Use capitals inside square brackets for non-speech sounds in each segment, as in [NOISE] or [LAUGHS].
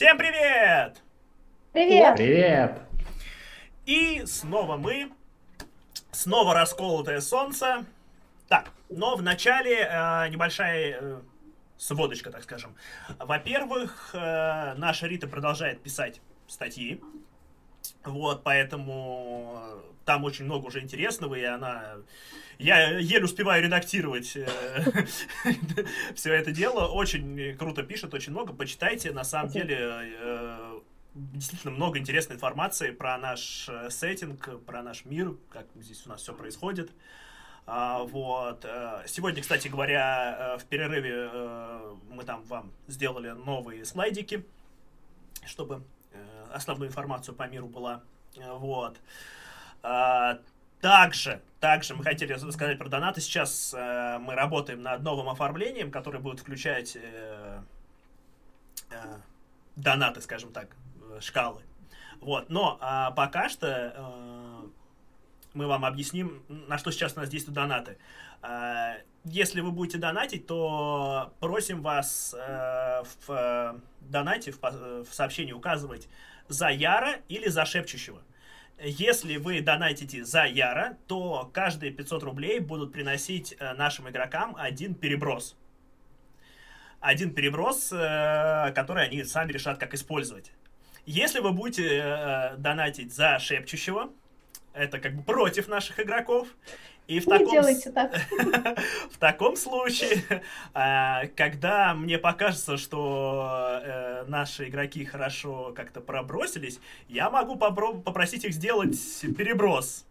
Всем привет! Привет! Привет! И снова мы, снова расколотое солнце. Так, но вначале э, небольшая э, сводочка, так скажем. Во-первых, э, наша Рита продолжает писать статьи. Вот, поэтому там очень много уже интересного, и она... Я еле успеваю редактировать э, [LAUGHS] все это дело. Очень круто пишет, очень много. Почитайте, на самом деле э, действительно много интересной информации про наш э, сеттинг, про наш мир, как здесь у нас все происходит. А, вот. Сегодня, кстати говоря, в перерыве мы там вам сделали новые слайдики, чтобы основную информацию по миру была. Вот. А, также, также мы хотели сказать про донаты. Сейчас э, мы работаем над новым оформлением, которое будет включать э, э, донаты, скажем так, шкалы. Вот, но э, пока что мы вам объясним, на что сейчас у нас действуют донаты. Если вы будете донатить, то просим вас в донате, в сообщении указывать за Яра или за Шепчущего. Если вы донатите за Яра, то каждые 500 рублей будут приносить э, нашим игрокам один переброс. Один переброс, э, который они сами решат, как использовать. Если вы будете э, донатить за Шепчущего, это как бы против наших игроков, и в Не таком, делайте так. [LAUGHS] в таком случае, а, когда мне покажется, что э, наши игроки хорошо как-то пробросились, я могу попро- попросить их сделать переброс.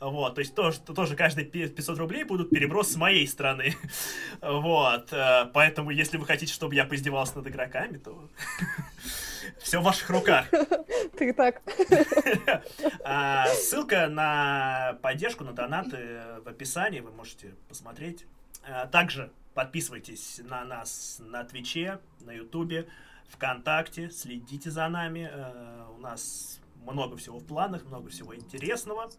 Вот, то есть тоже, тоже каждые 500 рублей будут переброс с моей стороны. [LAUGHS] Вот, э, поэтому если вы хотите, чтобы я поиздевался над игроками, то [LAUGHS] все в ваших руках. [LAUGHS] Ты так. [LAUGHS] А, ссылка на поддержку, на донаты в описании, вы можете посмотреть. А, также подписывайтесь на нас на Твиче, на Ютубе, ВКонтакте, следите за нами. А, у нас много всего в планах, много всего интересного.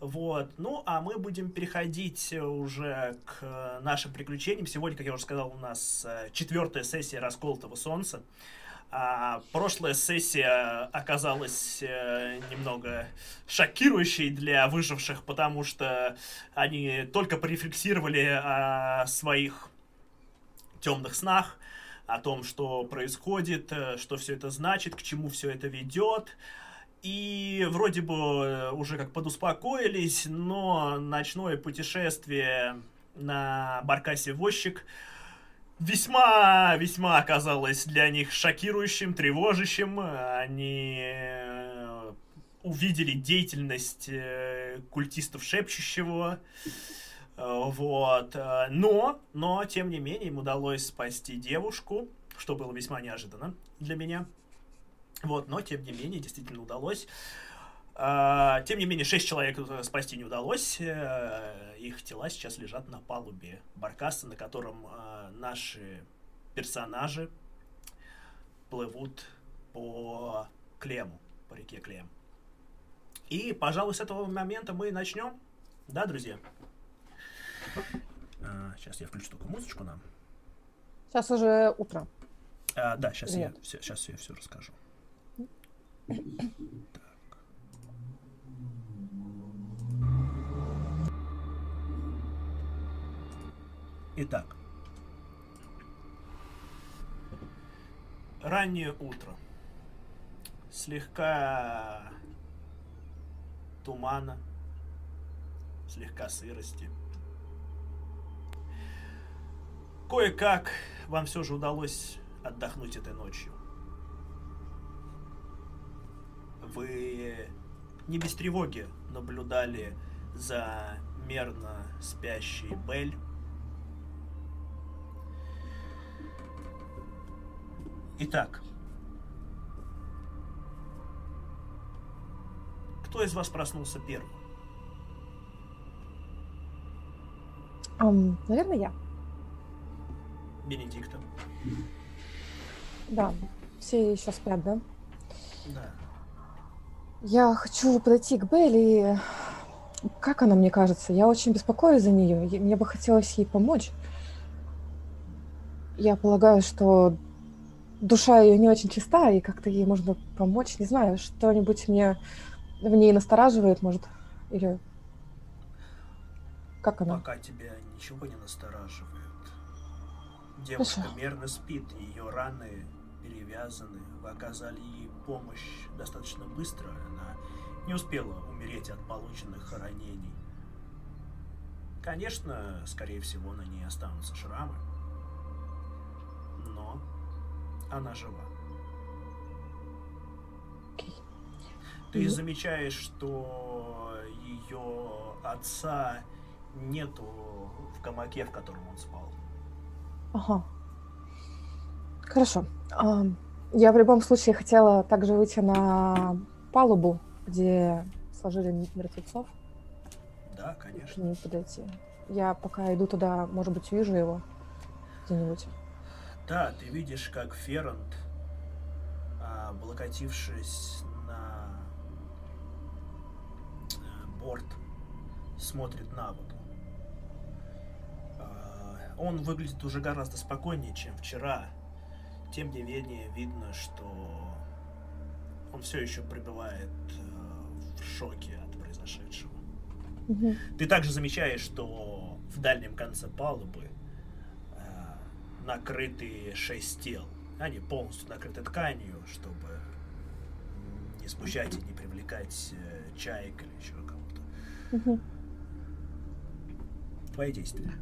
Вот. Ну, а мы будем переходить уже к нашим приключениям. Сегодня, как я уже сказал, у нас четвертая сессия расколотого солнца. А, прошлая сессия оказалась э, немного шокирующей для выживших, потому что они только порефлексировали о своих темных снах, о том, что происходит, э, что все это значит, к чему все это ведет. И вроде бы э, уже как подуспокоились, но ночное путешествие на Баркасе Возчик весьма, весьма оказалось для них шокирующим, тревожащим. Они э, увидели деятельность э, культистов шепчущего. Вот. Но, но, тем не менее, им удалось спасти девушку, что было весьма неожиданно для меня. Вот, но тем не менее, действительно удалось. А, тем не менее, шесть человек э, спасти не удалось. Э, их тела сейчас лежат на палубе Баркаса, на котором э, наши персонажи плывут по Клему, по реке Клем. И, пожалуй, с этого момента мы начнем. Да, друзья? А, сейчас я включу только музычку нам. Сейчас уже утро. А, да, сейчас я, все, сейчас я все расскажу. [CLEARS THROAT] Так. Итак. Раннее утро. Слегка тумана, слегка сырости. Кое-как вам все же удалось отдохнуть этой ночью. Вы не без тревоги наблюдали за мерно спящей Бель. Итак, кто из вас проснулся первым? Ам, наверное, я. Бенедикта. Да. Все еще спят, да? Да. Я хочу подойти к Белли. и- Как она мне кажется? Я очень беспокоюсь за нее. Мне бы хотелось ей помочь. Я полагаю, что душа ее не очень чиста, и как-то ей можно помочь. Не знаю, что-нибудь мне в ней настораживает, может, или как она? Пока тебя ничего не настораживает. Девушка Хорошо. мерно спит, ее раны перевязаны. Вы оказали ей помощь достаточно быстро. Она не успела умереть от полученных ранений. Конечно, скорее всего, на ней останутся шрамы. Но она жива. Ты И- замечаешь, что ее отца нету в гамаке, в котором он спал. Ага. Хорошо. Ам, Я в любом случае хотела также выйти на палубу, где сложили мертвецов, Да, конечно. нему подойти. Я пока иду туда, может быть, увижу его где-нибудь. Да, ты видишь, как Феррант, а, облокотившись на э, борт, смотрит на воду. А, Он выглядит уже гораздо спокойнее, чем вчера. Тем не менее, видно, что он все еще пребывает э, в шоке от произошедшего. Мгм. Ты также замечаешь, что в дальнем конце палубы накрыты шесть тел. Они полностью накрыты тканью, чтобы не смущать и не привлекать э, чаек или еще кого-то. Мгм. Твои действия.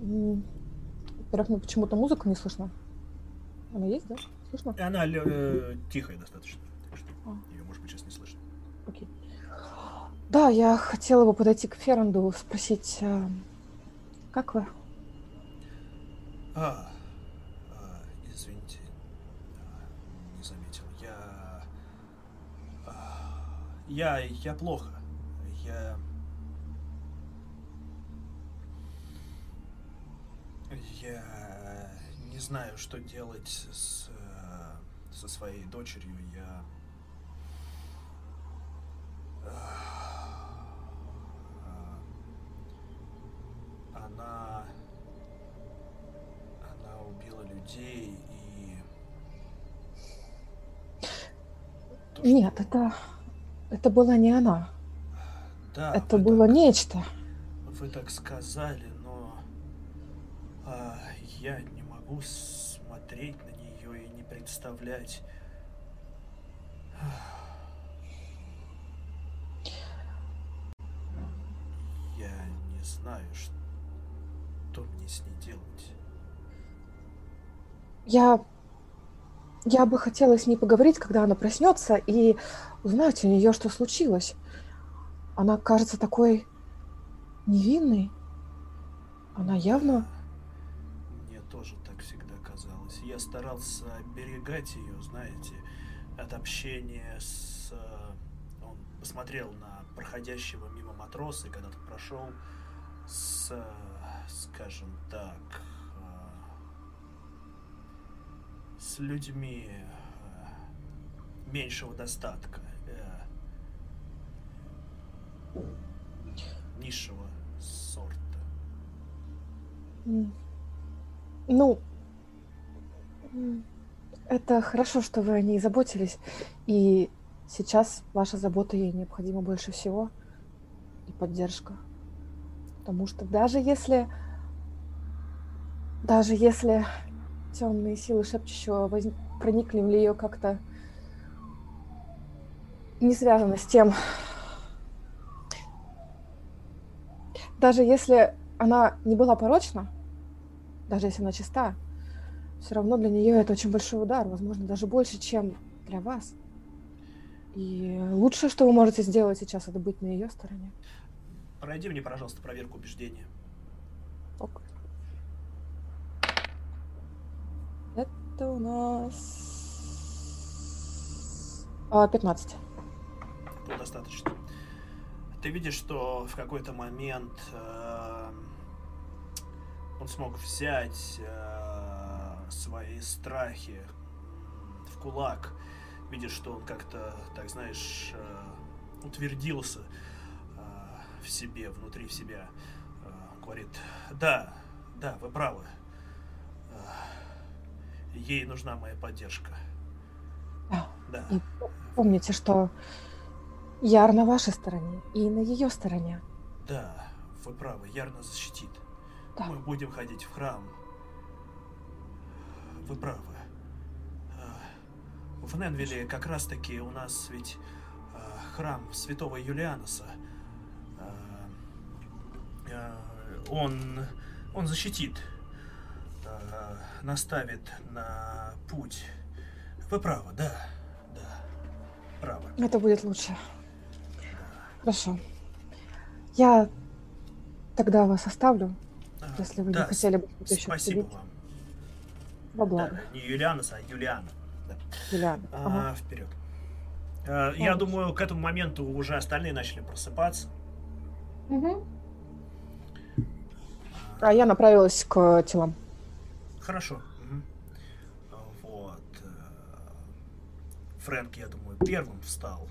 Во-первых, мне почему-то музыку не слышно. Она есть, да? Слышно? И Она э, тихая достаточно, так что А. ее, может быть, сейчас не слышно. Окей. Да, я хотела бы подойти к Ферранду, спросить, а, как вы? А, а, извините, а, не заметил. Я, а, я, я плохо. Я, я не знаю, что делать с, э, со своей дочерью. Я, а, она убила людей и... То, что- Нет, это, это была не она. Да, это было так- нечто. Вы так сказали, но а, я не могу смотреть на нее и не представлять. Я не знаю, что мне с ней делать. Я, я бы хотела с ней поговорить, когда она проснется, и узнать у нее, что случилось. Она кажется такой невинной. Она явно... Мне тоже так всегда казалось. Я старался оберегать ее, знаете, от общения с... э, Он посмотрел на проходящего мимо матроса, когда тот прошел с, скажем так, с людьми э, меньшего достатка, э, низшего сорта. Ну, это хорошо, что вы о ней заботились, и сейчас ваша забота ей необходима больше всего, и поддержка. Потому что даже если, даже если темные силы шепчущего воз- проникли в нее как-то не связано с тем, даже если она не была порочна, даже если она чиста, все равно для нее это очень большой удар, возможно, даже больше, чем для вас. И лучшее, что вы можете сделать сейчас, это быть на ее стороне. Пройди мне, пожалуйста, проверку убеждения. Ок. Это у нас а, 15. Этого достаточно. Ты видишь, что в какой-то момент э, он смог взять э, свои страхи в кулак. Видишь, что он как-то, так знаешь, э, утвердился э, в себе, внутри в себя. Э, говорит, да, да, вы правы. Ей нужна моя поддержка. Да. Да. И помните, что Яр на вашей стороне и на ее стороне. Да, вы правы, Яр нас защитит. Да. Мы будем ходить в храм. Вы правы. А, В Ненвилле как раз таки у нас ведь а, храм святого Юлианоса. А, Он, он защитит, наставит на путь. Вы правы, да, да, правы. Это будет лучше. Хорошо. Я тогда вас оставлю, А, если вы да, не хотели бы что-то еще Спасибо обсудить. вам. Во Да, благо. не Юлианос, а Юлиана. Да. Юлиан. Ага. А, вперед. А, я думаю, к этому моменту уже остальные начали просыпаться. Мгм. А я направилась к телам. Хорошо. А, Вот. э, Фрэнк, я думаю, первым встал.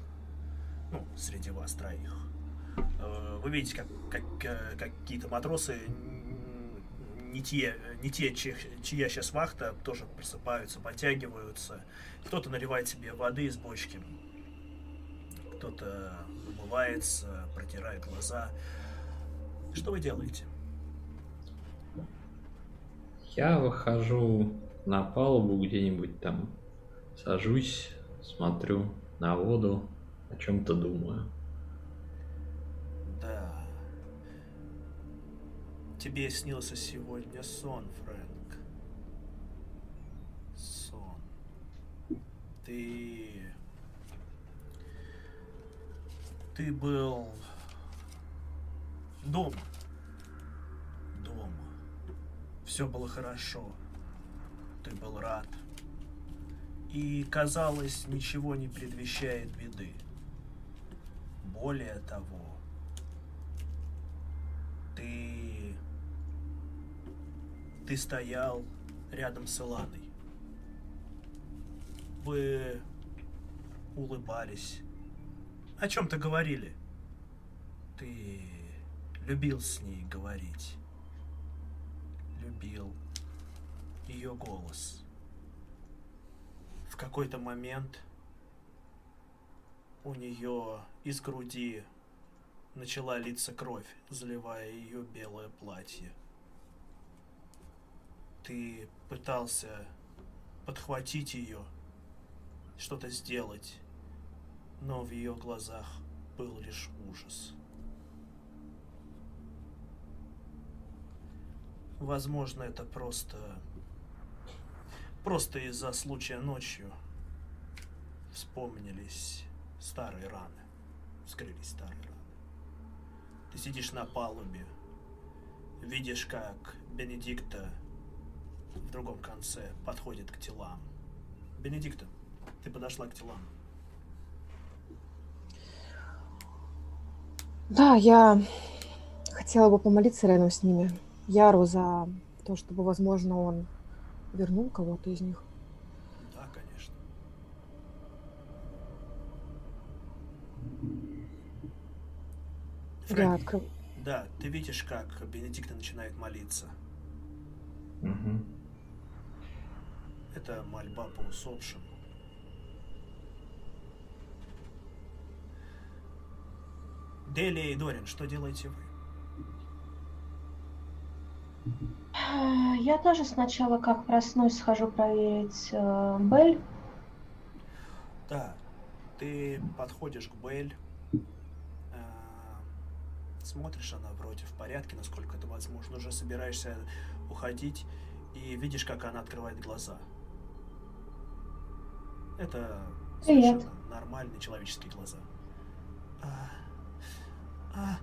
Ну, среди вас троих. Э, Вы видите, как, как, э, какие-то матросы, не те, не те чья, чья сейчас вахта, тоже просыпаются, подтягиваются. Кто-то наливает себе воды из бочки. Кто-то умывается, протирает глаза. Что вы делаете? Я выхожу на палубу где-нибудь там, сажусь, смотрю на воду, о чем-то думаю. Да. Тебе снился сегодня сон, Фрэнк. Сон. Ты... Ты был дома. Все было хорошо. Ты был рад. И, казалось, ничего не предвещает беды. Более того, ты... Ты стоял рядом с Иланой. Вы улыбались. О чем-то говорили. Ты любил с ней говорить. Любил ее голос. В какой-то момент у нее из груди начала литься кровь, заливая ее белое платье. Ты пытался подхватить ее, что-то сделать, но в ее глазах был лишь ужас. Возможно, это просто... Просто из-за случая ночью вспомнились старые раны. Вскрылись старые раны. Ты сидишь на палубе, видишь, как Бенедикта в другом конце подходит к телам. Бенедикта, ты подошла к телам. Да, я хотела бы помолиться рядом с ними. Яру за то, чтобы, возможно, он вернул кого-то из них. Да, конечно. Я Фрэнки, открыл. да, ты видишь, как Бенедикта начинает молиться. Мгм. Это мольба по усопшим. Делия и Дорин, что делаете вы? Я тоже сначала, как проснусь, схожу проверить э, Белль. Да, ты подходишь к Белль, э, смотришь, она вроде в порядке, насколько это возможно, уже собираешься уходить и видишь, как она открывает глаза. Это Привет. совершенно нормальные человеческие глаза. А, а,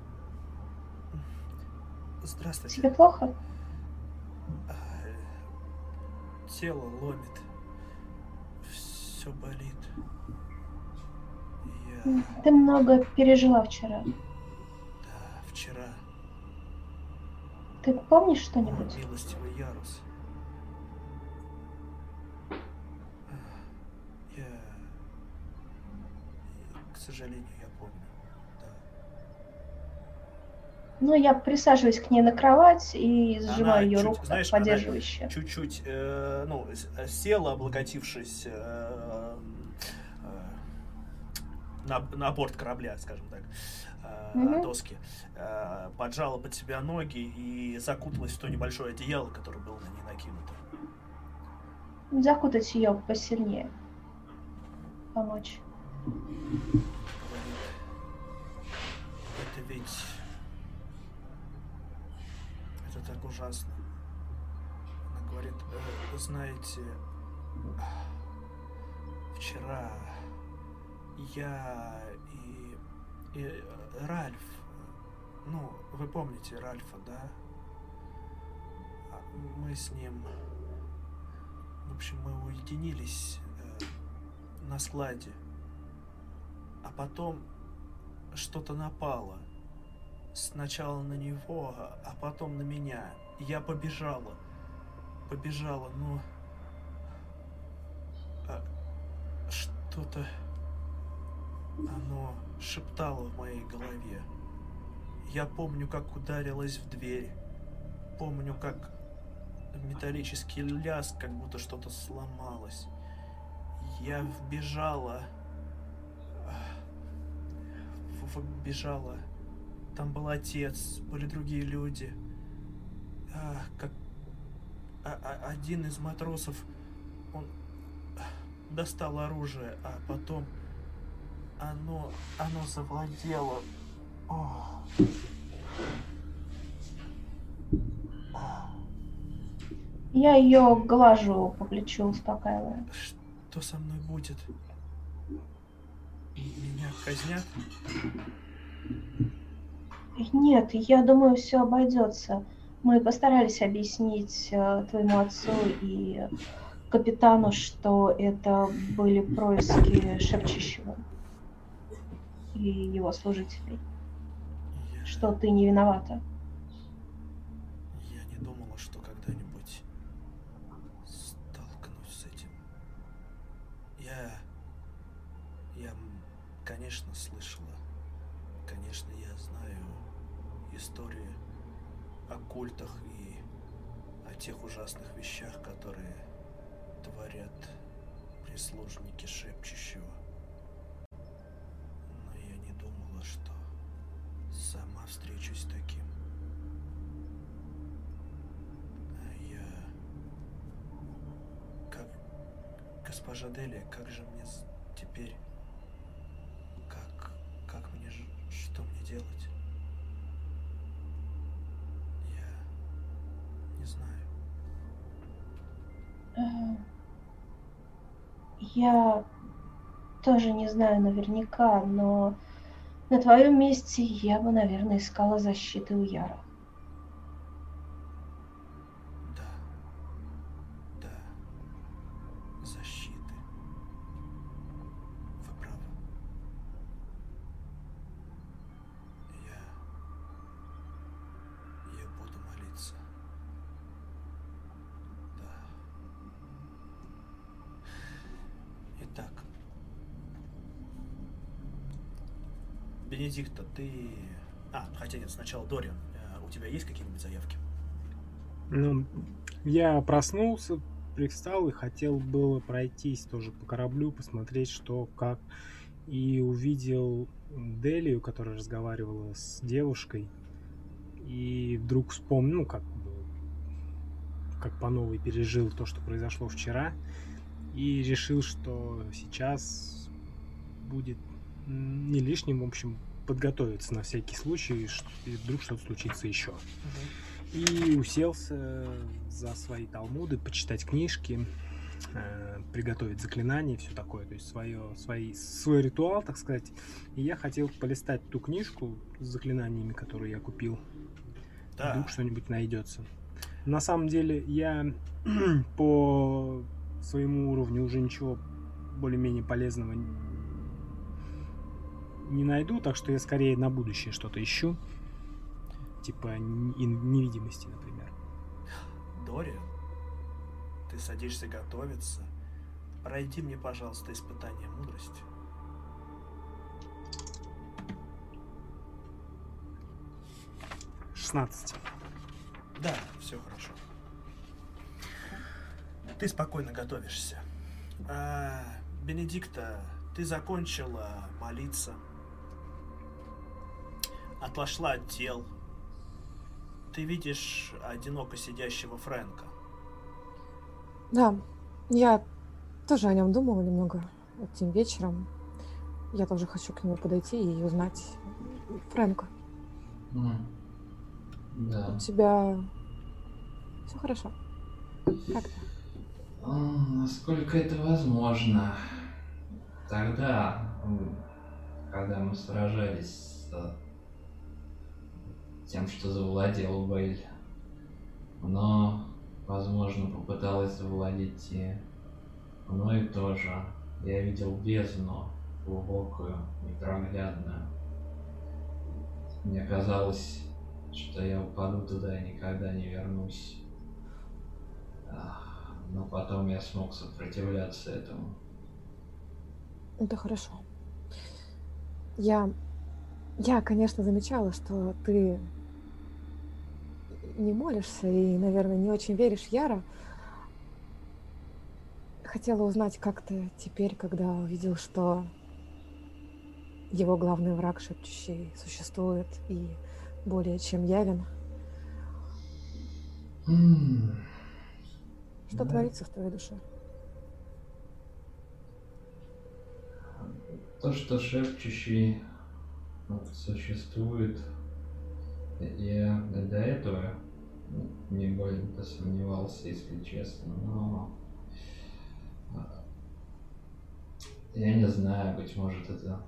здравствуйте. Тебе плохо? Тело ломит. Все болит. Я... Ты много пережила вчера. Да, вчера Ты помнишь что-нибудь? милостивый ярус. Я... К сожалению, я помню. Да. Ну, я присаживаюсь к ней на кровать и сжимаю Она ее чуть- руку знаешь, поддерживающая. чуть-чуть, э, ну, э, села, облокотившись э, э, на, на борт корабля, скажем так, э, Мгм. доски, э, поджала под себя ноги и закуталась в то небольшое одеяло, которое было на ней накинуто. Закутать ее посильнее. Помочь. Это ведь... ужасно. Она говорит, «Э, знаете, вчера я и, и э, Ральф, ну, вы помните Ральфа, да? А Мы с ним, в общем, мы уединились э, на складе. А потом что-то напало. Сначала на него, а потом на меня. Я побежала. Побежала, но... а, что-то... Оно шептало в моей голове. Я помню, как ударилась в дверь. Помню, как металлический лязг, как будто что-то сломалось. Я вбежала в- в- бежала. Там был отец, были другие люди. А, как а- а- один из матросов, он достал оружие, а потом оно, оно завладело. О. Я ее глажу по плечу, успокаивая. Что со мной будет? Меня казнят? Нет, я думаю, все обойдется. Мы постарались объяснить э, твоему отцу и капитану, что это были происки шепчущего и его служителей, что ты не виновата. Культах Я тоже не знаю наверняка, но на твоем месте я бы, наверное, искала защиты у Яра. Ты... А, хотя нет, сначала Дориан. Э, У тебя есть какие-нибудь заявки? Ну, я проснулся, привстал и хотел было пройтись тоже по кораблю, посмотреть, что, как. И увидел Делию, которая разговаривала с девушкой. И вдруг вспомнил, ну, как бы, как по новой пережил то, что произошло вчера. И решил, что сейчас будет не лишним, в общем, подготовиться на всякий случай, и вдруг что-то случится еще. И уселся за свои талмуды, почитать книжки, э, приготовить заклинания, все такое, то есть свое, свои, свой ритуал, так сказать. И я хотел полистать ту книжку с заклинаниями, которую я купил. Да. Вдруг что-нибудь найдется. На самом деле я [CLEARS THROAT] по своему уровню уже ничего более-менее полезного не найду, так что я скорее на будущее что-то ищу. Типа невидимости, например. Дориан, ты садишься готовиться. Пройди мне, пожалуйста, испытание мудрости. 16. Да, все хорошо. Ты спокойно готовишься. А, Бенедикта, ты закончила молиться. Отошла от дел. Ты видишь одиноко сидящего Фрэнка. Да, я тоже о нем думала немного этим вечером. Я тоже хочу к нему подойти и узнать Фрэнка. М. Да. У тебя все хорошо? Как ты? М, Насколько это возможно. Тогда, когда мы сражались с тем, что завладел Бейль, но, возможно, попыталась завладеть и мной тоже. Я видел бездну глубокую, непроглядную. Мне казалось, что я упаду туда и никогда не вернусь. Но потом я смог сопротивляться этому. Это хорошо. Я, я, конечно, замечала, что ты не молишься и, наверное, не очень веришь Яра. Хотела узнать, как ты теперь, когда увидел, что его главный враг шепчущий существует и более чем явен. Что Да. творится в твоей душе? То, что шепчущий существует, я до этого ну, не больно-то сомневался, если честно, но а, я не знаю, быть может это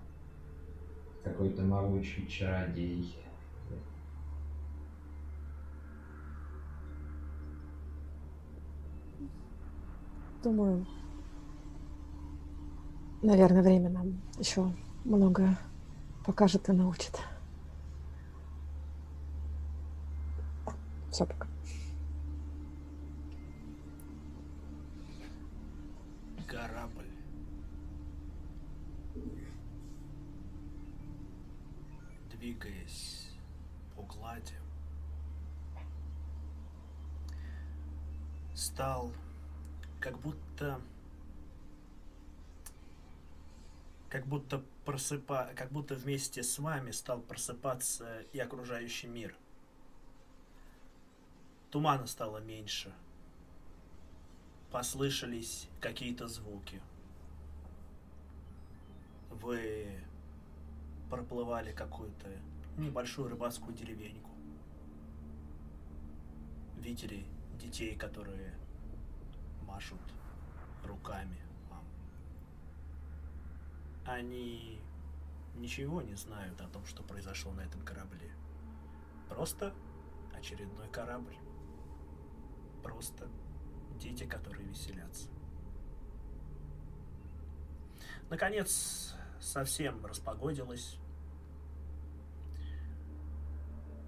какой-то могучий чародей. Думаю, наверное, время нам еще многое покажет и научит. Все пока. Корабль. Двигаясь по глади, стал как будто как будто просыпа, как будто вместе с вами стал просыпаться и окружающий мир. Тумана стало меньше. Послышались какие-то звуки. Вы проплывали какую-то небольшую рыбацкую деревеньку. Видели детей, которые машут руками вам. Они ничего не знают о том, что произошло на этом корабле. Просто очередной корабль. Просто дети, которые веселятся. Наконец, совсем распогодилось.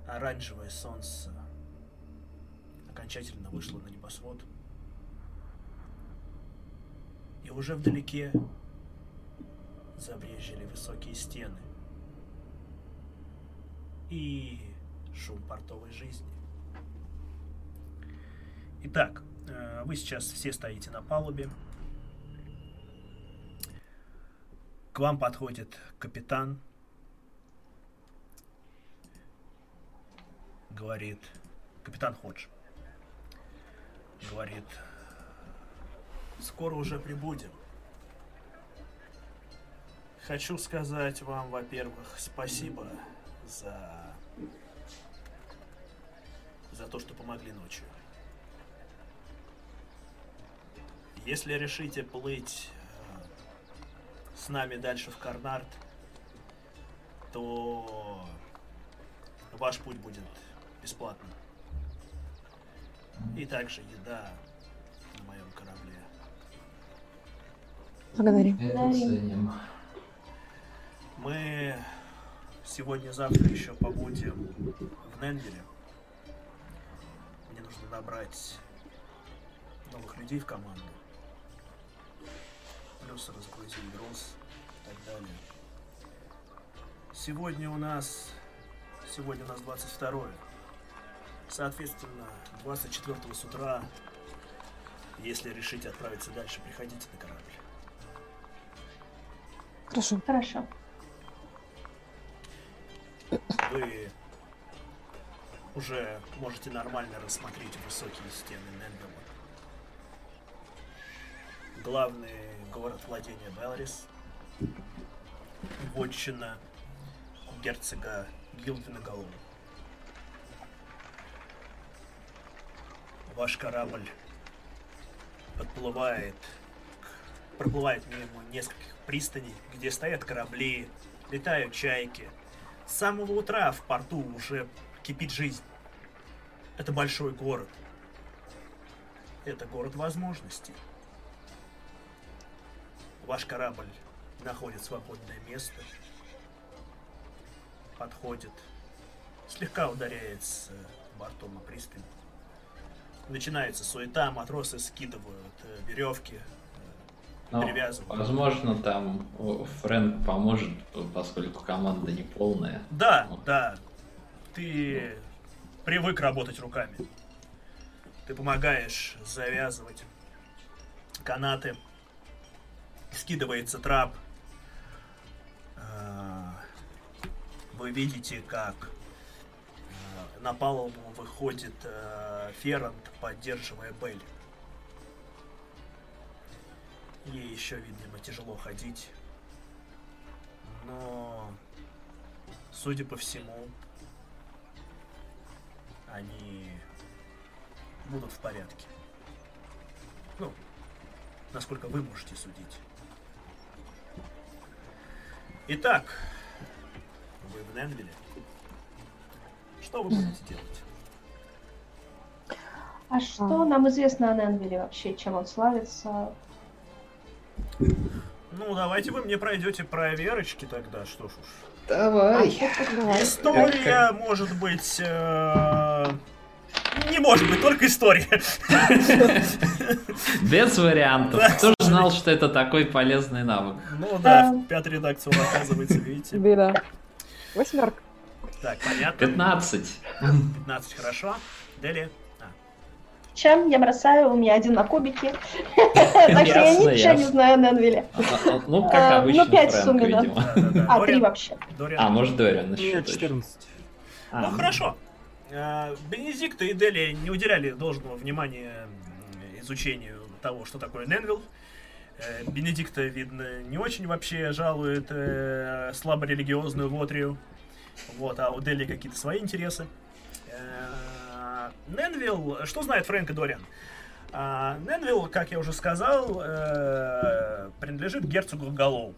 Оранжевое солнце окончательно вышло на небосвод. И уже вдалеке забрежили высокие стены и шум портовой жизни. Итак, э, вы сейчас все стоите на палубе. К вам подходит капитан. Говорит, капитан Ходж. Говорит, скоро уже прибудем. Хочу сказать вам, во-первых, спасибо за за то, что помогли ночью. Если решите плыть э, с нами дальше в Карнард, то ваш путь будет бесплатным. И также еда на моем корабле. Это Да, и- ценим. Мы сегодня-завтра еще побудем в Ненвиле. Мне нужно набрать новых людей в команду. Плюс разгрузить груз и так далее. Сегодня у нас... Сегодня у нас 22 Соответственно, 24 с утра, если решите отправиться дальше, приходите на корабль. Хорошо. Хорошо. Вы уже можете нормально рассмотреть высокие стены Ненгама. Главный город владения Белрис. Вотчина герцога Гилдвинаголова. Ваш корабль подплывает, проплывает мимо нескольких пристаней, где стоят корабли, летают чайки. С самого утра в порту уже кипит жизнь. Это большой город. Это город возможностей. Ваш корабль находит свободное место, подходит, слегка ударяется бортом о пристань. Начинается суета, матросы скидывают э, веревки, Ну, Привязываю. возможно, там Фрэнк поможет, поскольку команда не полная. Да, да. Ты привык работать руками. Ты помогаешь завязывать канаты. Скидывается трап. А, Вы видите, как а, на палубу выходит а, Феррант, поддерживая Белли. Ей еще, видимо, тяжело ходить. Но Судя по всему, они будут в порядке. Ну, насколько вы можете судить. Итак, вы в Ненвилле. Что вы будете делать? А что нам известно о Ненвилле вообще, чем он славится? Ну, давайте вы мне пройдете проверочки тогда, что ж уж. Давай. Давай. История может быть... э, Не может быть, только история. [LAUGHS] [LAUGHS] Без вариантов. Кто знал, что это такой полезный навык? Ну да, в пятой редакции он оказывается, видите. Беда. Восьмерка. Так, понятно. 15. 15, хорошо. Дели. А, Чем я бросаю? У меня один на кубике. Так что я ничего не знаю о Ненвилле. А, а, Ну, как ну, обычно, пять в Фрэнк, сумме, да. да, да, да. А, три Дориан, вообще. Дориан. А, может, Дориан еще точно. 14. А, Ну хорошо. Э, Бенедикт и Дели не уделяли должного внимания изучению того, что такое Ненвилл. Э, Бенедикта, видно, не очень вообще жалует э, слаборелигиозную Вотрию. Вот, а у Дели какие-то свои интересы. Э, Ненвилл, что знает Фрэнк и Дориан? А, Ненвилл, как я уже сказал, э, принадлежит герцогу Галлоу.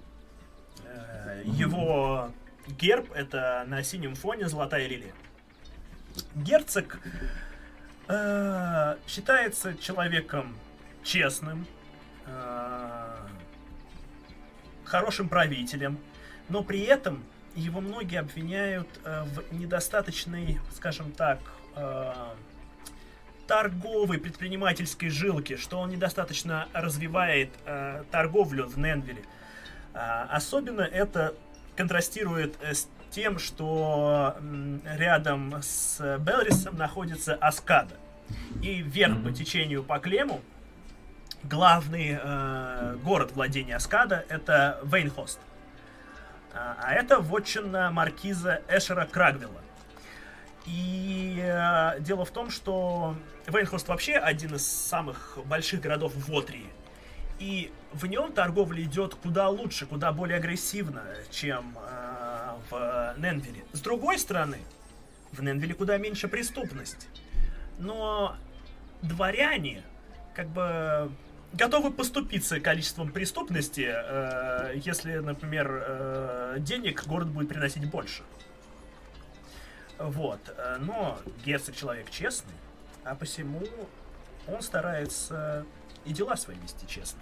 Э, Его герб это на синем фоне золотая лилия. Герцог э, считается человеком честным, э, хорошим правителем, но при этом его многие обвиняют э, в недостаточной, скажем так, э, торговой предпринимательской жилке, что он недостаточно развивает э, торговлю в Ненвилле. Особенно это контрастирует э, с тем, что рядом с Белрисом находится Аскада. И вверх по течению по Клему главный э, город владения Аскада это Вейнхост. А, а это вотчина маркиза Эшера Крагвилла. И э, дело в том, что Вейнхост вообще один из самых больших городов в Вотрии. И в нем торговля идет куда лучше, куда более агрессивно, чем э, в Ненвилле. С другой стороны, в Ненвилле куда меньше преступность. Но дворяне как бы готовы поступиться количеством преступности, э, если, например, э, денег город будет приносить больше. Вот. э, Но герцог человек честный, а посему он старается и дела свои вести честно.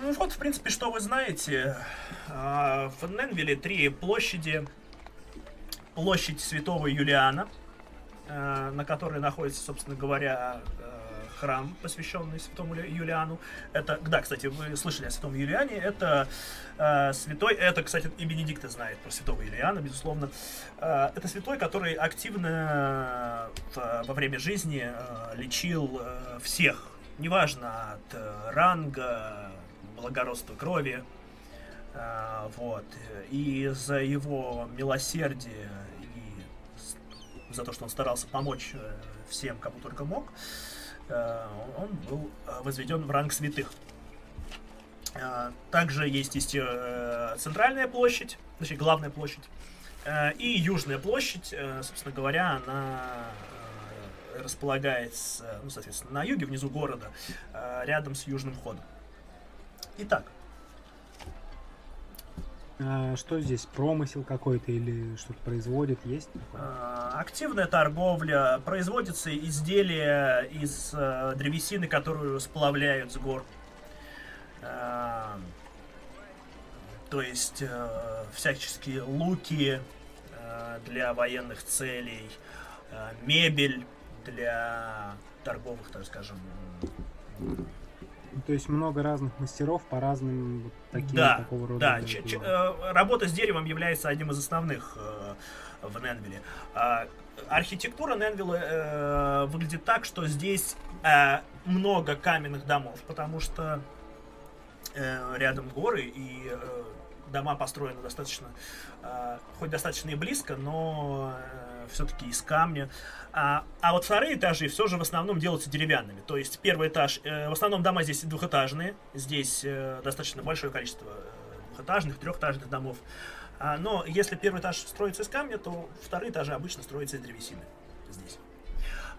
Ну вот, в принципе, что вы знаете. А, В Ненвилле три площади. Площадь Святого Юлиана, э, на которой находится, собственно говоря, э, храм, посвященный святому Юлиану. Это, да, кстати, вы слышали о святом Юлиане. Это э, святой, это, кстати, и Бенедикт знает про святого Юлиана, безусловно. Э, это святой, который активно э, во время жизни э, лечил э, всех, неважно от э, ранга, благородства крови, э, вот. И за его милосердие за то, что он старался помочь э, всем, кому только мог, э, он был э, возведен в ранг святых. Э, Также есть, есть э, центральная площадь, точнее главная площадь, э, и южная площадь, э, собственно говоря, она э, располагается, ну, соответственно, на юге, внизу города, э, рядом с южным входом. Итак, А что здесь, промысел какой-то или что-то производит, есть? Э, Активная торговля, производятся изделия из э, древесины, которую сплавляют с гор. Э, То есть э, всяческие луки э, для военных целей, э, мебель для торговых, так скажем. Ну, То есть много разных мастеров по разным вот таким Да, такого рода. Да, ч- ч- э, работа с деревом является одним из основных э, в Ненвилле. А, архитектура Ненвилла э, выглядит так, что здесь э, много каменных домов, потому что э, рядом горы и э, дома построены достаточно, э, хоть достаточно и близко, но все-таки из камня. А, а вот вторые этажи все же в основном делаются деревянными. То есть первый этаж, э, в основном дома здесь двухэтажные, здесь э, достаточно большое количество э, двухэтажных, трехэтажных домов. А, но если первый этаж строится из камня, то вторые этажи обычно строятся из древесины здесь.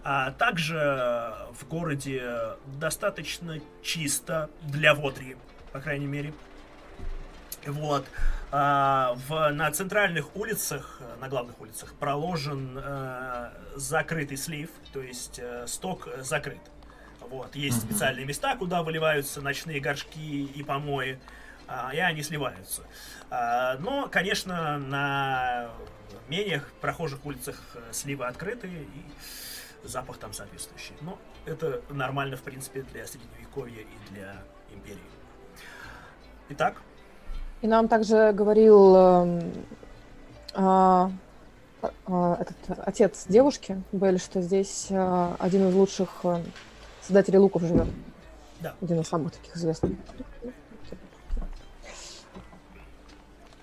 А также в городе достаточно чисто для Вотрии, по крайней мере. Вот. А, в, на центральных улицах, э, на главных улицах, проложен э, закрытый слив, то есть э, сток э, закрыт. Вот. Есть Мгм. специальные места, куда выливаются ночные горшки и помои, а, и они сливаются. А, но, конечно, на менее прохожих улицах э, сливы открыты, и запах там соответствующий. Но это нормально, в принципе, для Средневековья и для Империи. Итак, И нам также говорил а, а, этот отец девушки, Белль, что здесь а, один из лучших э, создателей луков живет. Да. Один из самых таких известных.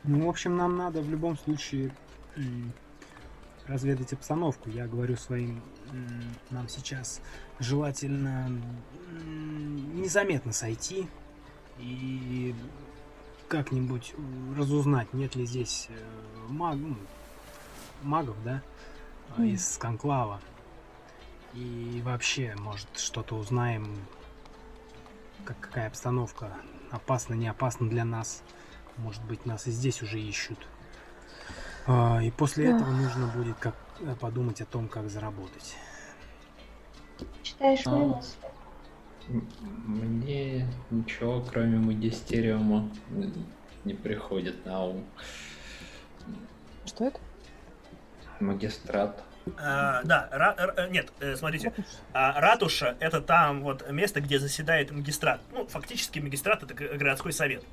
Ну, в общем, нам надо в любом случае разведать обстановку. Я говорю своим, нам сейчас желательно незаметно сойти и как-нибудь разузнать, нет ли здесь э, маг- ну, магов, да, Мгм. из конклава. И вообще, может, что-то узнаем, как, какая обстановка, опасна, не опасна для нас. Может быть, нас и здесь уже ищут. А, и после этого нужно будет как э, подумать о том, как заработать. Читаешь мои А. мысли. Мне ничего, кроме магистериума, не приходит на ум. Что это? Магистрат. э, да, ра- р- э, нет, э, смотрите, а, ратуша это там вот место, где заседает магистрат. Ну, фактически магистрат это городской совет.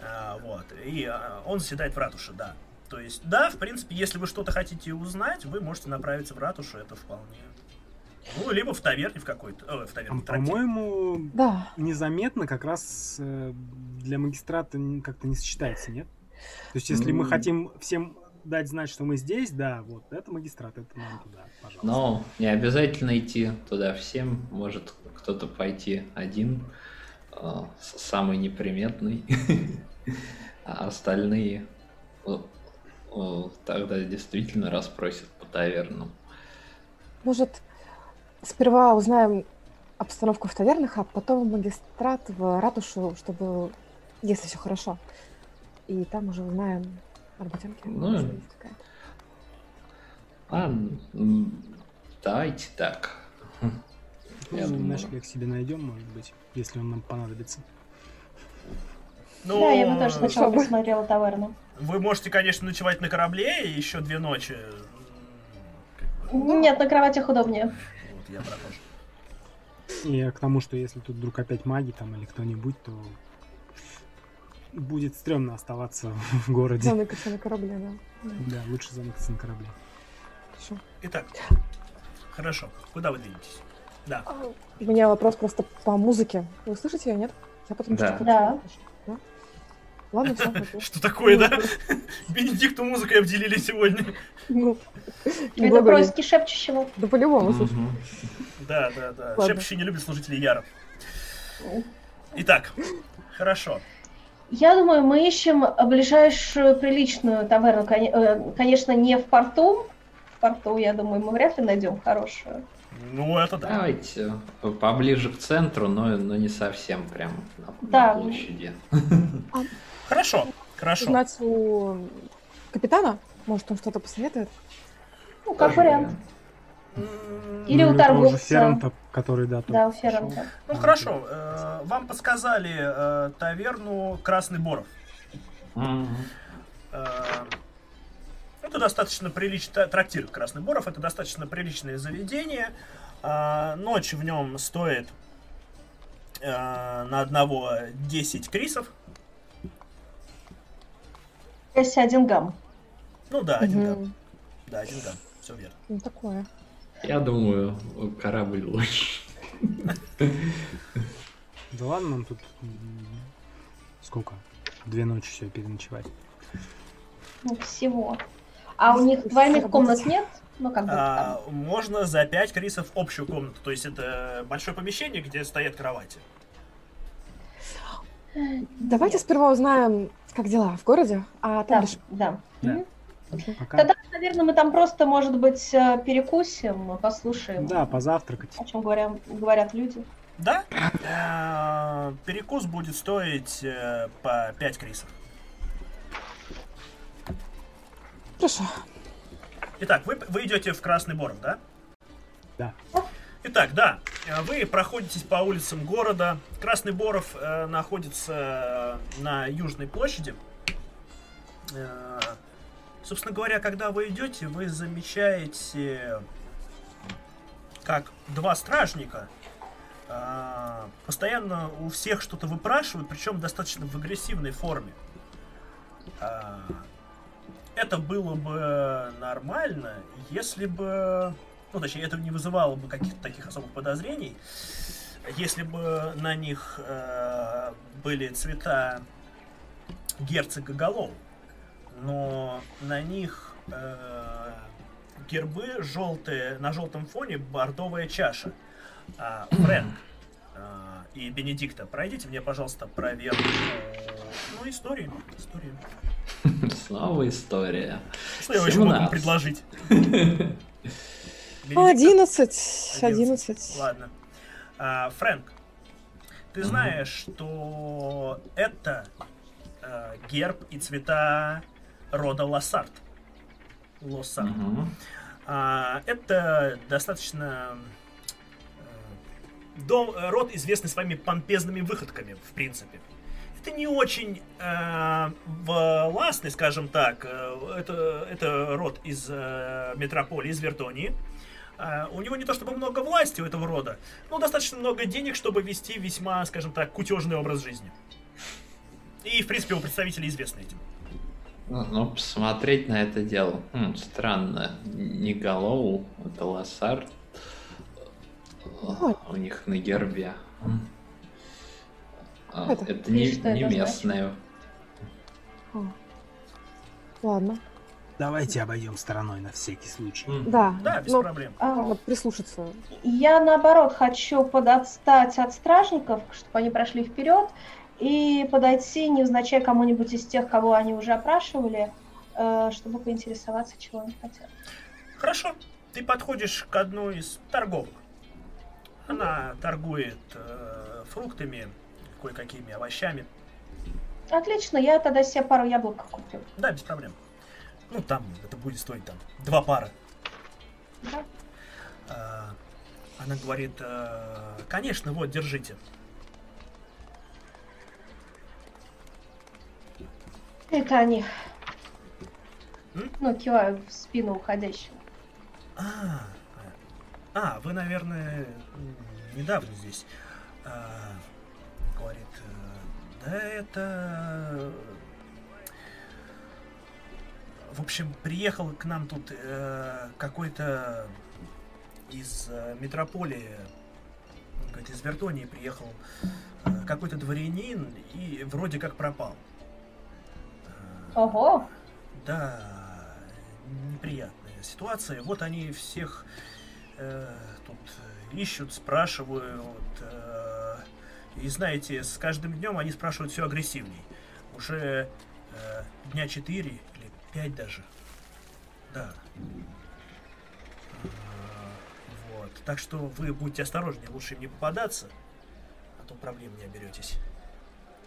А, вот. И а, он заседает в ратуше, да. То есть, да, в принципе, если вы что-то хотите узнать, вы можете направиться в ратушу, это вполне. Ну, либо в таверне в какой-то. Э, в таверне, А. По-моему, Да. незаметно как раз э, для магистрата как-то не сочетается, нет? То есть, если мы М. хотим всем дать знать, что мы здесь, да, вот, это магистрат, это нам туда, пожалуйста. Но не обязательно идти туда всем. Может кто-то пойти один, э, самый неприметный, [LAUGHS] а остальные э, тогда действительно расспросят по тавернам. Может, сперва узнаем обстановку в тавернах, а потом в магистрат, в ратушу, чтобы, если все хорошо. И там уже узнаем о работенке. Ну. А, давайте так. Я Ну, думаю, ночлег себе найдем, может быть, если он нам понадобится. Ну, Да, я бы тоже сначала чтобы- посмотрела таверну. Вы можете, конечно, ночевать на корабле еще две ночи. Нет, на кроватях удобнее. Я про то же. И к тому, что если тут вдруг опять маги там или кто-нибудь, то будет стрёмно оставаться [LAUGHS] в городе. Заныкаться на корабле, да. Да, лучше заныкаться на корабле. Хорошо. Итак, хорошо. Куда вы двинетесь? Да. А, У меня вопрос просто по музыке. Вы слышите ее, нет? Я потом Да. да? Ладно, все. [LAUGHS] Что такое, да? [LAUGHS] Бенедикту музыкой обделили сегодня. Ну, Это благодарю. происки шепчущего. Да по-любому, слушай. Да, да, да. Шепчущий не любит служителей Яров. Итак, хорошо. Я думаю, мы ищем ближайшую приличную таверну. Э, Конечно, не в порту. В порту, я думаю, мы вряд ли найдем хорошую. Ну, это да. Давайте поближе к центру, но, но не совсем прям на, на Да. площади. Хорошо, хорошо. Узнать у капитана, может, он что-то посоветует? Ну, как вариант. Или у Ну, торговца. Ферранта, который, да, Да, у. Ферранта. Ну, хорошо. э, Вам подсказали э, таверну Красный Боров. Э, Это достаточно приличный трактир Красный Боров. Это достаточно приличное заведение. Ночь в нем стоит э, на одного 10 крисов. Если один гам. Ну да, один Мгм. гам. Да, один гам. Все верно. Ну, такое. Я думаю, корабль лучше. Да ладно, нам тут сколько? Две ночи все переночевать. Ну, всего. А у них двойных комнат нет? Ну, как бы А, можно за 5 крисов общую комнату. То есть это большое помещение, где стоят кровати. Давайте сперва узнаем, как дела в городе, а там Да, решим. да. Да. Пока. Тогда, наверное, мы там просто, может быть, э, перекусим, послушаем, Да, позавтракать. о чем говорят, говорят люди. Да? Э, Перекус будет стоить э, по 5 крисов. Хорошо. Итак, вы, вы идете в Красный Боров, да? Да. Итак, да, э, вы проходитесь по улицам города. Красный Боров э, находится э, на Южной площади. Э, собственно говоря, когда вы идете, вы замечаете, как два стражника э, постоянно у всех что-то выпрашивают, причем достаточно в агрессивной форме. А, это было бы нормально, если бы... Ну, точнее, это не вызывало бы каких-то таких особых подозрений, если бы на них э, были цвета герцога Голов. Но на них э, гербы желтые, на желтом фоне бордовая чаша. А, Фрэнк э, и Бенедикта, пройдите мне, пожалуйста, проверку. Ну, истории. Истории. [LAUGHS] Снова история. Что я еще могу 17. предложить? [LAUGHS] Одиннадцать. Одиннадцать. Ладно. А, Фрэнк, ты знаешь, что это э, герб и цвета рода Лассард. Лоссард. Мгм. А, это достаточно э, дом, э, род, известный своими помпезными выходками, в принципе. Это не очень э, властный, скажем так. э, Это, это род из э, метрополии, из Вертонии. А, у него не то чтобы много власти у этого рода, но достаточно много денег, чтобы вести весьма, скажем так, кутежный образ жизни. И, в принципе, его представители известны этим. Ну, ну, посмотреть на это дело. Хм, странно. Не Голоу, это Лассард. Ой. У них на гербе. А, Это- это не, не местное. А. Ладно. Давайте обойдем стороной на всякий случай. Да. Да, без ну, проблем. А, прислушаться. Я, наоборот, хочу подотстать от стражников, чтобы они прошли вперед, и подойти, невзначай кому-нибудь из тех, кого они уже опрашивали, э, чтобы поинтересоваться, чего они хотят. Хорошо. Ты подходишь к одной из торговок. Она торгует э, фруктами, кое-какими овощами. Отлично, я тогда себе пару яблок куплю. Да, без проблем. Ну, там это будет стоить там два пара. Да. А, она говорит, э, конечно, вот, держите. Это они. М? Ну, киваю в спину уходящего. А, а, вы, наверное, недавно здесь. А, говорит, э, да это... В общем, приехал к нам тут э, какой-то из э, метрополии, говорит, из Вертонии приехал э, какой-то дворянин и вроде как пропал. Э, Ого! Да, неприятная ситуация. Вот они всех э, тут ищут, спрашивают. Э, и знаете, с каждым днем они спрашивают все агрессивней. Уже э, дня 4 или 5 даже. Да. Э, вот. Так что вы будьте осторожнее, лучше им не попадаться, а то проблем не оберетесь.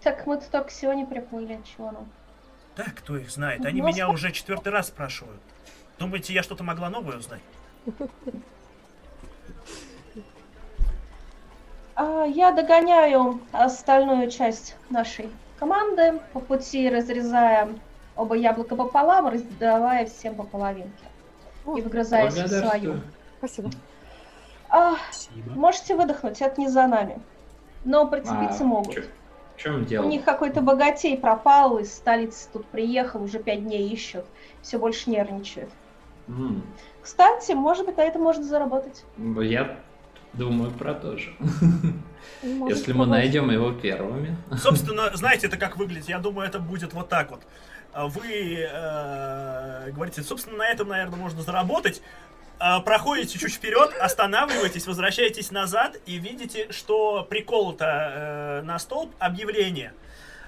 Так мы только сегодня приплыли, чего нам? Да, кто их знает? Они Ну, меня уже четвертый раз спрашивают. Думаете, я что-то могла новое узнать? [LAUGHS] А, Я догоняю остальную часть нашей команды, по пути разрезая оба яблока пополам, раздавая всем по половинке. О, И выгрызаясь в свою. Спасибо. А, Спасибо. можете выдохнуть, это не за нами. Но прицепиться А, могут. чё- В чем У дело? них какой-то богатей пропал, из столицы тут приехал, уже пять дней ищут. Все больше нервничают. М, Кстати, может быть, на это можно заработать. Я думаю про то же. Может, Если мы найдем его первыми. Собственно, знаете, это как выглядит? Я думаю, это будет вот так вот. А Вы э, говорите, собственно, на этом, наверное, можно заработать. А, Проходите чуть вперед, останавливаетесь, возвращаетесь назад и видите, что приколото э, на столб объявление.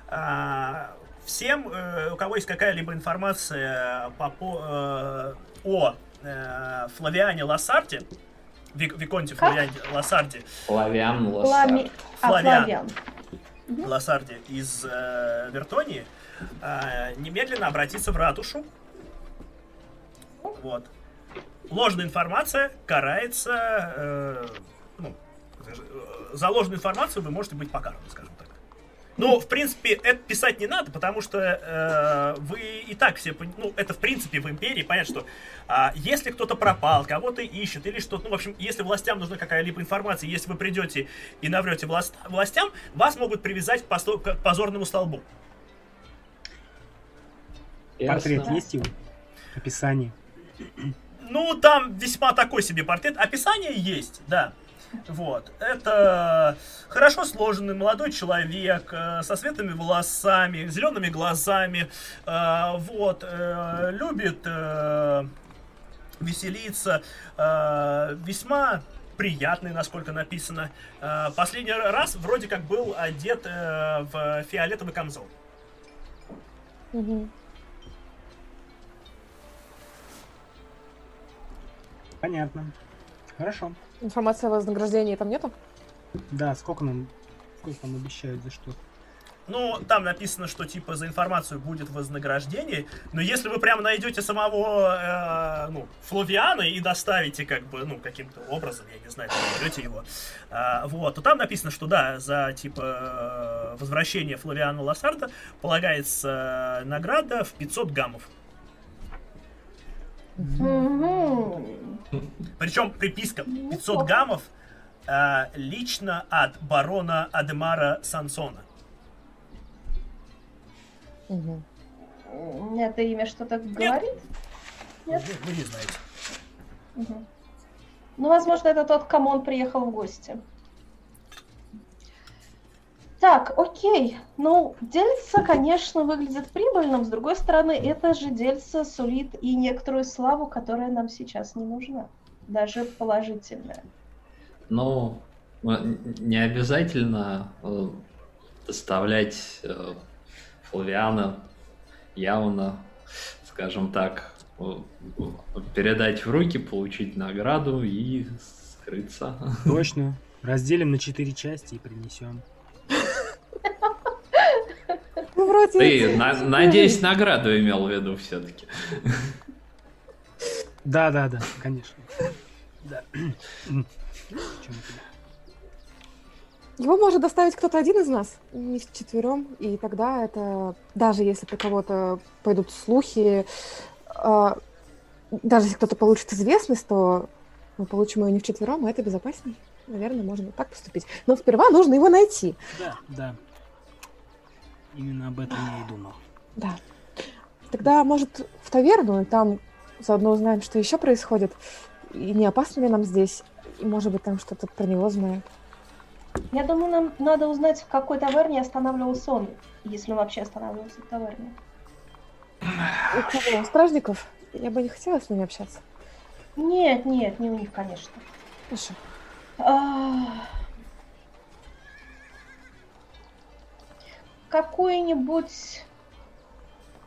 А, Всем, э, у кого есть какая-либо информация по, по- э, о э, Флавиане Лассарте, Вик- Виконте? Флавиане Лассарте, Флавиан. А, Флавиан. Флавиан. Лассарде из э, Вертонии, э, немедленно обратиться в ратушу. Вот. Ложная информация карается. э, ну, э, за ложную информацию вы можете быть покараны, скажем так. Ну, в принципе, это писать не надо, потому что э, вы и так все, ну, это в принципе в империи, понятно, что а, если кто-то пропал, кого-то ищут или что-то, ну, в общем, если властям нужна какая-либо информация, если вы придете и наврете власт- властям, вас могут привязать к позорному столбу. Портрет Ясно. есть его? Описание. Ну, там весьма такой себе портрет. Описание есть, да. Вот. Это хорошо сложенный молодой человек э, со светлыми волосами, зелеными глазами. э, вот. э, любит веселиться. весьма приятный, насколько написано. Последний раз вроде как был одет в фиолетовый камзол. Мгм. Понятно. Хорошо. Информации о вознаграждении там нету? Да, сколько нам, сколько нам обещают за что? Ну, там написано, что типа за информацию будет вознаграждение, но если вы прямо найдете самого, э, ну, Флавиана и доставите, как бы, ну, каким-то образом, я не знаю, найдете его, а, вот, то там написано, что да, за, типа, э, возвращение Флавиана Лассарда полагается э, награда в 500 гаммов. Причем приписка 500 Неплохо. гаммов э, лично от барона Адемара Сансона. М, Это имя что-то говорит? Нет. Вы, не знаете. Мгм. Ну, возможно, это тот, к кому он приехал в гости. Так, окей. Ну, дельце, конечно, выглядит прибыльным. С другой стороны, это же дельце сулит и некоторую славу, которая нам сейчас не нужна. Даже положительная. Ну, м- не обязательно э, доставлять э, Флавиана явно, скажем так, э, передать в руки, получить награду и скрыться. Точно. Разделим на четыре части и принесем. Ну, вроде... Ты, на- надеюсь, награду имел в виду все-таки. Да, да, да, конечно. Да. Его может доставить кто-то один из нас, не четвером, и тогда это, даже если про кого-то пойдут слухи, а, даже если кто-то получит известность, то мы получим ее не вчетвером, и это безопасней. наверное, можно так поступить. Но сперва нужно его найти. Да, да. Именно об этом я и думал. Да. Тогда, может, в таверну, и там заодно узнаем, что еще происходит. И не опасно ли нам здесь? И, может быть, там что-то про него знают. Я думаю, нам надо узнать, в какой таверне останавливался он, если он вообще останавливался в таверне. У кого? У стражников? Я бы не хотела с ними общаться. Нет, нет, не у них, конечно. Хорошо. А, Какую-нибудь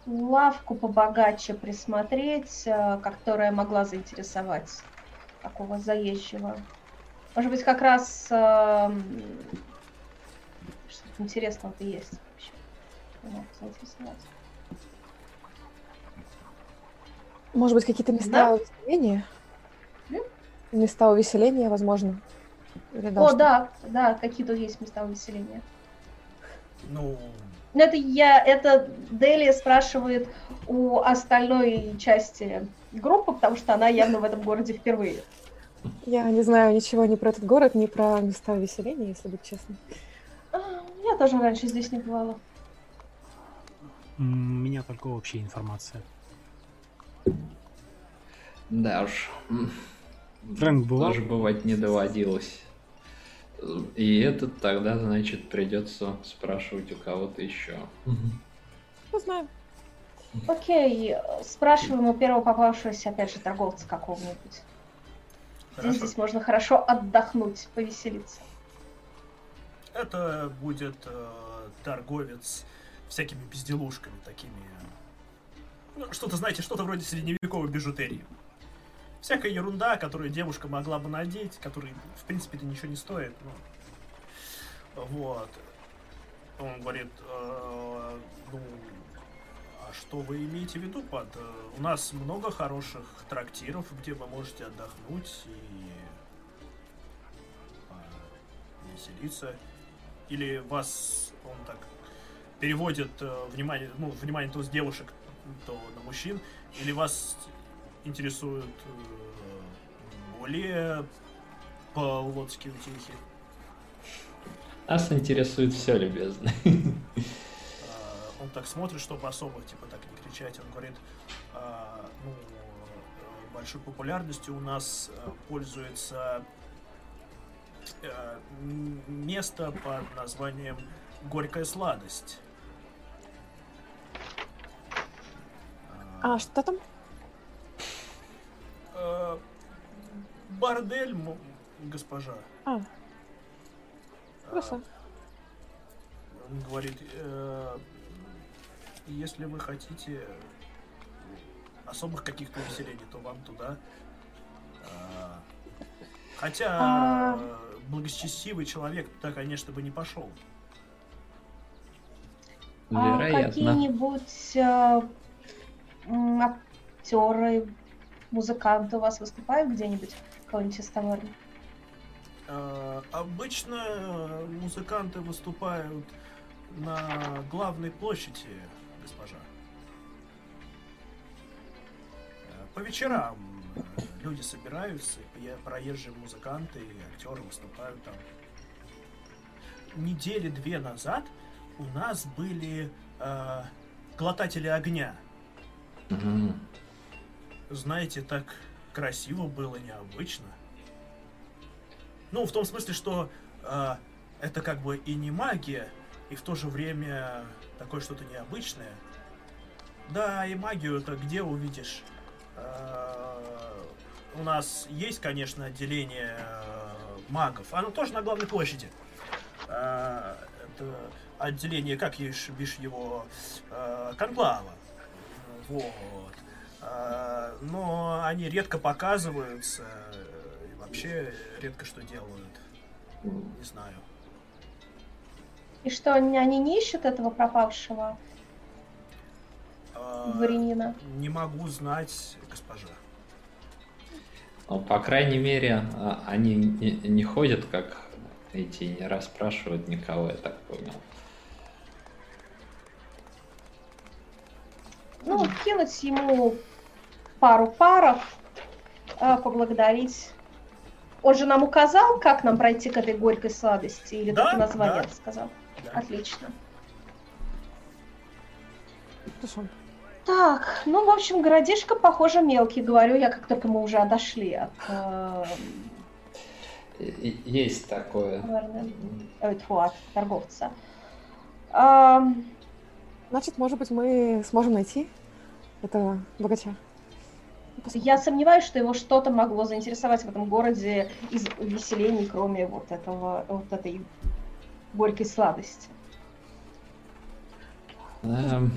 лавку побогаче присмотреть, э, которая могла заинтересовать такого заезжего. Может быть, как раз эм, что-то интересного-то есть вообще. Заинтересовать. Может быть, какие-то места Да. увеселения? М? Места увеселения, возможно. Или О, да, да, какие тут есть места увеселения. Ну, Ну, это я, это Делия спрашивает у остальной части группы, потому что она явно в этом городе впервые. Я не знаю ничего ни про этот город, ни про места увеселения, если быть честной. А, Я тоже раньше здесь не бывала. У меня только общая информация. Да уж. Фрэнк бывал? Тоже бывать не доводилось. И этот тогда, значит, придется спрашивать у кого-то еще. Не знаю. Окей, спрашиваем у первого попавшегося, опять же, торговца какого-нибудь. Здесь можно хорошо отдохнуть, повеселиться. Это будет э, торговец всякими безделушками такими. Ну, что-то, знаете, что-то вроде средневековой бижутерии. Всякая ерунда, которую девушка могла бы надеть, которая, в принципе-то ничего не стоит. ну. Вот. Он говорит, э, ну, а что вы имеете в виду под... э, у нас много хороших трактиров, где вы можете отдохнуть и э, веселиться. Или вас, он так переводит э, внимание, ну, внимание то с девушек, то на мужчин, или вас интересуют э, более полудские утехи? Нас интересует все, любезный. А, он так смотрит, чтобы особо, типа, так не кричать. Он говорит, а, ну, э, большой популярностью у нас э, пользуется место под названием Горькая сладость. А что там? Э, бордель, госпожа. А, А, хорошо. Он говорит, э, если вы хотите особых каких-то увеселений, то вам туда. А, Хотя А. э, благочестивый человек туда, конечно, бы не пошел. А Вероятно. какие-нибудь э, актеры, музыканты у вас выступают где-нибудь? Кого-нибудь из таверны? Э, Обычно музыканты выступают на главной площади, госпожа. Э, По вечерам э, люди собираются, проезжие музыканты и актеры выступают там. Недели две назад у нас были э, глотатели огня. Мгм. Знаете, так красиво было, необычно. Ну, в том смысле, что э, это как бы и не магия, и в то же время такое что-то необычное. Да, и магию-то где увидишь? Э, у нас есть, конечно, отделение э, магов. Оно тоже на главной площади. Э, это отделение, как ешь- бишь его, э, конклава. Вот. А, но они редко показываются и вообще редко что делают. Не знаю. И что, они, они не ищут этого пропавшего А, дворянина? Не могу знать, госпожа. Ну, по крайней мере, а, они не, не ходят, как эти, не расспрашивают никого, я так понял. Ну, кинуть ему пару паров, э, поблагодарить Он же нам указал, как нам пройти к этой горькой сладости, или Да, только название да. рассказал? Да. Отлично. Хорошо. Так, ну, в общем, городишко, похоже, мелкий, говорю я, как только мы уже отошли от э, Есть такое. таверны, э, тьфу, от торговца. Ам, Значит, может быть, мы сможем найти этого богача. Я сомневаюсь, что его что-то могло заинтересовать в этом городе из увеселений, кроме вот этого, вот этой горькой сладости. Эм,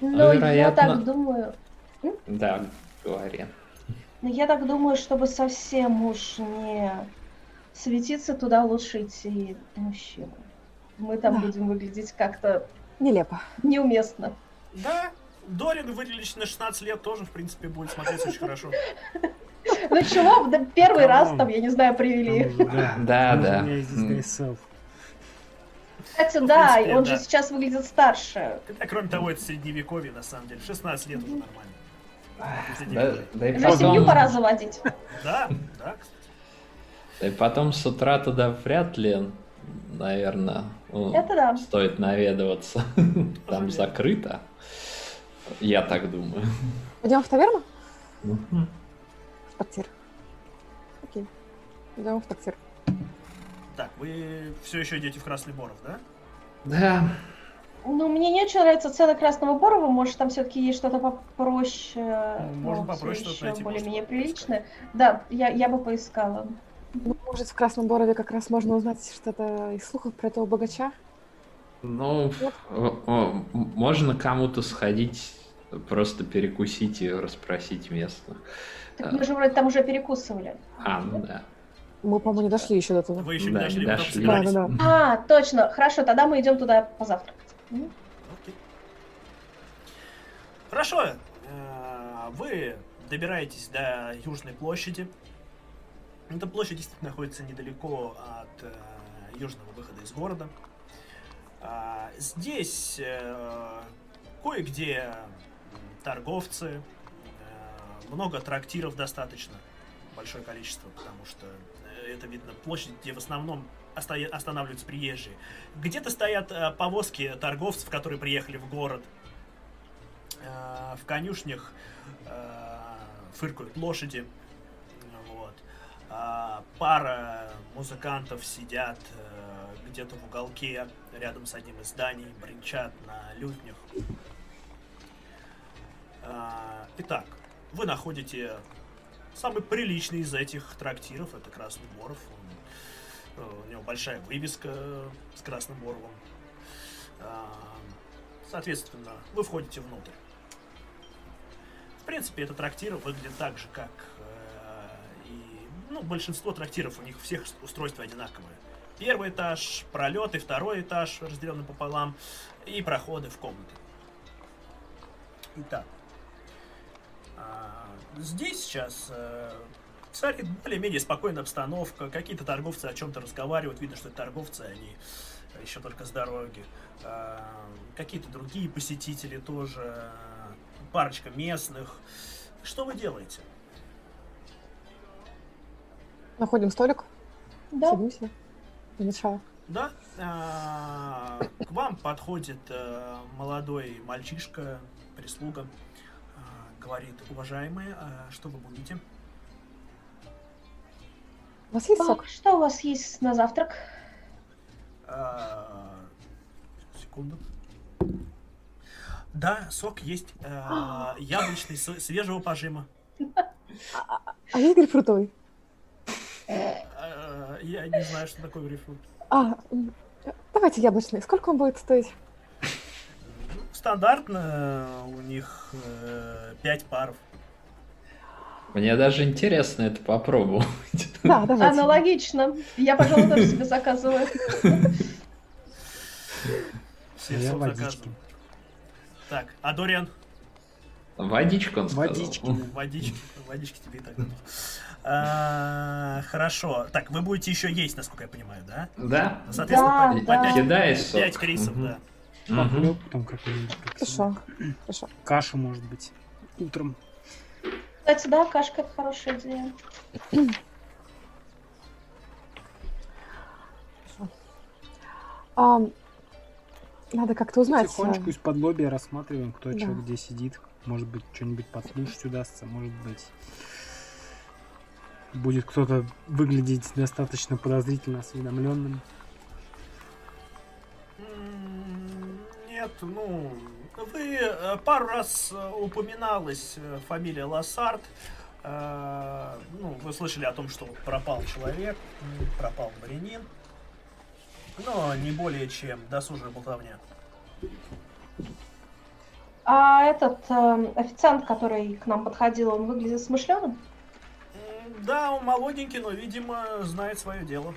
Но я Вероятно. так думаю, Да, говори. но я так думаю, чтобы совсем уж не светиться, туда лучше идти мужчину. Мы там Да. будем выглядеть как-то Нелепо. неуместно. Да, Дорин вылечить на 16 лет тоже, в принципе, будет смотреться очень хорошо. Ну чего, да первый раз там, я не знаю, привели. Да, Да. Кстати, Ну, да, принципе, и он да. же сейчас выглядит старше. Хотя, кроме того, это средневековье, на самом деле. 16 лет уже нормально. Да, да и Уже семью потом, пора заводить. Да, да, кстати. да и потом с утра туда вряд ли, наверное, Это да. стоит наведываться. [LAUGHS] Там закрыто. Я так думаю. Идем в таверну? Мгм. В трактир. Окей. Идем в трактир. Так, вы все еще идете в Красный Боров, да? Да, Ну, мне не очень нравится целый Красного Борова, может, там все-таки есть что-то попроще, Ну, но всё попроще что-то найти, более-менее может, приличное. Да, я, я бы поискала. Ну, может, в Красном Борове как раз можно узнать что-то из слухов про этого богача? ну, м- можно кому-то сходить, просто перекусить и расспросить местных. Так мы же вроде там уже перекусывали. А, ну да. Мы, по-моему, не дошли еще до туда. Вы еще не Да, дошли, не только дошли. собирались. Да, да, А, точно, хорошо, тогда мы идем туда позавтракать. Окей. Хорошо. э, Вы добираетесь до Южной площади. Эта площадь действительно находится недалеко от э, южного выхода из города. А, Здесь э, кое-где торговцы, э, много трактиров достаточно, большое количество, потому что э, это видно площадь, где в основном останавливаются приезжие. Где-то стоят э, повозки торговцев, которые приехали в город. В конюшнях фыркают лошади. Вот. Пара музыкантов сидят где-то в уголке рядом с одним из зданий, бренчат на лютнях. А, итак, вы находите самый приличный из этих трактиров, это Красный Боров. Он, э, у него большая вывеска с Красным Боровым. А, Соответственно, вы входите внутрь. В принципе, этот трактир выглядит так же, как э, и ну, большинство трактиров, у них всех устройства одинаковые. Первый этаж, пролеты, второй этаж, разделенный пополам, и проходы в комнаты. Итак, здесь сейчас э, царит более-менее спокойная обстановка. Какие-то торговцы о чем-то разговаривают. Видно, что это торговцы, они еще только с дороги. А, Какие-то другие посетители тоже. Парочка местных. Что вы делаете? Находим столик, Да. садимся. Не мешало. Да, а, к вам подходит э, молодой мальчишка, прислуга, а, говорит, уважаемые, а что вы будете? У вас есть сок? что у вас есть на завтрак? А, секунду. Да, сок есть э, [GASPS] яблочный, с- свежего пожима. А есть грейпфрутовый? Э, я не знаю, что такое грейпфрут. А, давайте яблочный. Сколько он будет стоить? Стандартно у них 5 паров. Мне даже интересно это попробовать. [LAUGHS] Да, давайте. Аналогично. Я, пожалуй, тоже себе заказываю. Все Я водички. Так, а Дориан? Водичку он сказал. Водички. да. Водички. Водички тебе и так дадут. А, Хорошо. Так, вы будете еще есть, насколько я понимаю, да? Да? Соответственно, Да, по, да. пять, Кидай сок. пять крисов, Мгм. да. Похлеб угу. там какой-нибудь. Хорошо. Хорошо. Каша, может быть, утром. Кстати, да, кашка это хорошая идея. А, надо как-то узнать. Тихонечку э, из-под лобия рассматриваем, кто да. что где сидит. Может быть, что-нибудь подслушать удастся, может быть, будет кто-то выглядеть достаточно подозрительно осведомленным. Нет, ну, вы э, пару раз э, упоминалась э, фамилия Лассард. Ну, вы слышали о том, что пропал человек, пропал дворянин. Но не более чем досужая болтовня. А этот э, официант, который к нам подходил, он выглядит смышленым? Да, он молоденький, но, видимо, знает свое дело.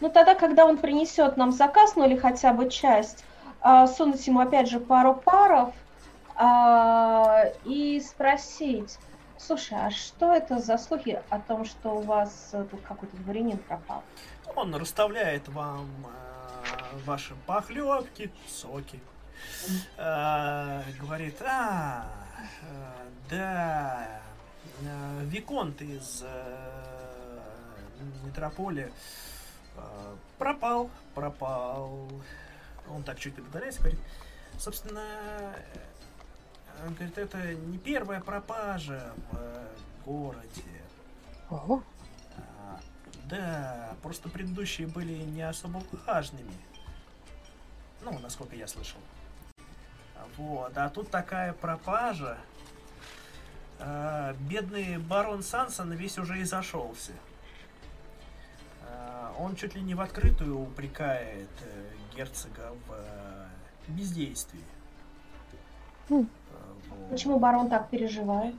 Ну тогда, когда он принесет нам заказ, ну или хотя бы часть, сунуть ему опять же пару паров а, и спросить, слушай, а что это за слухи о том, что у вас тут какой-то дворянин пропал? Он расставляет вам э, ваши похлебки, соки. Говорит, а, да, Виконт из э, метрополии э, пропал, пропал. Он так чуть повторяется, говорит, собственно, э, он говорит, это не первая пропажа в э, городе. Ого. А, Да, просто предыдущие были не особо важными. Ну, насколько я слышал. Вот, а тут такая пропажа. А, Бедный барон Сансон весь уже и зашелся. А, Он чуть ли не в открытую упрекает э, герцога в э, бездействии. Хм. Вот. Почему барон так переживает?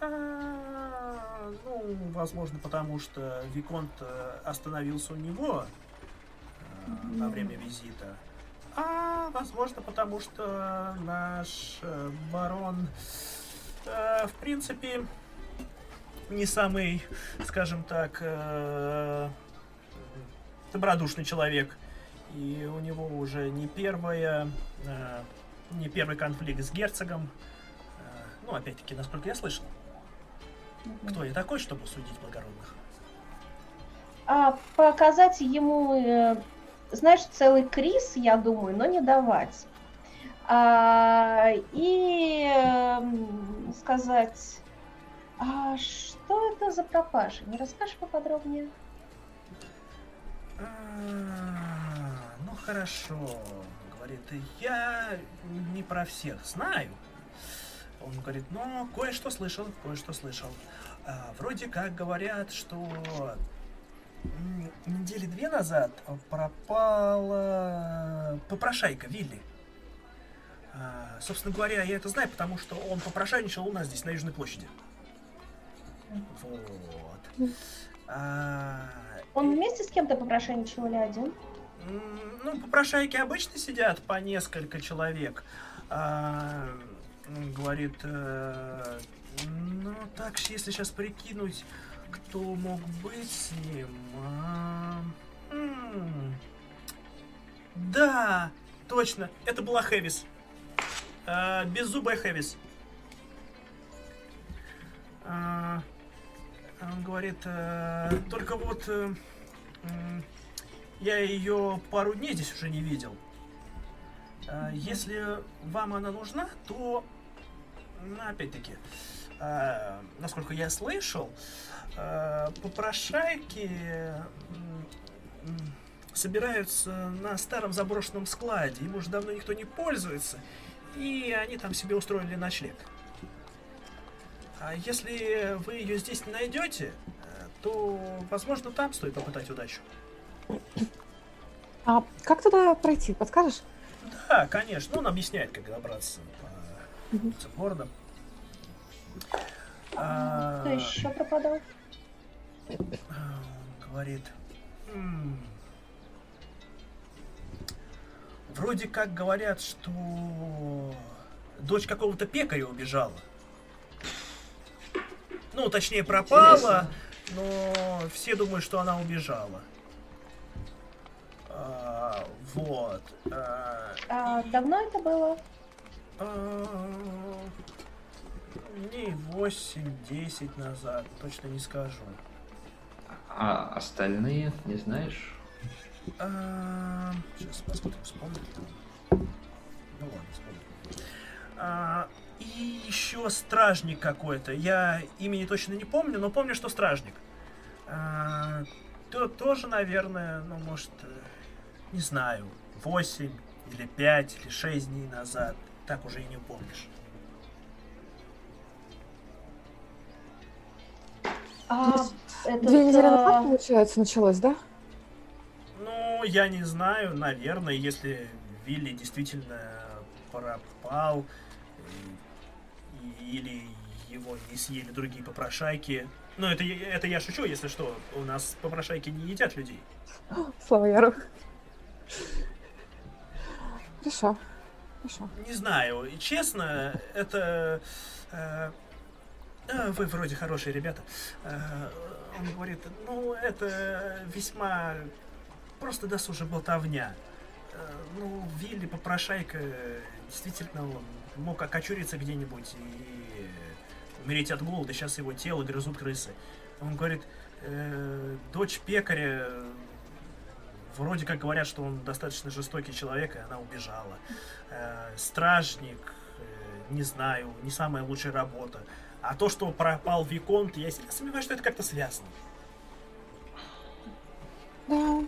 А, Ну, возможно, потому что Виконт э, остановился у него э, на время визита. А, возможно, потому что наш барон, в принципе, не самый, скажем так, добродушный человек. И у него уже не первая, э, не первый конфликт с герцогом. Э, Ну, опять-таки, насколько я слышал. Кто я такой, чтобы судить благородных? А показать ему, э, знаешь, целый криз, я думаю, но не давать. А, и эм, сказать, а что это за пропажа? Не расскажешь поподробнее? А, Ну хорошо, говорит, я не про всех знаю. Он говорит, ну, кое-что слышал, кое-что слышал. А, вроде как говорят, что недели две назад пропала попрошайка Вилли. А, собственно говоря, я это знаю, потому что он попрошайничал у нас здесь, на Южной площади. Вот. А, Он вместе с кем-то попрошайничал или один? Ну, попрошайки обычно сидят по несколько человек. А, говорит, э, ну, так, если сейчас прикинуть, кто мог быть с ним. а, Да, точно, это была Хэвис. А, беззубая Хэвис. А, он говорит, э, только вот э, я ее пару дней здесь уже не видел. А, Если вам она нужна, то, ну, опять-таки, а, насколько я слышал, а, попрошайки собираются на старом заброшенном складе. Им уже давно никто не пользуется. И они там себе устроили ночлег. А если вы ее здесь не найдете, э, то, возможно, там стоит попытать удачу. А как туда пройти? Подскажешь? Да, конечно. Он объясняет, как добраться по Мгм. улицам города. Кто А, еще пропадал? он говорит, «М, вроде как говорят, что дочь какого-то пекаря убежала. Ну, точнее, пропала, но все думают, что она убежала. А, вот. А, А давно это было? а, Дней 8-10 назад, точно не скажу. А остальные, не знаешь? А, Сейчас посмотрим, вспомню. Ну ладно, вспомню. А, И еще стражник какой-то. Я имени точно не помню, но помню, что стражник. А, То тоже, наверное, ну, может, э, не знаю, 8 или 5 или 6 дней назад. Так уже и не помнишь. А этот, Две недели а, назад, получается, началось, да? Ну, я не знаю, наверное, если Вилли действительно пропал, или его не съели другие попрошайки. Ну, это, я- это я шучу, если что. У нас попрошайки не едят людей. Слава Яру. Хорошо. Хорошо. Не знаю, честно, это... э, э, вы вроде хорошие ребята. Э, он говорит, ну, это весьма просто досужая болтовня. Э, ну, Вилли, попрошайка, действительно, он мог окочуриться где-нибудь и умереть от голода. Сейчас его тело грызут крысы. Он говорит, э, дочь пекаря, вроде как говорят, что он достаточно жестокий человек, и она убежала. Э, стражник, э, не знаю, не самая лучшая работа. А то, что пропал Виконт, я сильно сомневаюсь, что это как-то связано. Да.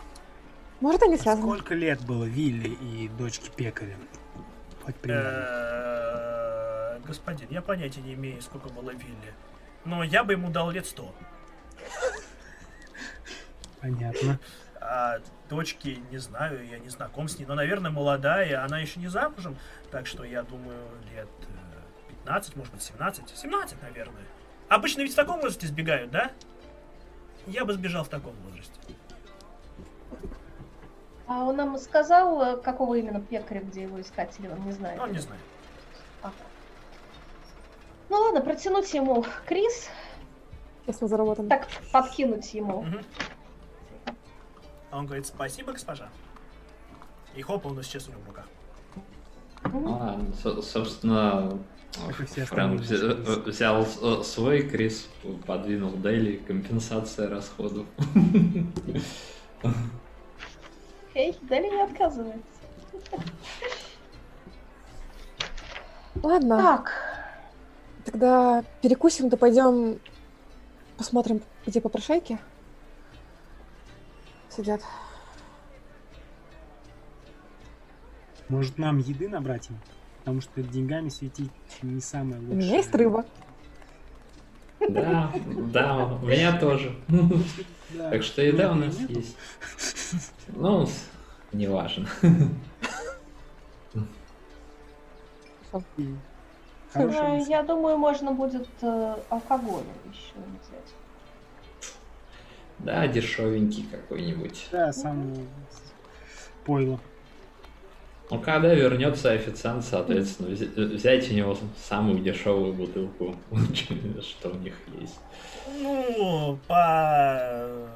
Может, и не связано. Сколько лет было Вилли и дочке пекаря? Хоть примерно. Э, Господин, я понятия не имею, сколько было Вилли. Но я бы ему дал лет сто. Понятно. А дочке, не знаю, я не знаком с ней, но, наверное, молодая, она еще не замужем, так что я думаю, лет э, 15, может быть, 17. 17, наверное. Обычно ведь в таком возрасте сбегают, да? Я бы сбежал в таком возрасте. А он нам сказал, э, какого именно пекаря, где его искать, или он не знает? Ну, не знаю. Ага. Ну ладно, протянуть ему Крис, Если мы заработаем. так подкинуть ему. Мгм. А он говорит, спасибо, госпожа. И хоп, он исчез у него в руках. А, со- собственно, Фрэнк взял с- свой Крис, подвинул Дейли, компенсация расходов. Окей, Дали не отказывается. Ладно, Так, тогда перекусим, то пойдем посмотрим, где попрошайки сидят. Может, нам еды набрать им? Потому что деньгами светить не самое У лучшее. меня есть рыба. Да, да, у меня тоже. Да. Так что еда у Рыбы нас нету? есть. Ну, э, хорошая мысль. я думаю, можно будет э, алкоголь еще взять. Да, дешевенький какой-нибудь. Да, самое пойло. Ну, когда вернется официант, соответственно, вз- взять у него самую дешевую бутылку, что у них есть. Ну, по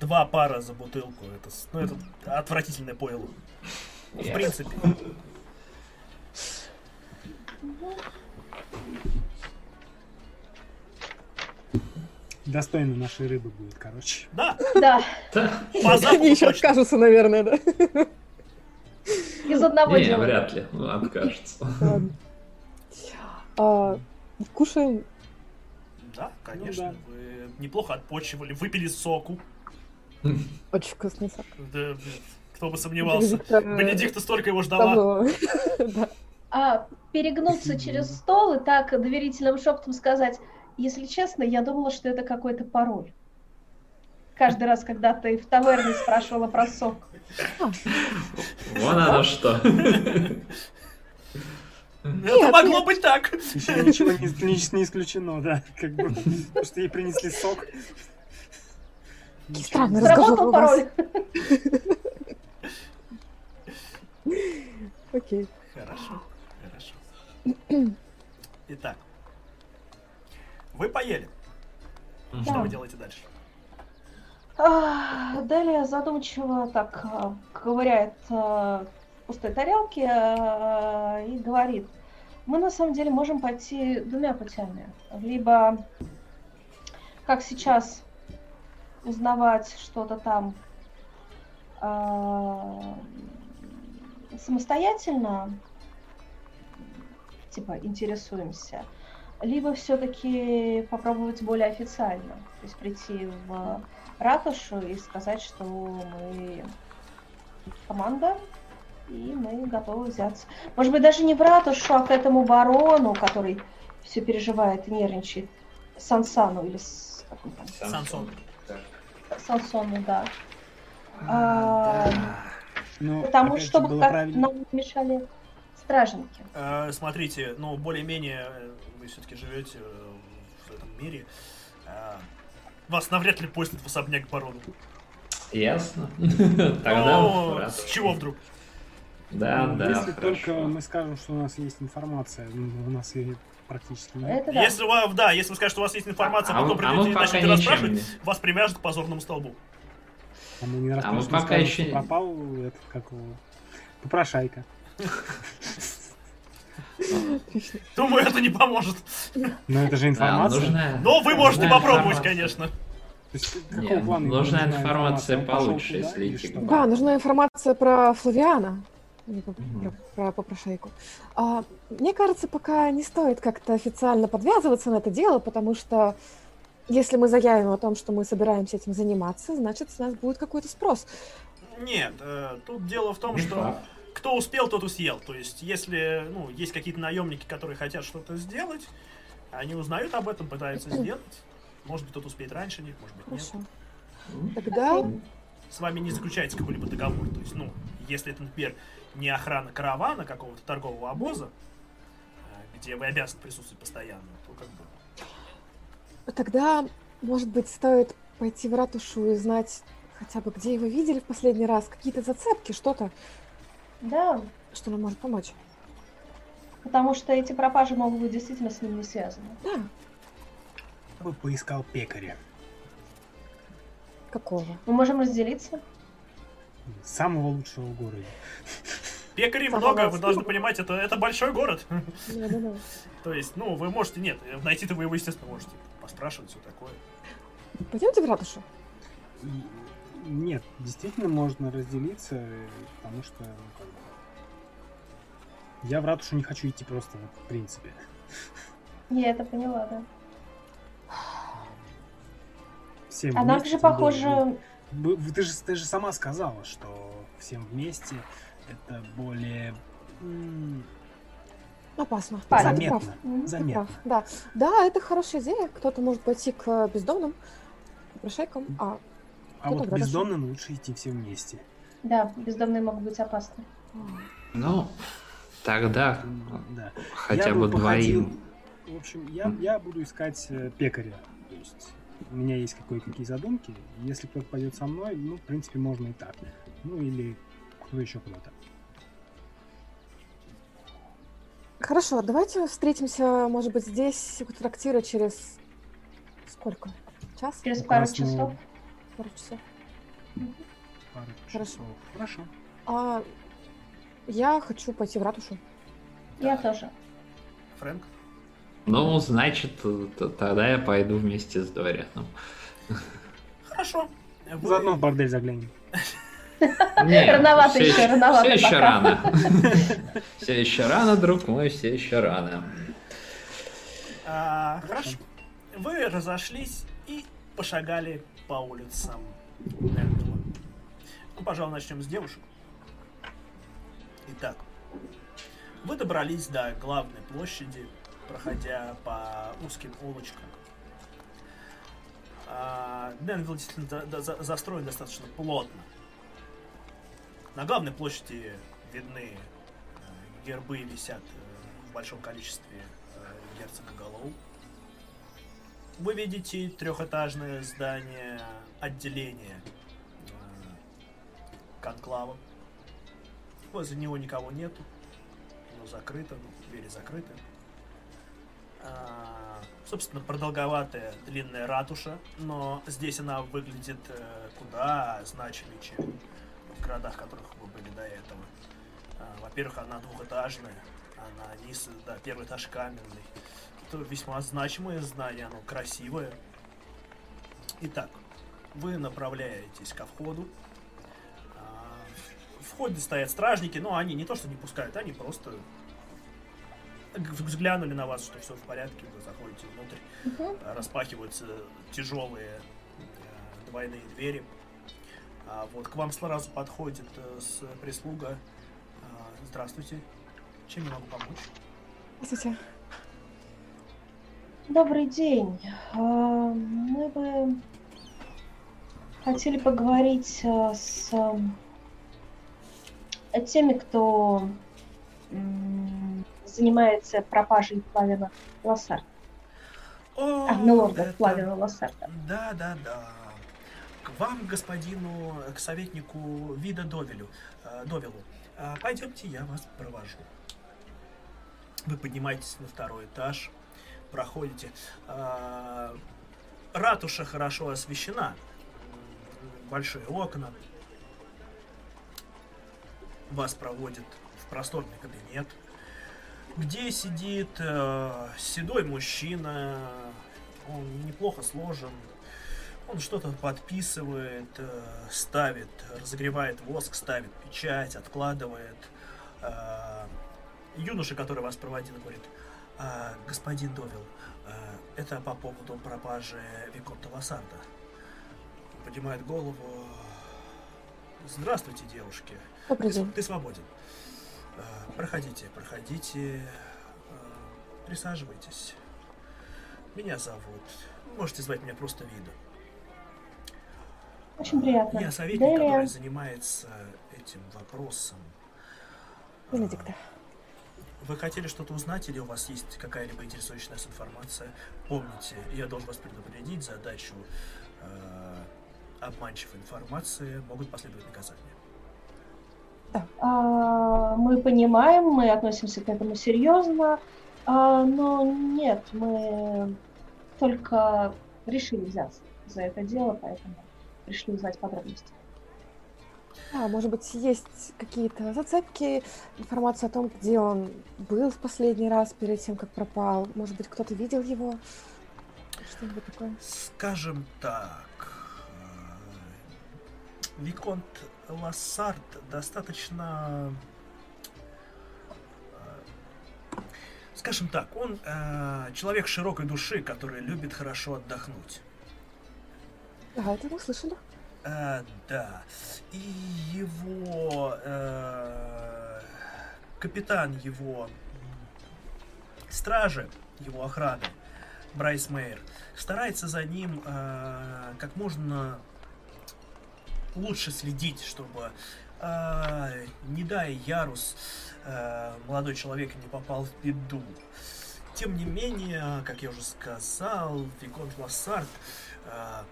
два пара за бутылку. Это, ну, это отвратительное пойло. В принципе. [LAUGHS] Достойно нашей рыбы будет, короче. Да, Да, по запаху Они еще точно. откажутся, наверное, да? из одного Не, дела. вряд ли, ну, откажется. Ладно. А, Кушаем. Да, конечно. Ну да. Вы неплохо отпочивали, выпили соку. Очень вкусный сок. Да, кто бы сомневался. Бенедикта, э, Бенедикта столько его ждала. Да. А перегнуться через стол и так доверительным шепотом сказать, если честно, я думала, что это какой-то пароль. Каждый раз, когда ты в таверне спрашивала про сок. Вон оно что. Это могло быть так. Еще ничего не, не- не исключено, да. Как бы, потому что ей принесли сок. Странный Сработал пароль. Окей. Хорошо, хорошо. [CLEARS THROAT] Итак, вы поели. Что Да. вы делаете дальше? А, Далее задумчиво так а, ковыряет а, в пустой тарелке а, и говорит, мы на самом деле можем пойти двумя путями. Либо, как сейчас, узнавать что-то там самостоятельно типа интересуемся, либо все-таки попробовать более официально, то есть прийти в ратушу и сказать, что мы команда, и мы готовы взяться. Может быть, даже не в ратушу, а к этому барону, который все переживает и нервничает, Сансану или с... как он там? Сансон. Сансону, да. А, А, да. Но, Потому что как правильно- нам не мешали стражники. Э, Смотрите, ну, более-менее вы все-таки живете э, в этом мире. Э, Вас навряд ли пустят в особняк барона. Ясно. [LAUGHS] Тогда в с чего вдруг? Да, Ну, да, Если только мы скажем, что у нас есть информация, ну, у нас ее практически нет. Это да. Если у вас, да, если вы скажете, что у вас есть информация, а, потом а придете мы и начнете расспрашивать, не... вас привяжут к позорному столбу. А мы не А мы пока скажем, еще пропал этот, как его, попрошайка. [LAUGHS] Думаю, это не поможет. Но это же Да, информация. нужна- Но вы можете попробовать, информация. конечно. Есть, какого Не, плана нужна нужна информация получше, туда если идти Да, нужна информация про Флавиана. Про. А, мне кажется, пока не стоит как-то официально подвязываться на это дело, потому что если мы заявим о том, что мы собираемся этим заниматься, значит, с нас будет какой-то спрос. Нет, э, тут дело в том, Не что факт. Кто успел, тот и съел. То есть, если ну, есть какие-то наемники, которые хотят что-то сделать, они узнают об этом, пытаются сделать. Может быть, кто-то успеет раньше них, может быть, нет. Хорошо. Тогда С вами не заключается какой-либо договор. То есть, ну, если это, например, не охрана каравана какого-то торгового обоза, э, где вы обязаны присутствовать постоянно, то как бы... Тогда, может быть, стоит пойти в ратушу и знать хотя бы, где его видели в последний раз, какие-то зацепки, что-то, Да, что нам может помочь. потому что эти пропажи могут быть действительно с ним не связаны. Да, Я бы поискал пекаря. какого? Мы можем разделиться. Самого лучшего в городе. Пекарей Самого много, вы должны понимать, это, это большой город. Да-да-да. [LAUGHS] То есть, ну, вы можете, нет, найти-то вы его, естественно, можете поспрашивать, все такое. Пойдемте в ратушу. Нет, действительно можно разделиться, потому что ну, как бы, я в ратушу не хочу идти просто вот, в принципе. Я это поняла, да. Всем А нам вместе, же, тем более, похоже, ну, Ты же, ты же сама сказала, что всем вместе это более Опасно. Заметно. Заметно. прав. Да. да, это хорошая идея. Кто-то может пойти к бездомным, попрошайкам, а А вот тогда бездомным лучше идти все вместе. да, бездомные могут быть опасны. Ну, тогда Да. хотя Я бы походил- двоим. В общем, я, я буду искать э, пекаря. То есть у меня есть кое-какие задумки. Если кто-то пойдет со мной, ну, в принципе, можно и так. Ну, или кто еще куда-то. Хорошо, давайте встретимся, может быть, здесь, у трактира через сколько? Час? Через пару раз, ну, часов. Пару часов. пару Хорошо. часов. Хорошо. А я хочу пойти в ратушу. Я тоже. Фрэнк? Ну, значит, тогда я пойду вместе с Дорианом. Хорошо. Вы- Заодно в бордель заглянем. [LAUGHS] Не, Рановато всё еще, рановато Все еще пока. рано. [LAUGHS] Все еще рано, друг мой, все еще рано. А, хорошо. Вы разошлись и пошагали по улицам Нэнтела. Ну, пожалуй, начнем с девушек. Итак, вы добрались до главной площади, проходя по узким улочкам. А, Денвилл действительно за- за- за- застроен достаточно плотно. На главной площади видны э, гербы висят э, в большом количестве э, герцога Голоу. Вы видите трехэтажное здание отделения э, конклава. Возле него никого нету. Оно закрыто, ну, двери закрыты. А, собственно, продолговатая длинная ратуша, но здесь она выглядит э, куда значимее, чем в городах, в которых вы были до этого. А, во-первых, она двухэтажная, она низ, да, первый этаж каменный. Весьма значимое здание, оно красивое. Итак, вы направляетесь ко входу. А, входе стоят стражники, но они не то что не пускают, они просто взглянули на вас, что все в порядке, вы заходите внутрь, а, распахиваются тяжелые э, двойные двери. А вот к вам сразу подходит э, с прислуга. Здравствуйте. Чем я могу помочь? Здравствуйте. Добрый день. А, Мы бы хотели поговорить а, с а, теми, кто занимается пропажей Флавина Лассарта. О, А, милорда это- Флавина Лассарта. Да, да, да. К вам, господину, к советнику Вида Довелю, э, Довелу. А, Пойдемте, я вас провожу. Вы поднимаетесь на второй этаж, проходите. А, Ратуша хорошо освещена. Большие окна. Вас проводят в просторный кабинет, где сидит э, седой мужчина. Он неплохо сложен. Он что-то подписывает, э, ставит, разогревает воск, ставит печать, откладывает. Э, юноша, который вас проводил, говорит, «А, господин Довил, э, это по поводу пропажи Виконта Лассарда. Поднимает голову. Здравствуйте, девушки. Добрый Ты, день. ты свободен. Э, Проходите, проходите. э, Присаживайтесь. Меня зовут. Можете звать меня просто Вида. Очень приятно. Я советник, Делия. который занимается этим вопросом. Бенедикта. Вы хотели что-то узнать или у вас есть какая-либо интересующая нас информация? Помните, я должен вас предупредить, задачу э, обманчивой информации могут последовать наказания. А, Мы понимаем, мы относимся к этому серьезно, а, но нет, мы только решили взяться за это дело, поэтому пришли узнать подробности. А, может быть, есть какие-то зацепки, информация о том, где он был в последний раз перед тем, как пропал. Может быть, кто-то видел его? Что-нибудь такое. Скажем так, э, Виконт Лассард достаточно... э, Скажем так, он э, человек широкой души, который любит хорошо отдохнуть. Да, это мы слышали. Э, да. И его э, капитан его стражи, его охраны, Брайс Мейер, старается за ним э, как можно лучше следить, чтобы э, не дай Ярус, э, молодой человек не попал в беду. Тем не менее, как я уже сказал, Виконт Лассард э,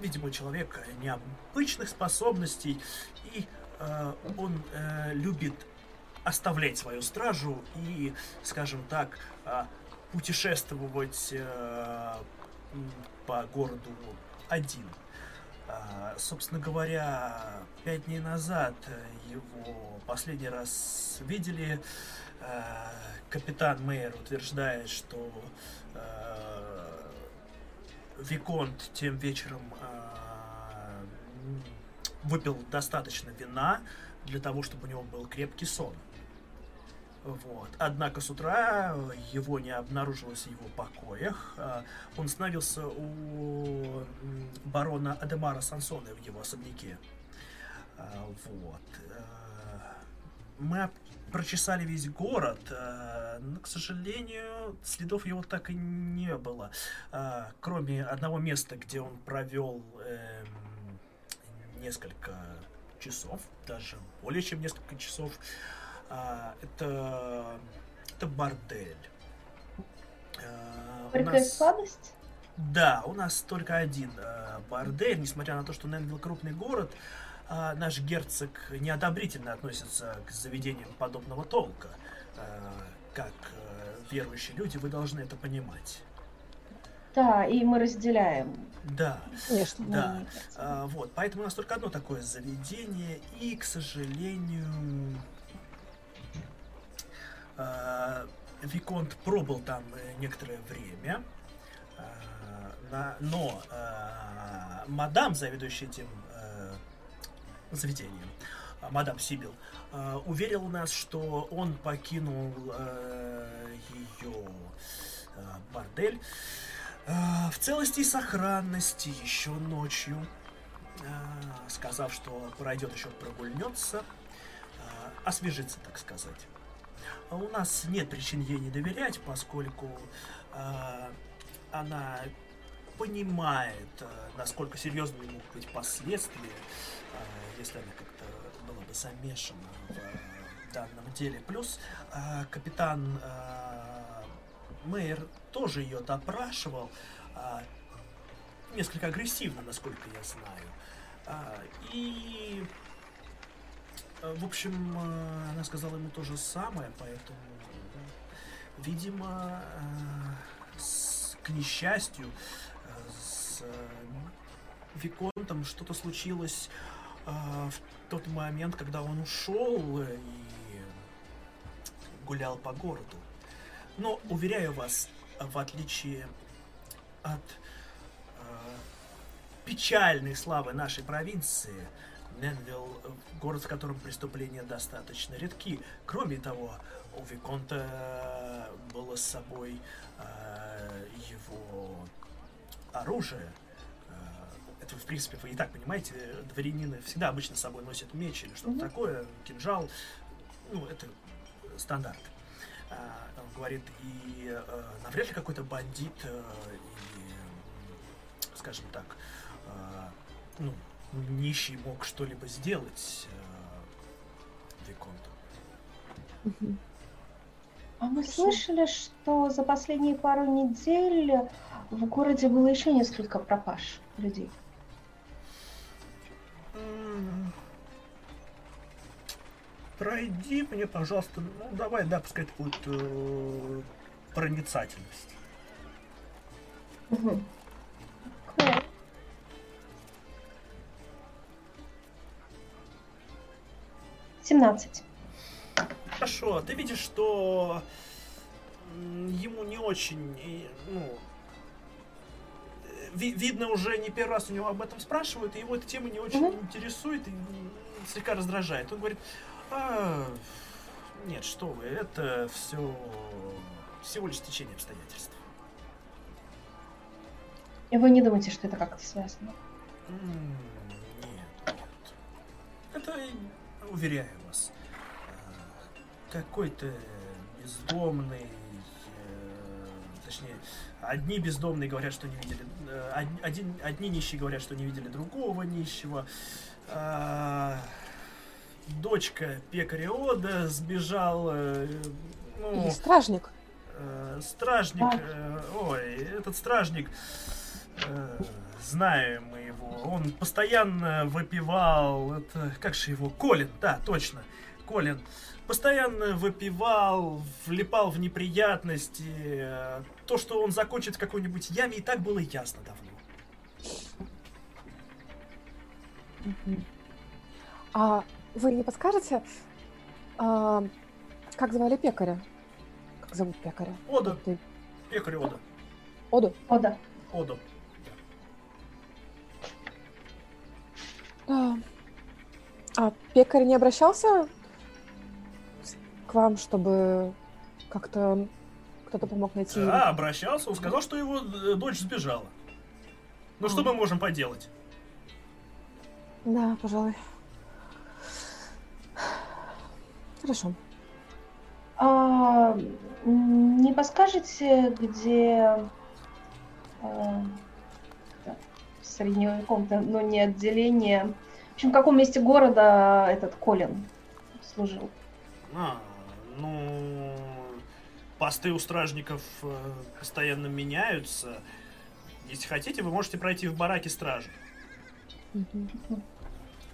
видимо, человек необычных способностей, и э, он э, любит оставлять свою стражу и, скажем так, э, путешествовать э, по городу один. А, собственно говоря, пять дней назад его последний раз видели. А, капитан Мейер утверждает, что а, Виконт тем вечером м, выпил достаточно вина для того, чтобы у него был крепкий сон. Вот. Однако с утра его не обнаружилось в его покоях. А, Он становился у барона Адемара Сансона в его особняке. А, Вот. А, Мы прочесали весь город, а, но, к сожалению, следов его так и не было. А, Кроме одного места, где он провел эм, несколько часов, даже более чем несколько часов. А, это, это бордель. Горькая нас- сладость? да, у нас только один э, бордель, несмотря на то, что Ненвилл крупный город, а, наш герцог неодобрительно относится к заведениям подобного толка. Э, как э, верующие люди, вы должны это понимать. Да, и мы разделяем. Да, Конечно. Да. а, вот, поэтому у нас только одно такое заведение, и, к сожалению, а, Виконт пробыл там э, некоторое время, а, на- но а, мадам, заведующая этим заведением, а, мадам Сибил, а, уверил нас, что он покинул э, ее а, бордель а, в целости и сохранности еще ночью, сказав, что пройдет еще прогульнется, освежиться, так сказать. А у нас нет причин ей не доверять, поскольку она понимает, насколько серьезными могут быть последствия, если она как-то была бы замешана в данном деле. Плюс а, капитан а, Мейер тоже ее допрашивал, несколько агрессивно, насколько я знаю. И в общем, она сказала ему то же самое, поэтому, видимо, к несчастью, с Виконтом что-то случилось в тот момент, когда он ушел э, и гулял по городу. Но, уверяю вас, в отличие от а, печальной славы нашей провинции, Ненвилл э, город, в котором преступления достаточно редки. Кроме того, у Виконта э, было с собой э, его оружие. Это, в принципе, вы и так понимаете, дворянины всегда обычно с собой носят меч или что-то Мгм. такое, кинжал. Ну, это стандарт. А, Он говорит, и э, навряд ли какой-то бандит э, м, скажем так, э, ну, нищий мог что-либо сделать э, Виконту. А мы слышали, что за последние пару недель в городе было еще несколько пропаж людей. Пройди мне, пожалуйста, ну давай, да, пускай это будет э, проницательность. Мгм. Окей. Семнадцать. Хорошо, ты видишь, что ему не очень, ну, ви- видно уже не первый раз у него об этом спрашивают, и его эта тема не очень Мгм. интересует и слегка раздражает. Он говорит, «А, нет, что вы, это все всего лишь течение обстоятельств. И вы не думаете, что это как-то связано? Нет, нет. Это, уверяю вас, э, какой-то бездомный, точнее, одни бездомные говорят, что не видели, э, од- один, одни нищие говорят, что не видели другого нищего. А, Дочка пекаря Ода сбежала, э, ну, И стражник. Э, стражник, э, ой, этот стражник, э, знаем мы его, он постоянно выпивал, это, как же его, Колин, да, точно, Колин, постоянно выпивал, влипал в неприятности, то, что он закончит в какой-нибудь яме, и так было ясно давно. А вы не подскажете, а, как звали пекаря? Как зовут пекаря? Ода, Ты- пекарь Ода, Оду? О, да. Ода. А, а пекарь не обращался к вам, чтобы как-то кто-то помог найти? Да, обращался, он сказал, что его э, дочь сбежала. Ну что А. мы можем поделать? Да, пожалуй. Хорошо. А, не подскажете, где а, так, среднего каком-то, но не отделение. В общем, в каком месте города этот Колин служил? А, ну, посты у стражников э, постоянно меняются. Если хотите, вы можете пройти в бараки стражи.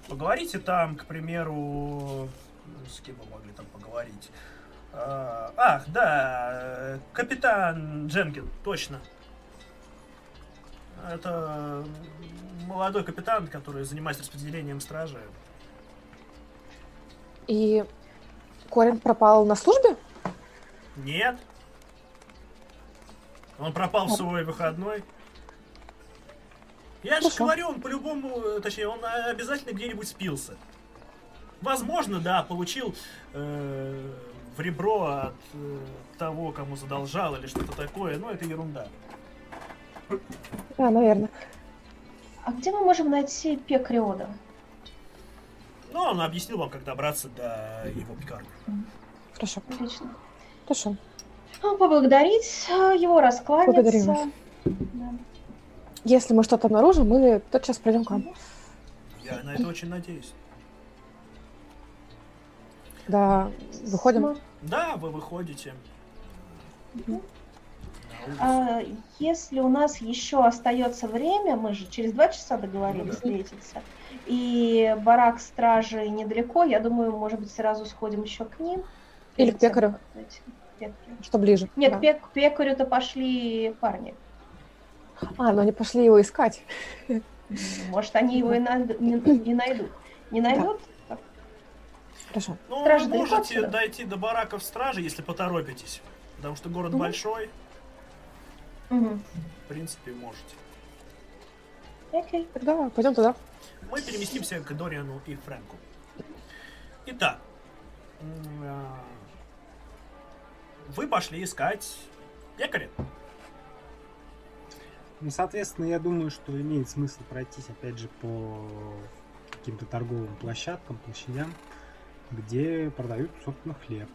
Поговорите там, к примеру, ну, с кем вы могли там поговорить. А, ах, да, капитан Дженкин, точно. Это молодой капитан, который занимается распределением стражи. И Корин пропал на службе? Нет. Он пропал в свой выходной. Я же говорю, он по-любому, э, точнее, он э, обязательно где-нибудь спился. Возможно, да, получил э, в ребро от э, того, кому задолжал или что-то такое, но это ерунда. Да, наверное. А где мы можем найти пекариода? Ну, он объяснил вам, как добраться до его пекарни. Хорошо. Отлично. Хорошо. Ну, поблагодарить э, его, Благодарим раскланяться. вас. Да. Если мы что-то обнаружим, мы тотчас придем к вам. Я на это очень надеюсь. Да, выходим. Да, вы выходите. Улицу. А, если у нас еще остается время, мы же через два часа договорились Ну да. встретиться, и барак стражи недалеко, я думаю, может быть, сразу сходим еще к ним. Или к пекарю. Что ближе. Нет, Да. к пек- пекарю-то пошли парни. А, но они пошли его искать. Может, они его и, найд- не, не найдут. Не найдут? Хорошо. Ну, Стража вы можете отсюда? дойти до бараков стражи, если поторопитесь. Потому что город Мгм. большой, Мгм. в принципе, можете. Окей. Тогда пойдем туда. Мы переместимся к Дориану и Фрэнку. Итак, а, вы пошли искать пекаря. Ну, соответственно, я думаю, что имеет смысл пройтись, опять же, по каким-то торговым площадкам, площадям, где продают, собственно, хлеб.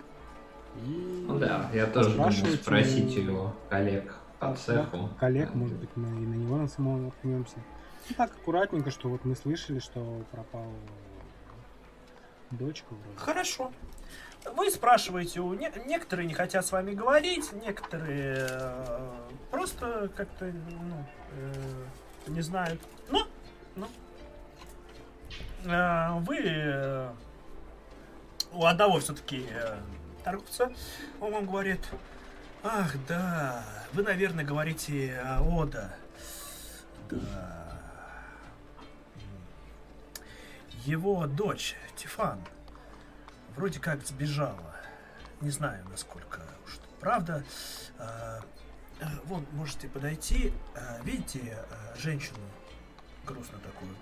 И Ну да, я тоже думаю спросить у- его коллег по Да, цеху. коллег, может быть, мы и на него на самого наткнемся. Ну, так аккуратненько, что вот мы слышали, что пропала дочка вроде. Хорошо. Вы спрашиваете, у не- некоторые не хотят с вами говорить, некоторые э, просто как-то ну, э, не знают. Но, но. Э, вы э, у одного все-таки торговца, он вам говорит, ах да, вы, наверное, говорите о Ода. Да. Его дочь, Тифан, вроде как сбежала. Не знаю, насколько уж правда. А, а, Вон, можете подойти. А, Видите а, женщину грустно такую?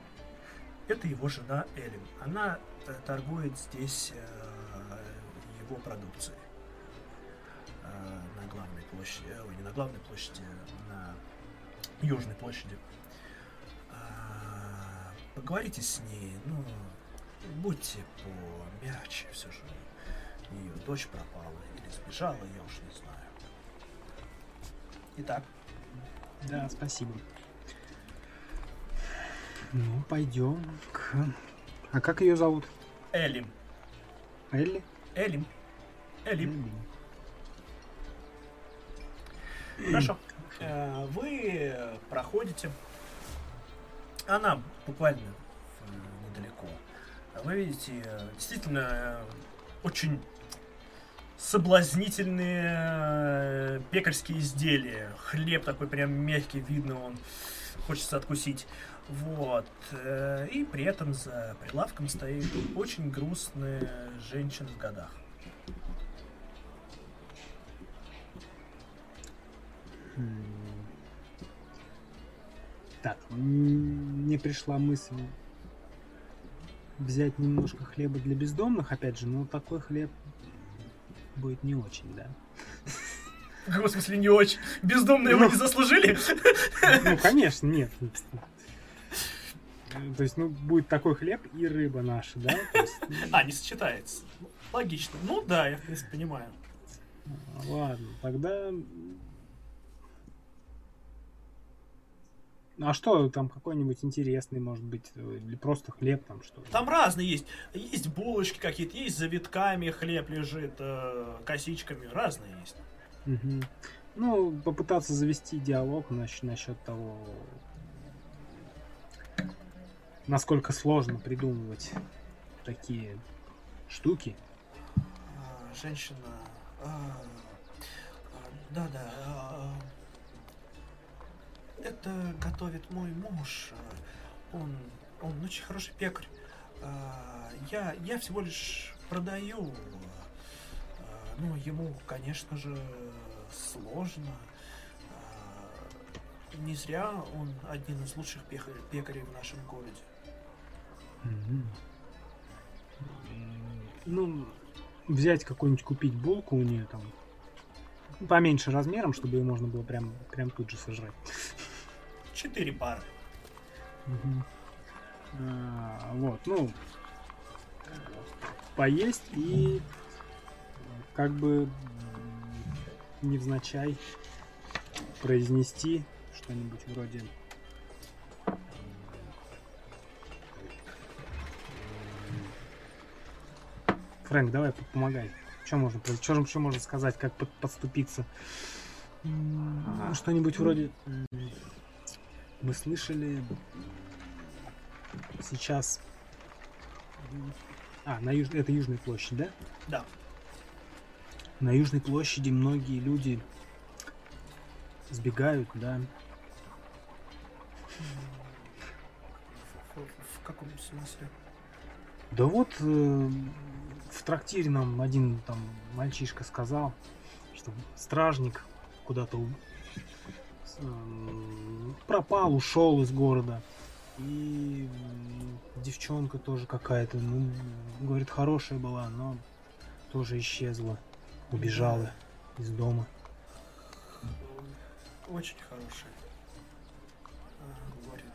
Это его жена Эллен. Она э, торгует здесь э, его продукцией. На главной площади. э, Ой, не на главной площади, на южной площади. Поговорите с ней, ну, будьте помягче, все же. Ее дочь пропала или сбежала, я уж не знаю. Итак, Да, спасибо. Ну, пойдем к... А как ее зовут? Элим. Элли? Элим. Элим. Элли. Хорошо. Э, Вы проходите. Она буквально э, недалеко. Вы видите, э, действительно, э, очень соблазнительные пекарские изделия. Хлеб такой прям мягкий, видно, он хочется откусить. Вот. И при этом за прилавком стоит очень грустная женщина в годах. М. Так, мне пришла мысль взять немножко хлеба для бездомных, опять же, но такой хлеб будет не очень, да. [LAUGHS] В смысле, не очень. Бездомные вы не заслужили? Ну, [LAUGHS] конечно, нет. То есть, ну, будет такой хлеб и рыба наша, да? Есть, ну, А, не сочетается. Логично. Ну да, я в принципе понимаю. Ладно, тогда... Ну, а что там какой-нибудь интересный, может быть, или просто хлеб там что? Там разные есть. Есть булочки какие-то, есть завитками хлеб лежит, э, косичками. Разные есть. Мгм. Ну, попытаться завести диалог насчет, насчет того, насколько сложно придумывать такие штуки. А, Женщина... а, а, Да-да. Это готовит мой муж. Он, он очень хороший пекарь. А, Я, я всего лишь продаю. А, Ну, ему, конечно же, сложно. А, Не зря он один из лучших пекарей в нашем городе. Ну, взять какую-нибудь, купить булку у нее там, поменьше размером, чтобы ее можно было прям, прям тут же сожрать. Четыре пары. Мгм. А, вот, ну, поесть и как бы невзначай произнести что-нибудь вроде Фрэнк, давай по- помогай. Что можно, что, что можно сказать, как под- подступиться? Ага. Что-нибудь вроде... Мы слышали сейчас... А, на юж... это Южная площадь, да? Да. На Южной площади многие люди сбегают, да. В, каком смысле? Да вот э, в трактире нам один там мальчишка сказал, что стражник куда-то пропал, ушел из города. И девчонка тоже какая-то, ну, говорит, хорошая была, но тоже исчезла, убежала из дома. Очень хороший. А, Говорит.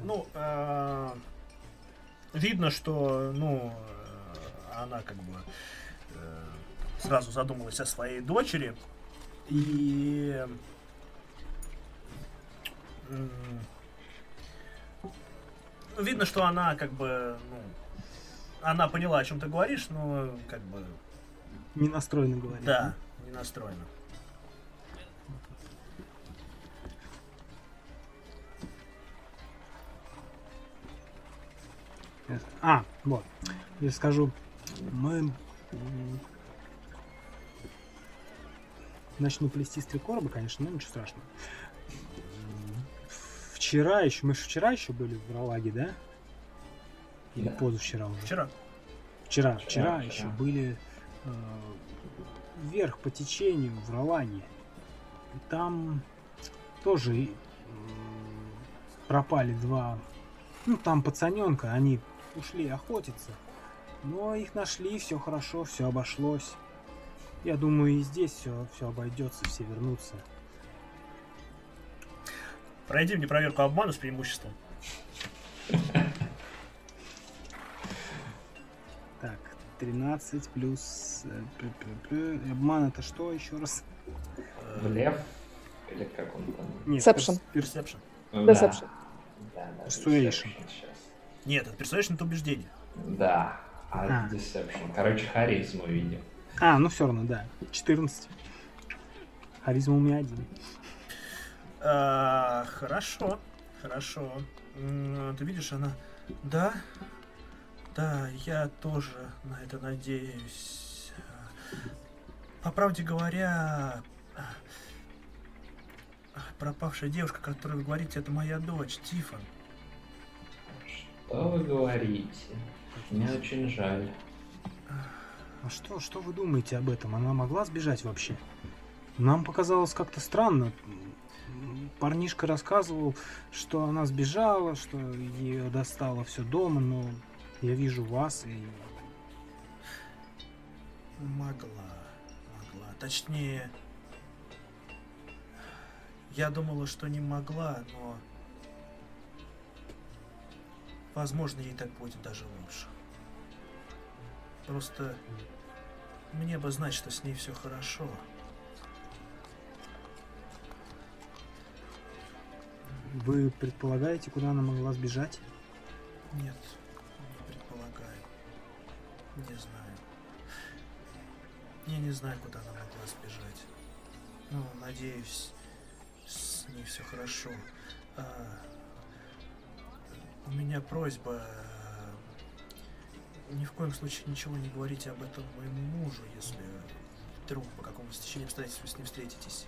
Ну, а, видно, что, ну, э, она как бы э, сразу задумалась о своей дочери. И м, видно, что она как бы, ну, она поняла, о чем ты говоришь, но как бы Не настроена говорить. да, не настроена. А, вот. Я скажу, мы начну плести с три короба, конечно, но ничего страшного. Вчера еще, мы же вчера еще были в Ролаге, да? Или Да. позавчера уже? Вчера. Вчера, вчера, Вчера, еще вчера. были э, вверх по течению в Ролаге. И там тоже м, пропали два, ну там пацаненка, они ушли охотиться. Но их нашли, все хорошо, все обошлось. Я думаю, и здесь все, все обойдется, все вернутся. Пройди мне проверку обмана с преимуществом. Так, 13 плюс... э, Обман это что еще раз? Э, Блеф? Или как он там? Нет, Perception. перс- Perception. Да. Deception. Да, да, Persuasion. Deception сейчас. Нет, это Persuasion это убеждение. Да, а А. Deception. Короче, харизму видим. А, ну все равно, да. 14. Харизма у меня один. А, хорошо, хорошо. М, Ты видишь, она... Да, да, я тоже на это надеюсь. По правде говоря, пропавшая девушка, которую вы говорите, это моя дочь, Тифон. Что вы говорите? Мне очень жаль. А что, что вы думаете об этом? Она могла сбежать вообще? Нам показалось как-то странно. Парнишка рассказывал, что она сбежала, что ее достало все дома, но я вижу вас и... Могла, могла. Точнее, я думала, что не могла, но... Возможно, ей так будет даже лучше. Просто мне бы знать, что с ней все хорошо. Вы предполагаете, куда она могла сбежать? Нет, не предполагаю. Не знаю. Я не знаю, куда она могла сбежать. Ну, надеюсь, с ней все хорошо. А, у меня просьба. Ни в коем случае ничего не говорите об этом моему мужу, если вдруг по какому-то стечению обстоятельств вы с ним встретитесь.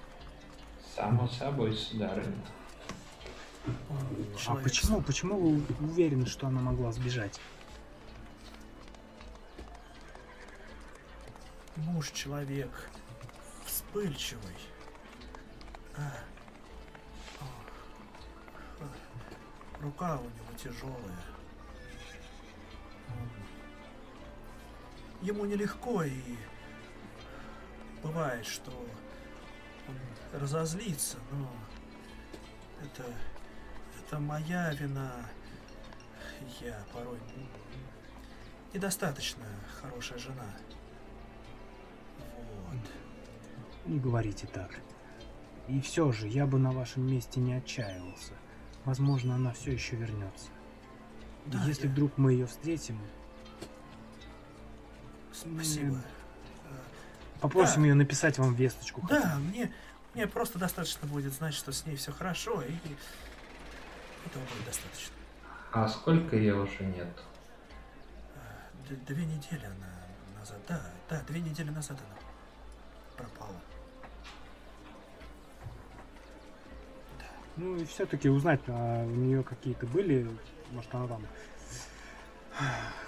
Само собой, сударыня. Он А почему, почему вы уверены, что она могла сбежать? Муж человек вспыльчивый. А. Рука у него тяжелая. Ему нелегко, и бывает, что он разозлится, но это, это моя вина. Я порой недостаточно хорошая жена. Вот. Не говорите так. И все же, я бы на вашем месте не отчаивался. Возможно, она все еще вернется. Да, если я- вдруг мы ее встретим, Спасибо. попросим Да. ее написать вам весточку. хотя. Да, мне, мне просто достаточно будет знать, что с ней все хорошо, и этого будет достаточно. А сколько ее уже нет? А, д- Две недели она назад, да, да, две недели назад она пропала. Ну и все-таки узнать, а у нее какие-то были, может она там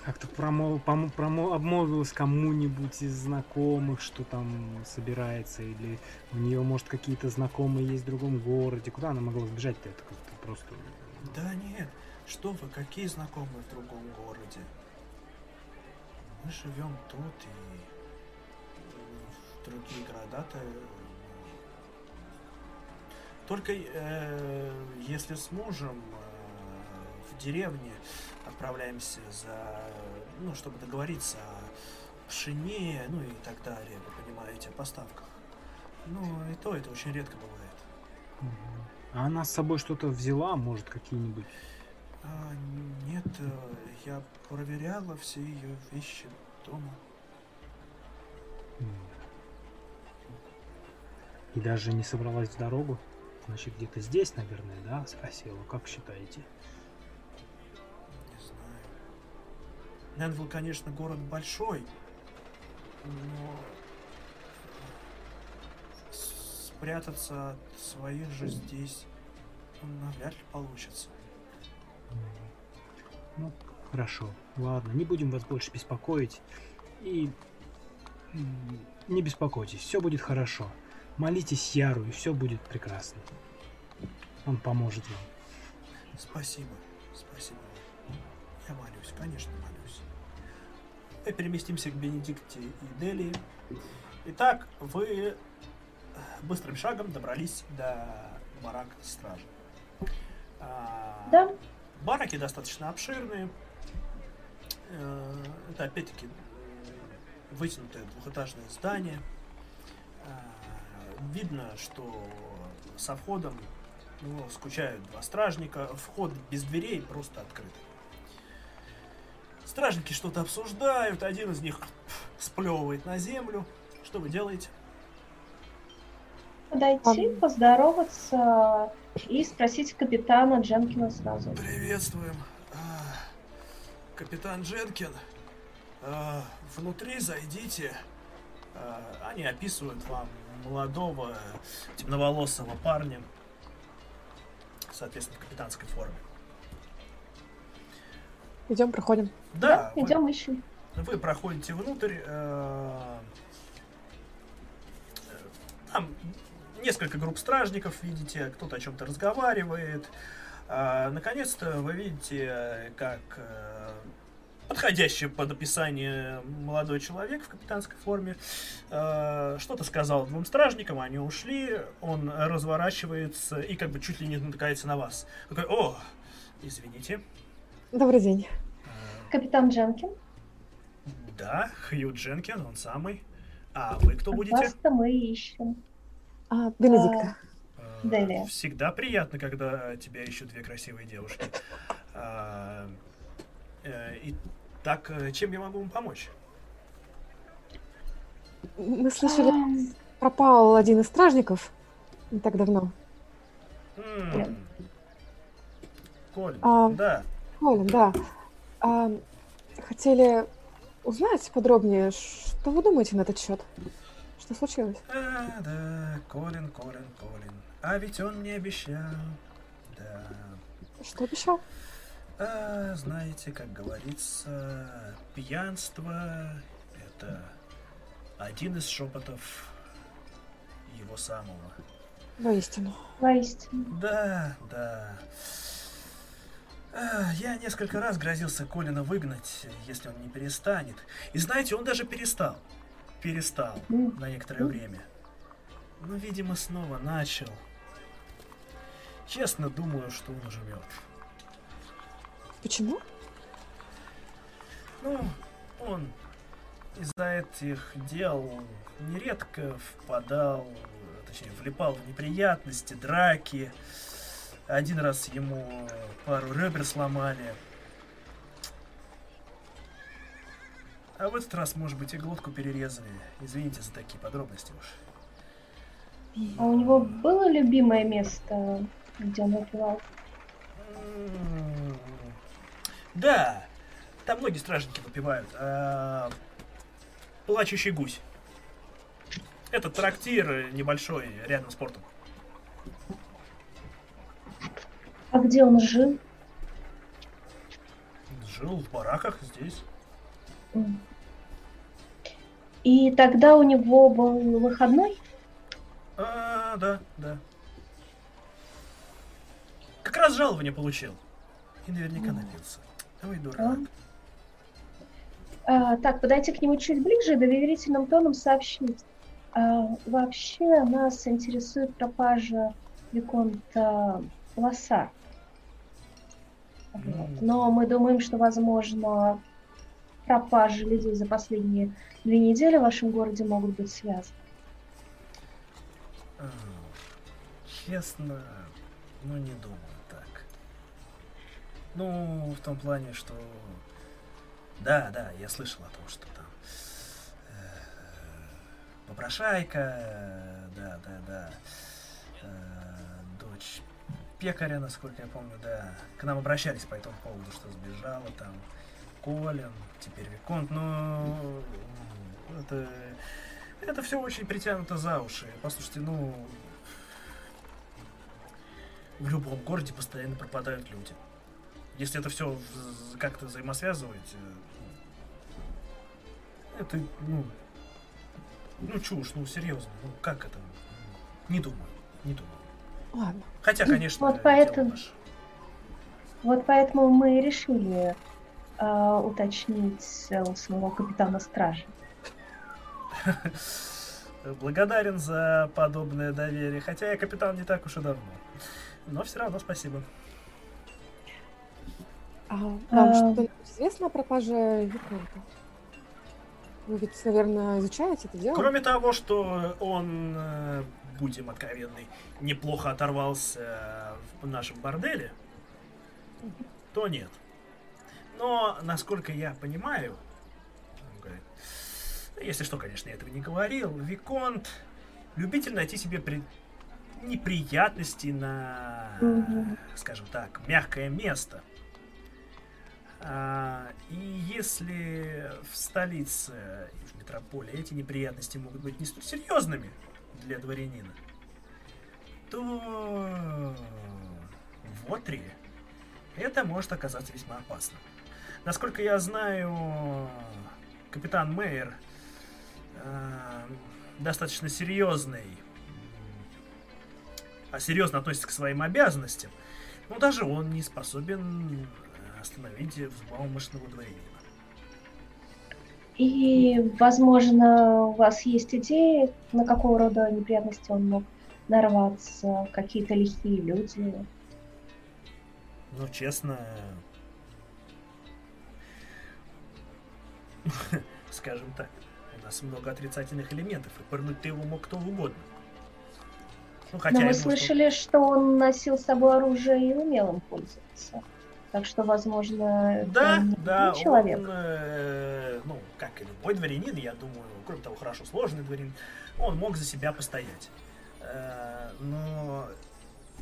как-то промол, помо- промо- обмолвилась кому-нибудь из знакомых, что там собирается, или у нее, может, какие-то знакомые есть в другом городе. Куда она могла сбежать-то? Это как-то просто... Да нет, что вы, какие знакомые в другом городе? Мы живем тут, и в другие города-то... э, Только э, если с мужем в деревне отправляемся за... Ну, чтобы договориться о пшене, ну и так далее, вы понимаете, о поставках. Ну, и то это очень редко бывает. А она с собой что-то взяла, может, какие-нибудь... А, нет, э, я проверяла все ее вещи дома. И даже не собралась в дорогу? Значит, где-то здесь, наверное, да, спросила. Как считаете? Нэнвилл, конечно, город большой, но спрятаться от своих же здесь навряд ли получится. Ну, хорошо. Ладно, не будем вас больше беспокоить. И не беспокойтесь, все будет хорошо. Молитесь Яру, и все будет прекрасно. Он поможет вам. Спасибо, спасибо. Я молюсь, конечно, молюсь. Мы переместимся к Бенедикте и Делии. Итак, вы быстрым шагом добрались до барак стражи. А, Да, Бараки достаточно обширные. Э, Это опять-таки вытянутое двухэтажное здание. А, Видно, что со входом ну, скучают два стражника. Вход без дверей просто открыт. Стражники что-то обсуждают. Один из них сплевывает на землю. Что вы делаете? подойти, поздороваться и спросить капитана Дженкина сразу. Приветствуем. А, Капитан Дженкин. А, Внутри зайдите. А, Они описывают вам молодого темноволосого парня. Соответственно, в капитанской форме. Идем, проходим. Да, вы- Идем ищем. Вы проходите внутрь. э, э, Там несколько групп стражников видите, кто-то о чем-то разговаривает. А, Наконец-то вы видите, э, как э, подходящий под описание молодой человек в капитанской форме э, что-то сказал двум стражникам, они ушли, он разворачивается и как бы чуть ли не натыкается на вас. Такой, о, извините. Добрый день. Э, Капитан Дженкин, Да, Хью Дженкин, он самый. А вы кто будете? вас-то мы ищем. А, Бенедикта. Э, Делия. Всегда приятно, когда тебя ищут две красивые девушки. А, э, И так, чем я могу вам помочь? Мы слышали, пропал один из стражников не так давно. М, Нет. Колин, А. да. Колин, да. А, хотели узнать подробнее, что вы думаете на этот счет? Что случилось? А, да, Колин, Колин, Колин. А ведь он мне обещал. Да. Что обещал? А, знаете, как говорится, пьянство — это один из шепотов его самого. Воистину. Воистину. Да, да. А, Я несколько раз грозился Колина выгнать, если он не перестанет. И знаете, он даже перестал. Перестал М. на некоторое время. Но, видимо, снова начал. Честно думаю, что он уже мертв. Почему? Ну, он из-за этих дел нередко впадал, точнее, влипал в неприятности, драки. Один раз ему пару ребер сломали. А в этот раз, может быть, и глотку перерезали. Извините за такие подробности уж. А у него было любимое место, где он выпивал? М, Да, там многие стражники выпивают. А, Плачущий гусь. Это трактир небольшой, рядом с портом. А где он жил? Жил в бараках здесь. И тогда у него был выходной? А, да, да. Как раз жалование получил. И наверняка напился. Ой, дурак. А, так, подойти к нему чуть ближе и доверительным тоном сообщить. А, вообще нас интересует пропажа Виконта Лоса. Вот. Но мы думаем, что, возможно, пропажи людей за последние две недели в вашем городе могут быть связаны. А, Честно, ну не думаю так. Ну, в том плане, что... Да, да, я слышал о том, что там... э, Попрошайка, э, да, да, да. Пекаря, насколько я помню, да. К нам обращались по этому поводу, что сбежала там Колин, теперь Виконт, но... Это... Это все очень притянуто за уши. Послушайте, ну... В любом городе постоянно пропадают люди. Если это все как-то взаимосвязывать, э, это, ну... Ну, чушь, ну, серьезно. Ну, как это? Не думаю, не думаю. Ладно. Хотя, конечно, Вот поэтому-. Вот поэтому мы и решили а, уточнить э, у своего капитана стражи. [LAUGHS] Благодарен за подобное доверие. Хотя я капитан не так уж и давно. Но все равно спасибо. А вам А. что-нибудь известно о пропаже Виконта? Вы ведь, наверное, изучаете это дело? Кроме того, что он, э, будем откровенны, неплохо оторвался в нашем борделе, то нет. Но, насколько я понимаю, если что, конечно, я этого не говорил, Виконт любитель найти себе при- неприятности на, Мгм. скажем так, мягкое место. А, и если в столице и в метрополе эти неприятности могут быть не столь серьезными для дворянина, то в Отре это может оказаться весьма опасным. Насколько я знаю, капитан Мейер э, достаточно серьезный, а серьезно относится к своим обязанностям, но даже он не способен остановить взбалмошного дворянина. И, возможно, у вас есть идеи, на какого рода неприятности он мог нарваться, какие-то лихие люди. Ну, честно, [LAUGHS] скажем так, у нас много отрицательных элементов, и пырнуть ты его мог кто угодно. Ну, хотя Но мы что- слышали, что он носил с собой оружие и умел им пользоваться. Так что, возможно, это Да, не да, человек. он, э, ну, как и любой дворянин, я думаю, кроме того, хорошо сложный дворянин, он мог за себя постоять. Э, но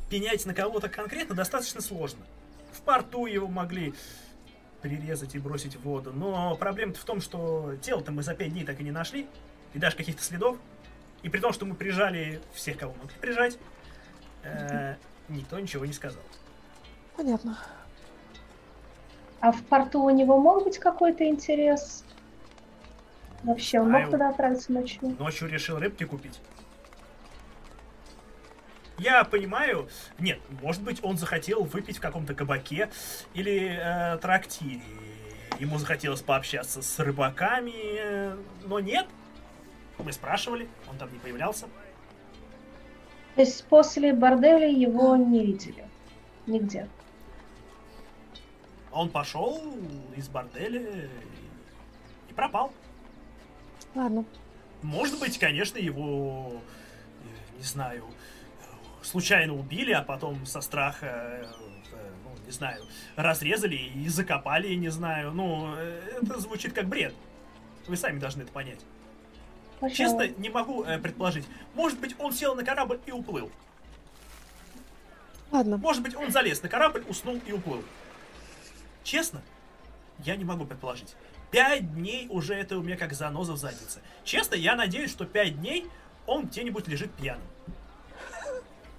пенять на кого-то конкретно достаточно сложно. В порту его могли прирезать и бросить в воду, но проблема в том, что тело-то мы за пять дней так и не нашли, и даже каких-то следов, и при том, что мы прижали всех, кого могли прижать, э, никто ничего не сказал. Понятно. А в порту у него мог быть какой-то интерес? Вообще, он мог Знаю. туда отправиться ночью? Ночью решил рыбки купить. Я понимаю, нет, может быть, он захотел выпить в каком-то кабаке или э, трактире. Ему захотелось пообщаться с рыбаками, э, но нет. Мы спрашивали, он там не появлялся. То есть после борделя его не видели? Нигде? Он пошел из борделя и пропал. Ладно. Может быть, конечно, его, э, не знаю, случайно убили, а потом со страха, э, э, ну, не знаю, разрезали и закопали, не знаю. Ну, это звучит как бред. Вы сами должны это понять. Пожалуй. Честно, не могу э, предположить. Может быть, он сел на корабль и уплыл. Ладно. Может быть, он залез на корабль, уснул и уплыл. Честно, я не могу предположить. Пять дней уже это у меня как заноза в заднице. Честно, я надеюсь, что пять дней он где-нибудь лежит пьяным.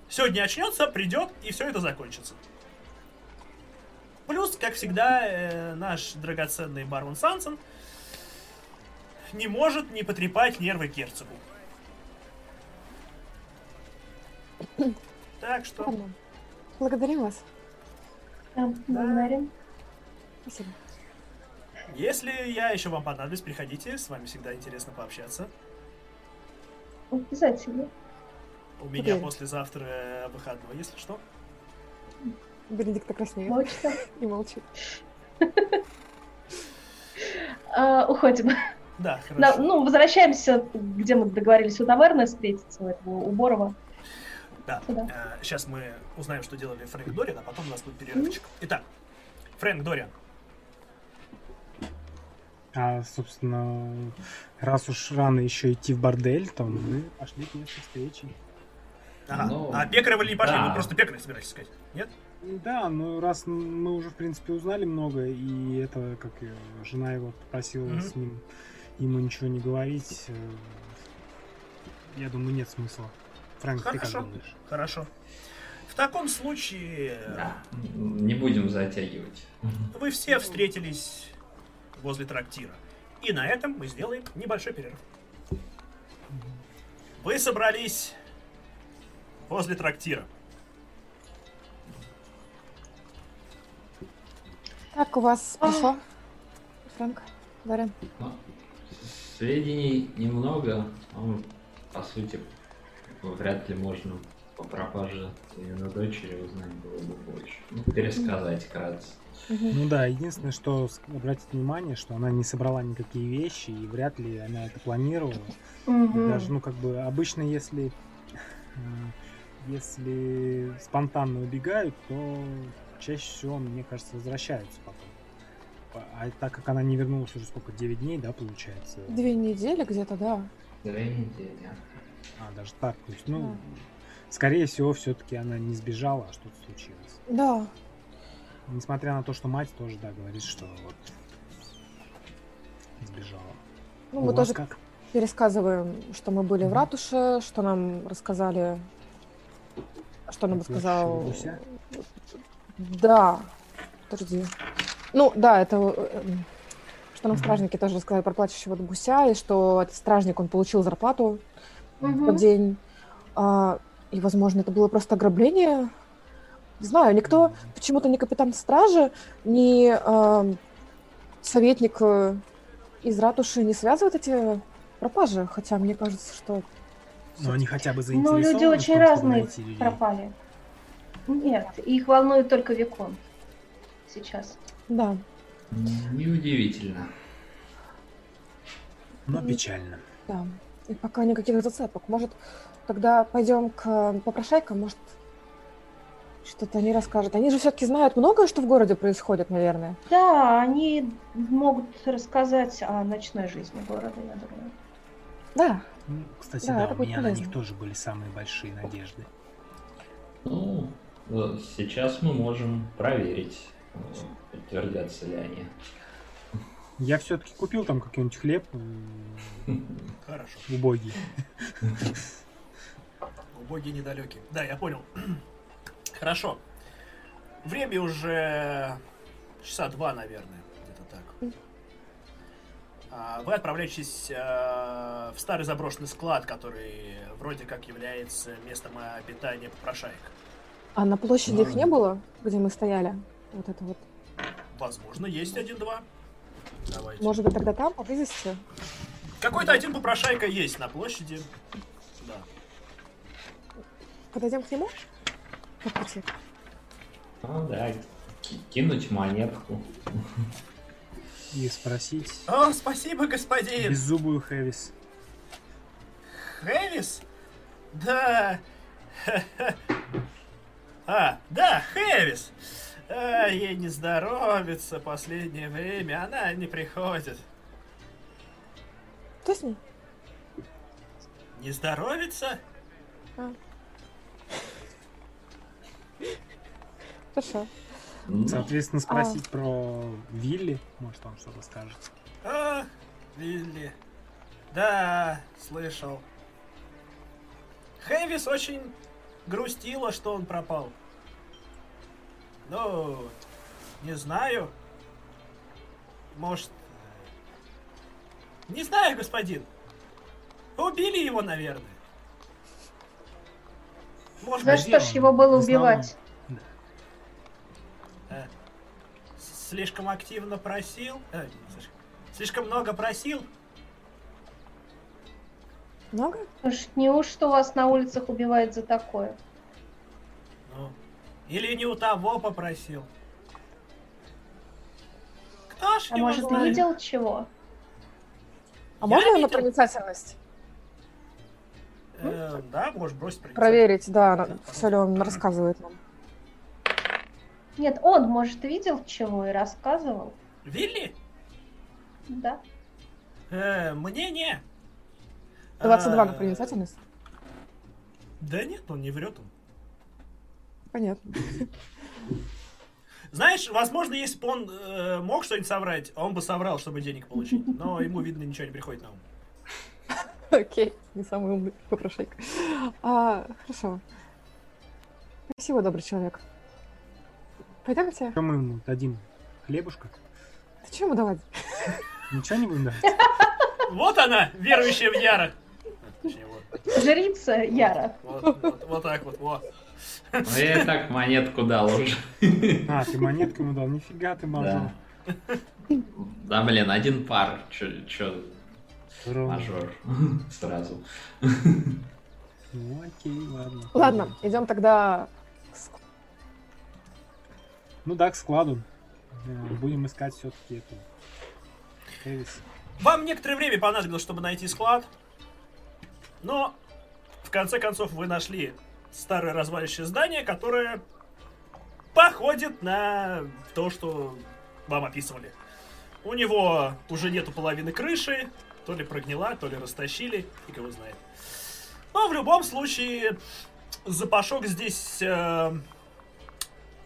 Сегодня очнется, придет, и все это закончится. Плюс, как всегда, э, наш драгоценный барон Сансен не может не потрепать нервы герцогу. Так что... Благодарим вас. Да, благодарим. Спасибо. Если я еще вам понадоблюсь, приходите, с вами всегда интересно пообщаться. Обязательно. У меня Окей. послезавтра э, выходной, если что. Бенедикт краснеет Почта. [LAUGHS] и молчит. [LAUGHS] А, уходим. Да, хорошо. ну, возвращаемся, где мы договорились у таверны встретиться, у этого, у Борова. Да. сюда. сейчас мы узнаем, что делали Фрэнк Дориан, а потом у нас будет перерывчик. Итак, Фрэнк Дориан. А, собственно, раз уж рано еще идти в бордель, то мы пошли к месту встречи. Ага. Ну, а Пекаря вы не пошли, да. вы просто Пекаря собираетесь сказать. Нет? Да, ну раз мы уже, в принципе, узнали много, и это, как жена его попросила Мгм. с ним ему ничего не говорить, э, я думаю, нет смысла. Фрэнк, ты Хорошо. как думаешь? Хорошо. В таком случае Да, не будем затягивать. вы все встретились возле трактира. И на этом мы сделаем небольшой перерыв. Вы собрались возле трактира. Как у вас прошло, Фрэнк? Дарья? Ну, сведений немного, но, по сути, вряд ли можно по пропаже именно дочери узнать было бы больше. Ну, пересказать кратко. Ну да, единственное, что обратить внимание, что она не собрала никакие вещи, и вряд ли она это планировала. Мгм. Даже, ну, как бы, обычно, если, э, если спонтанно убегают, то чаще всего, мне кажется, возвращаются потом. По- А так как она не вернулась уже сколько, 9 дней, да, получается? Две недели где-то, да. Две недели. А, даже так. То есть, ну, Да. скорее всего, все-таки она не сбежала, а что-то случилось. Да. Несмотря на то, что мать тоже, да, говорит, что вот сбежала. Ну, У мы тоже как? пересказываем, что мы были в Мгм. ратуше, что нам рассказали, что нам рассказал... гуся? Да. Подожди. Ну, да, это... э, Что нам Мгм. стражники тоже рассказали про плачущего гуся, и что этот стражник, он получил зарплату в Мгм. тот день. А, и, возможно, это было просто ограбление. Не знаю, никто, почему-то ни капитан стражи, ни а, советник э, из ратуши не связывают эти пропажи. Хотя мне кажется, что... Но они хотя бы Ну, заинтересованы люди в очень том, разные пропали. Нет, их волнует только Викон сейчас. Да. Неудивительно. Но печально. Да. И пока никаких зацепок. Может, тогда пойдем к попрошайкам, может, что-то они расскажут. Они же все-таки знают многое, что в городе происходит, наверное. Да, они могут рассказать о ночной жизни города, я думаю. Да. Ну, Кстати, Да, да, у меня на них полезно. тоже были самые большие надежды. Ну, сейчас мы можем проверить, подтвердятся ли они. Я все-таки купил там какой-нибудь хлеб э, Хорошо. убогий. [LAUGHS] Убогие недалекие. Да, я понял. Хорошо. Время уже часа два, наверное, где-то так. А, Вы отправляетесь э, в старый заброшенный склад, который вроде как является местом обитания попрошаек. А на площади их не было, где мы стояли? Вот это вот. Возможно, есть один-два. Давайте. Может быть, тогда там, поблизости? Какой-то один попрошайка есть на площади. Да. Подойдем к нему? По пути. Ну да, ки- кинуть монетку. И спросить О, спасибо, господин. беззубую Хэвис. Хэвис? Да. [LAUGHS] А, да, Хэвис. А, ей не здоровится последнее время, она не приходит. Кто с ней? Не здоровится? Хорошо. Ну, Соответственно, спросить про Вилли. Может, он что-то скажет. А, Вилли. Да, слышал. Хэвис очень грустила, что он пропал. Ну, не знаю. Может... э, Не знаю, господин. Убили его, наверное. Может За быть, что ж его было убивать? э, слишком активно просил? э, слишком- много просил? Много? Уж неужто вас на улицах убивают за такое? Ну, или не у того попросил. Кто ж А его может, знает? видел чего? А Я можно на видел. проницательность? Э, да, можешь бросить проницательность. Проверить, да, все ли он рассказывает нам. Нет, он, может, видел чего и рассказывал? Вилли? Да. Э, мне не. 22 на Э, проницательность? Да нет, он не врет. Он. Понятно. Знаешь, возможно, если бы он э, мог что-нибудь соврать, он бы соврал, чтобы денег получить. Но ему, видно, ничего не приходит на ум. Окей, не самый умный попрошайка. А, хорошо. Спасибо, добрый человек. Пойдемте. Что мы ему дадим? Хлебушка? Ты что ему давать? Ничего не будем давать? [LAUGHS] Вот она, верующая в Яра. Жрица Яра. Вот, вот, вот так вот, вот. ну, я и так монетку дал уже. А, ты монетку ему дал? Нифига ты мажор. Да. Да, блин, один пар. Чё, чё. Мажор. [LAUGHS] Сразу. Ну окей, ладно. Ладно, идем тогда. к Ну да, к складу. Э, Будем искать все-таки эту Хэвис. Вам некоторое время понадобилось, чтобы найти склад. Но, в конце концов, вы нашли старое разваливающее здание, которое походит на то, что вам описывали. У него уже нету половины крыши, то ли прогнила, то ли растащили, и кого знает. Но в любом случае, запашок здесь э,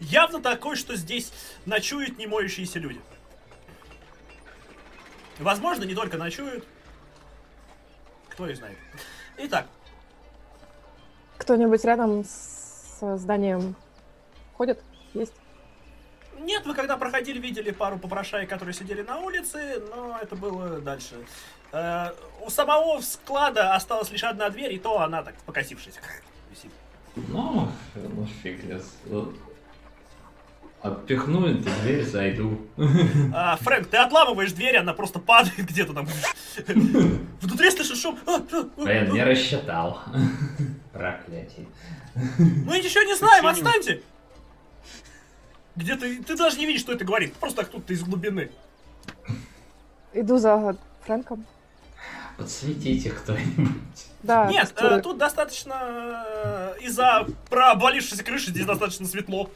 явно такой, что здесь ночуют не моющиеся люди. Возможно, не только ночуют. Кто их знает. Итак, Кто-нибудь рядом с зданием ходит? Есть? нет, вы когда проходили, видели пару попрошаек, которые сидели на улице, но это было дальше. Э, у самого склада осталась лишь одна дверь, и то она так покосившись. висит. Ну, ну фиг я ну, Отпихну эту дверь, зайду. А, Фрэнк, ты отламываешь дверь, она просто падает где-то там. Внутри слышишь шум. Блин, не рассчитал. Проклятие. Мы ничего не знаем, Почему? отстаньте! Где ты? Ты даже не видишь, что это говорит. Просто кто-то из глубины. Иду за Фрэнком. Подсветите кто-нибудь. Да, Нет, кастрюлю. э, тут достаточно э, из-за прообвалившейся крыши здесь достаточно светло.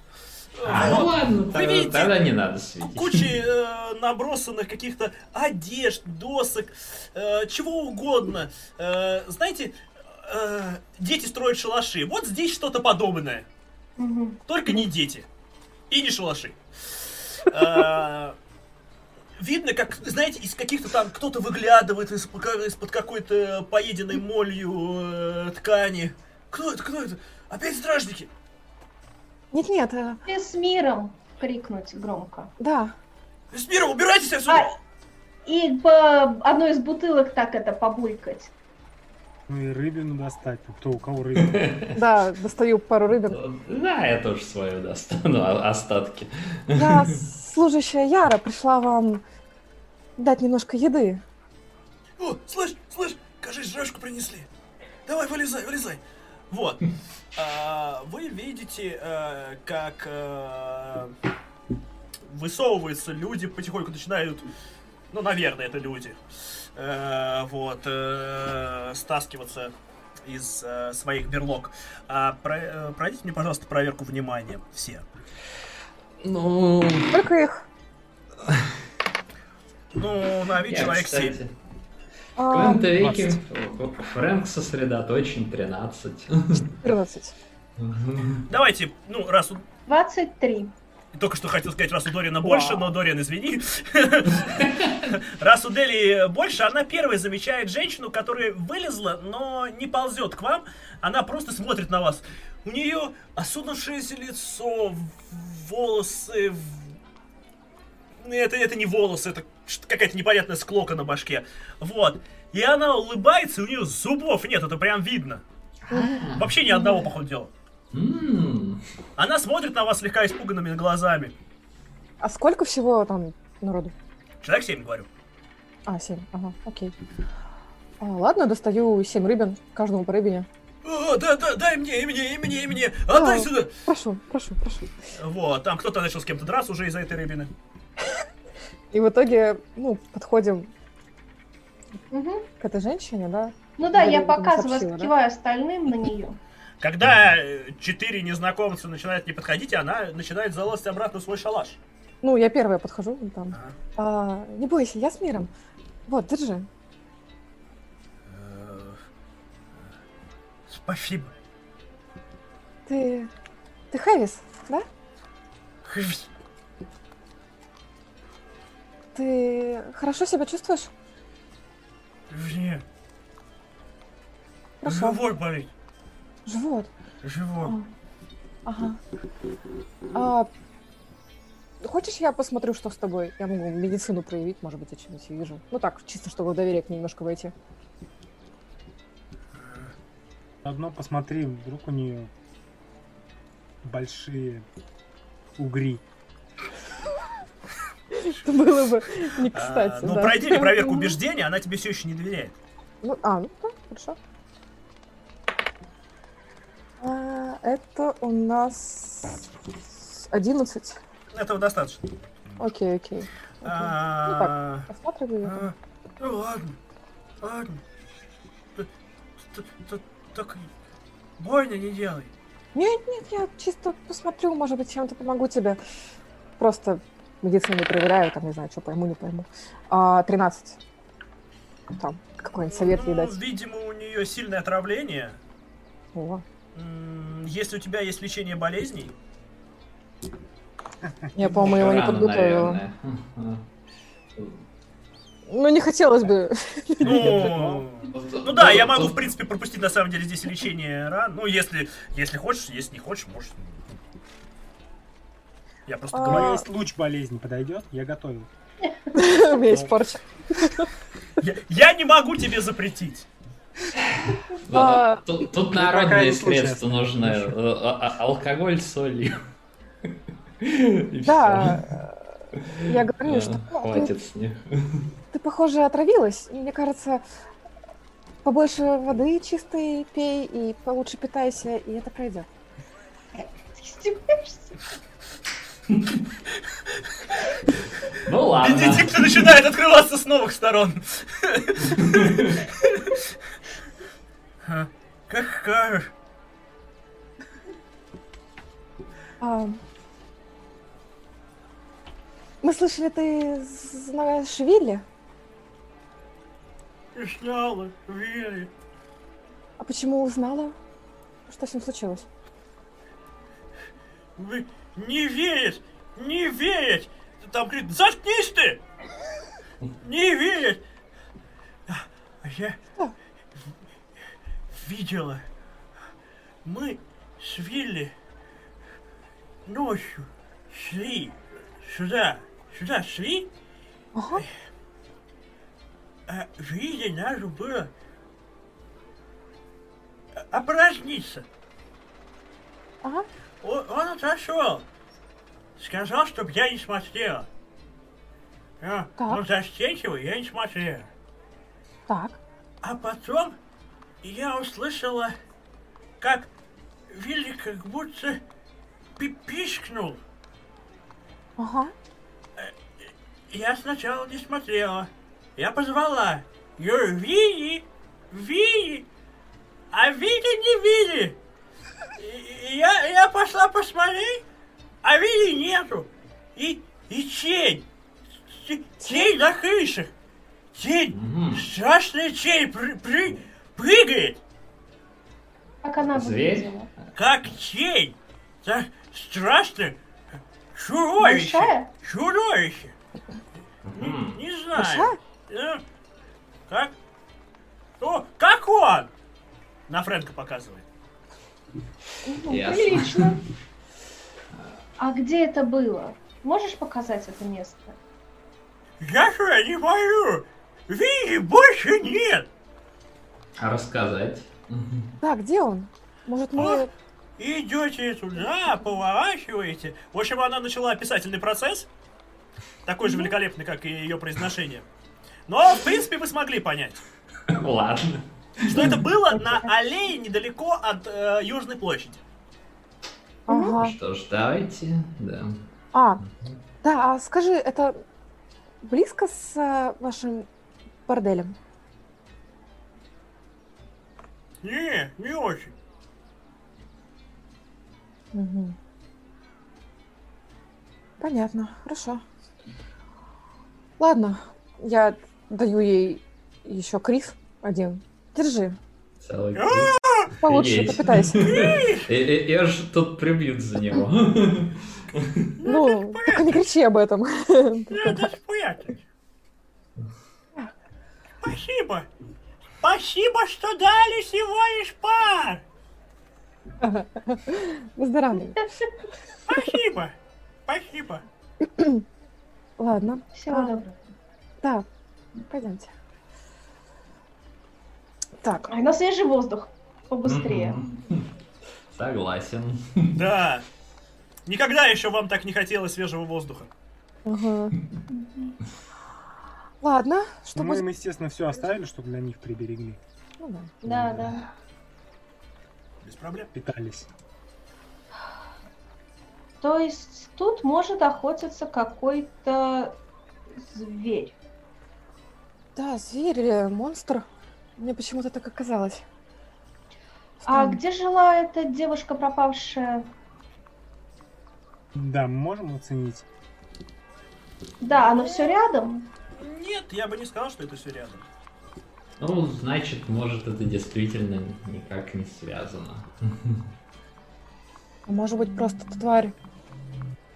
А, ну ладно, Вы тогда, видите? тогда не надо светить. Кучи [LAUGHS] э, набросанных каких-то одежд, досок, э, чего угодно. Э, знаете, э, дети строят шалаши. Вот здесь что-то подобное. Мгм. Только не дети. И не шалаши. Э, Видно, как, знаете, из каких-то там кто-то выглядывает из- из-под какой-то поеденной молью э, ткани. Кто это? Кто это? Опять стражники? Нет-нет, э, с миром крикнуть громко. да. С миром, убирайтесь отсюда! А, и по одной из бутылок так это побулькать. Ну и рыбину достать. Кто у кого рыбину? [LAUGHS] Да, достаю пару рыбин. Да, я тоже свою достану, а- остатки. Я, [LAUGHS] служащая Яра, пришла вам дать немножко еды. О, слышь, слышь, кажись, жрачку принесли. Давай, вылезай, вылезай. Вот. [LAUGHS] А, Вы видите, э, как э, высовываются люди, потихоньку начинают, ну, наверное, это люди, Э, вот, э, стаскиваться из э, своих берлог. А пройдите мне, пожалуйста, проверку внимания все. Ну... Сколько их? Ну, на вид человек кстати. 7. А, Квент Рики, Фрэнк сосредоточен 13. 14. Давайте, ну, раз... 23. Только что хотел сказать, раз у Дориана больше, но, Дориан, извини. Раз у Дели больше, она первая замечает женщину, которая вылезла, но не ползет к вам. Она просто смотрит на вас. У нее осунувшееся лицо, волосы... Это, это не волосы, это какая-то непонятная склока на башке. Вот. И она улыбается, и у нее зубов нет, это прям видно. А. Вообще ни одного, походу, дела. Она смотрит на вас слегка испуганными глазами. А сколько всего там народу? Человек 7, говорю. А, семь. Ага, окей. А, ладно, достаю семь рыбин, каждому по рыбине. О, да, да, дай мне, и мне, и мне, и мне. Отдай А. сюда. Прошу, прошу, прошу. Вот, там кто-то начал с кем-то драться уже из-за этой рыбины. И в итоге, ну, подходим к этой женщине, да? Ну да, я показываю, киваю остальным на нее. Когда э, четыре незнакомца начинают не подходить, она начинает залазить обратно в свой шалаш. Ну, я первая подхожу вон там. А, не бойся, я с миром. Вот, держи. Э, Спасибо. Ты... Ты Хэвис, да? Ты хорошо себя чувствуешь? Нет, Хорошо. живот болит. Живот. Живот. А, Ага. А, хочешь, я посмотрю, что с тобой? Я могу медицину проявить, может быть, я что-нибудь вижу. Ну так, чисто, чтобы в доверие к ней немножко войти. Одно посмотри, вдруг у нее большие угри. Это [LAUGHS] было бы не А, кстати, ну, мне проверку [LAUGHS] убеждения, она тебе все еще не доверяет. Ну, а, ну да, хорошо. А, это у нас 11. Этого достаточно. Окей, окей. окей. А, Осматриваю. её. а, Ну ладно, ладно. Так больно не делай. Нет, нет, я чисто посмотрю, может быть, чем-то помогу тебе. Просто медицину проверяю, там, не знаю, что пойму, не пойму. А, 13. Там, какой-нибудь совет ей Ну, дать. Видимо, у нее сильное отравление. О, Если у тебя есть лечение болезней, я, по-моему, его не подготовила. Ну, не хотелось бы. ну, [LAUGHS] ну да, я могу, в принципе, пропустить на самом деле здесь лечение ран. Ну, если, если хочешь, если не хочешь, можешь. Я просто А, говорю. есть луч болезни, подойдет? Я готовил. [LAUGHS] У меня есть порча. Я, я не могу тебе запретить. А, Тут, Ну, народные средства нужны. Э, а- а- Алкоголь с солью. И Да, я говорю, что ну, ты, Хватит с них. ты, похоже, отравилась. Мне кажется, побольше воды чистой пей и получше питайся, и это пройдет. Ну ладно. Бенедикт начинает открываться с новых сторон. [LAUGHS] Как скажешь. А, Мы слышали, ты знаешь Вилли? И сняла, Вилли. А почему узнала? Что с ним случилось? Вы не верить, не верить. Там говорит, заткнись ты. [LAUGHS] Не верить. А я Что? Видела. Мы с Вилли ночью шли сюда, сюда шли, Ага. э, Вилли надо было опорожниться. Ага. Он, он отошел. Сказал, чтоб я не смотрела. А, Так. Он застенчивый, я не смотрела. Так. А потом я услышала, как Вилли как будто пипишкнул. Ага. Я сначала не смотрела. Я позвала. Я говорю, Вилли, Вилли, а Вилли не Вилли. Я, я пошла посмотреть, а Вилли нету. И, и тень. Тень на крышах. Тень, Мгм. страшная тень пры- пры- прыгает, Как она Зверь? выглядела? как тень. Так страшно. Чудовище. Большая? Чудовище. Мгм. Не знаю. Большая? Э, Как? О, как он? На Фрэнка показывает. Ну, Ясно. прилично. [LAUGHS] А где это было? Можешь показать это место? Я что, не пою? Вилли больше нет. А рассказать? Да, где он? Может, мы... Идете туда, поворачиваете. В общем, она начала описательный процесс. Такой же великолепный, как и ее произношение. Но, в принципе, вы смогли понять, [LAUGHS] Ладно. что это было на аллее недалеко от э, Южной площади. Ага. Что ж, давайте, да. А, да, а скажи, это близко с э, вашим борделем? Не, не очень. Мгм. Понятно, хорошо. Ладно, я даю ей еще Крис один. Держи, Целый получше, Офигеть. попытайся. Я же тут прибьют за него. Ну, только не кричи об этом. Надо спрятать. Спасибо. Спасибо, что дали всего лишь пар. [LAUGHS] Выздоравливай. Спасибо. Спасибо. Ладно, Всего А. доброго. да, пойдемте. Так, Ай, на свежий воздух. Побыстрее. [LAUGHS] Согласен. Да. Никогда еще вам так не хотелось свежего воздуха. ага. [LAUGHS] Ладно, что Ну, мы им, естественно, все оставили, чтобы для них приберегли. Ну да. Да, да. Без проблем. Питались. То есть тут может охотиться какой-то зверь. Да, зверь или монстр. Мне почему-то так оказалось. А Странно. где жила эта девушка пропавшая? Да, мы можем оценить. Да, она все рядом. Нет, я бы не сказал, что это все рядом. Ну, значит, может, это действительно никак не связано. А может быть, просто эта тварь.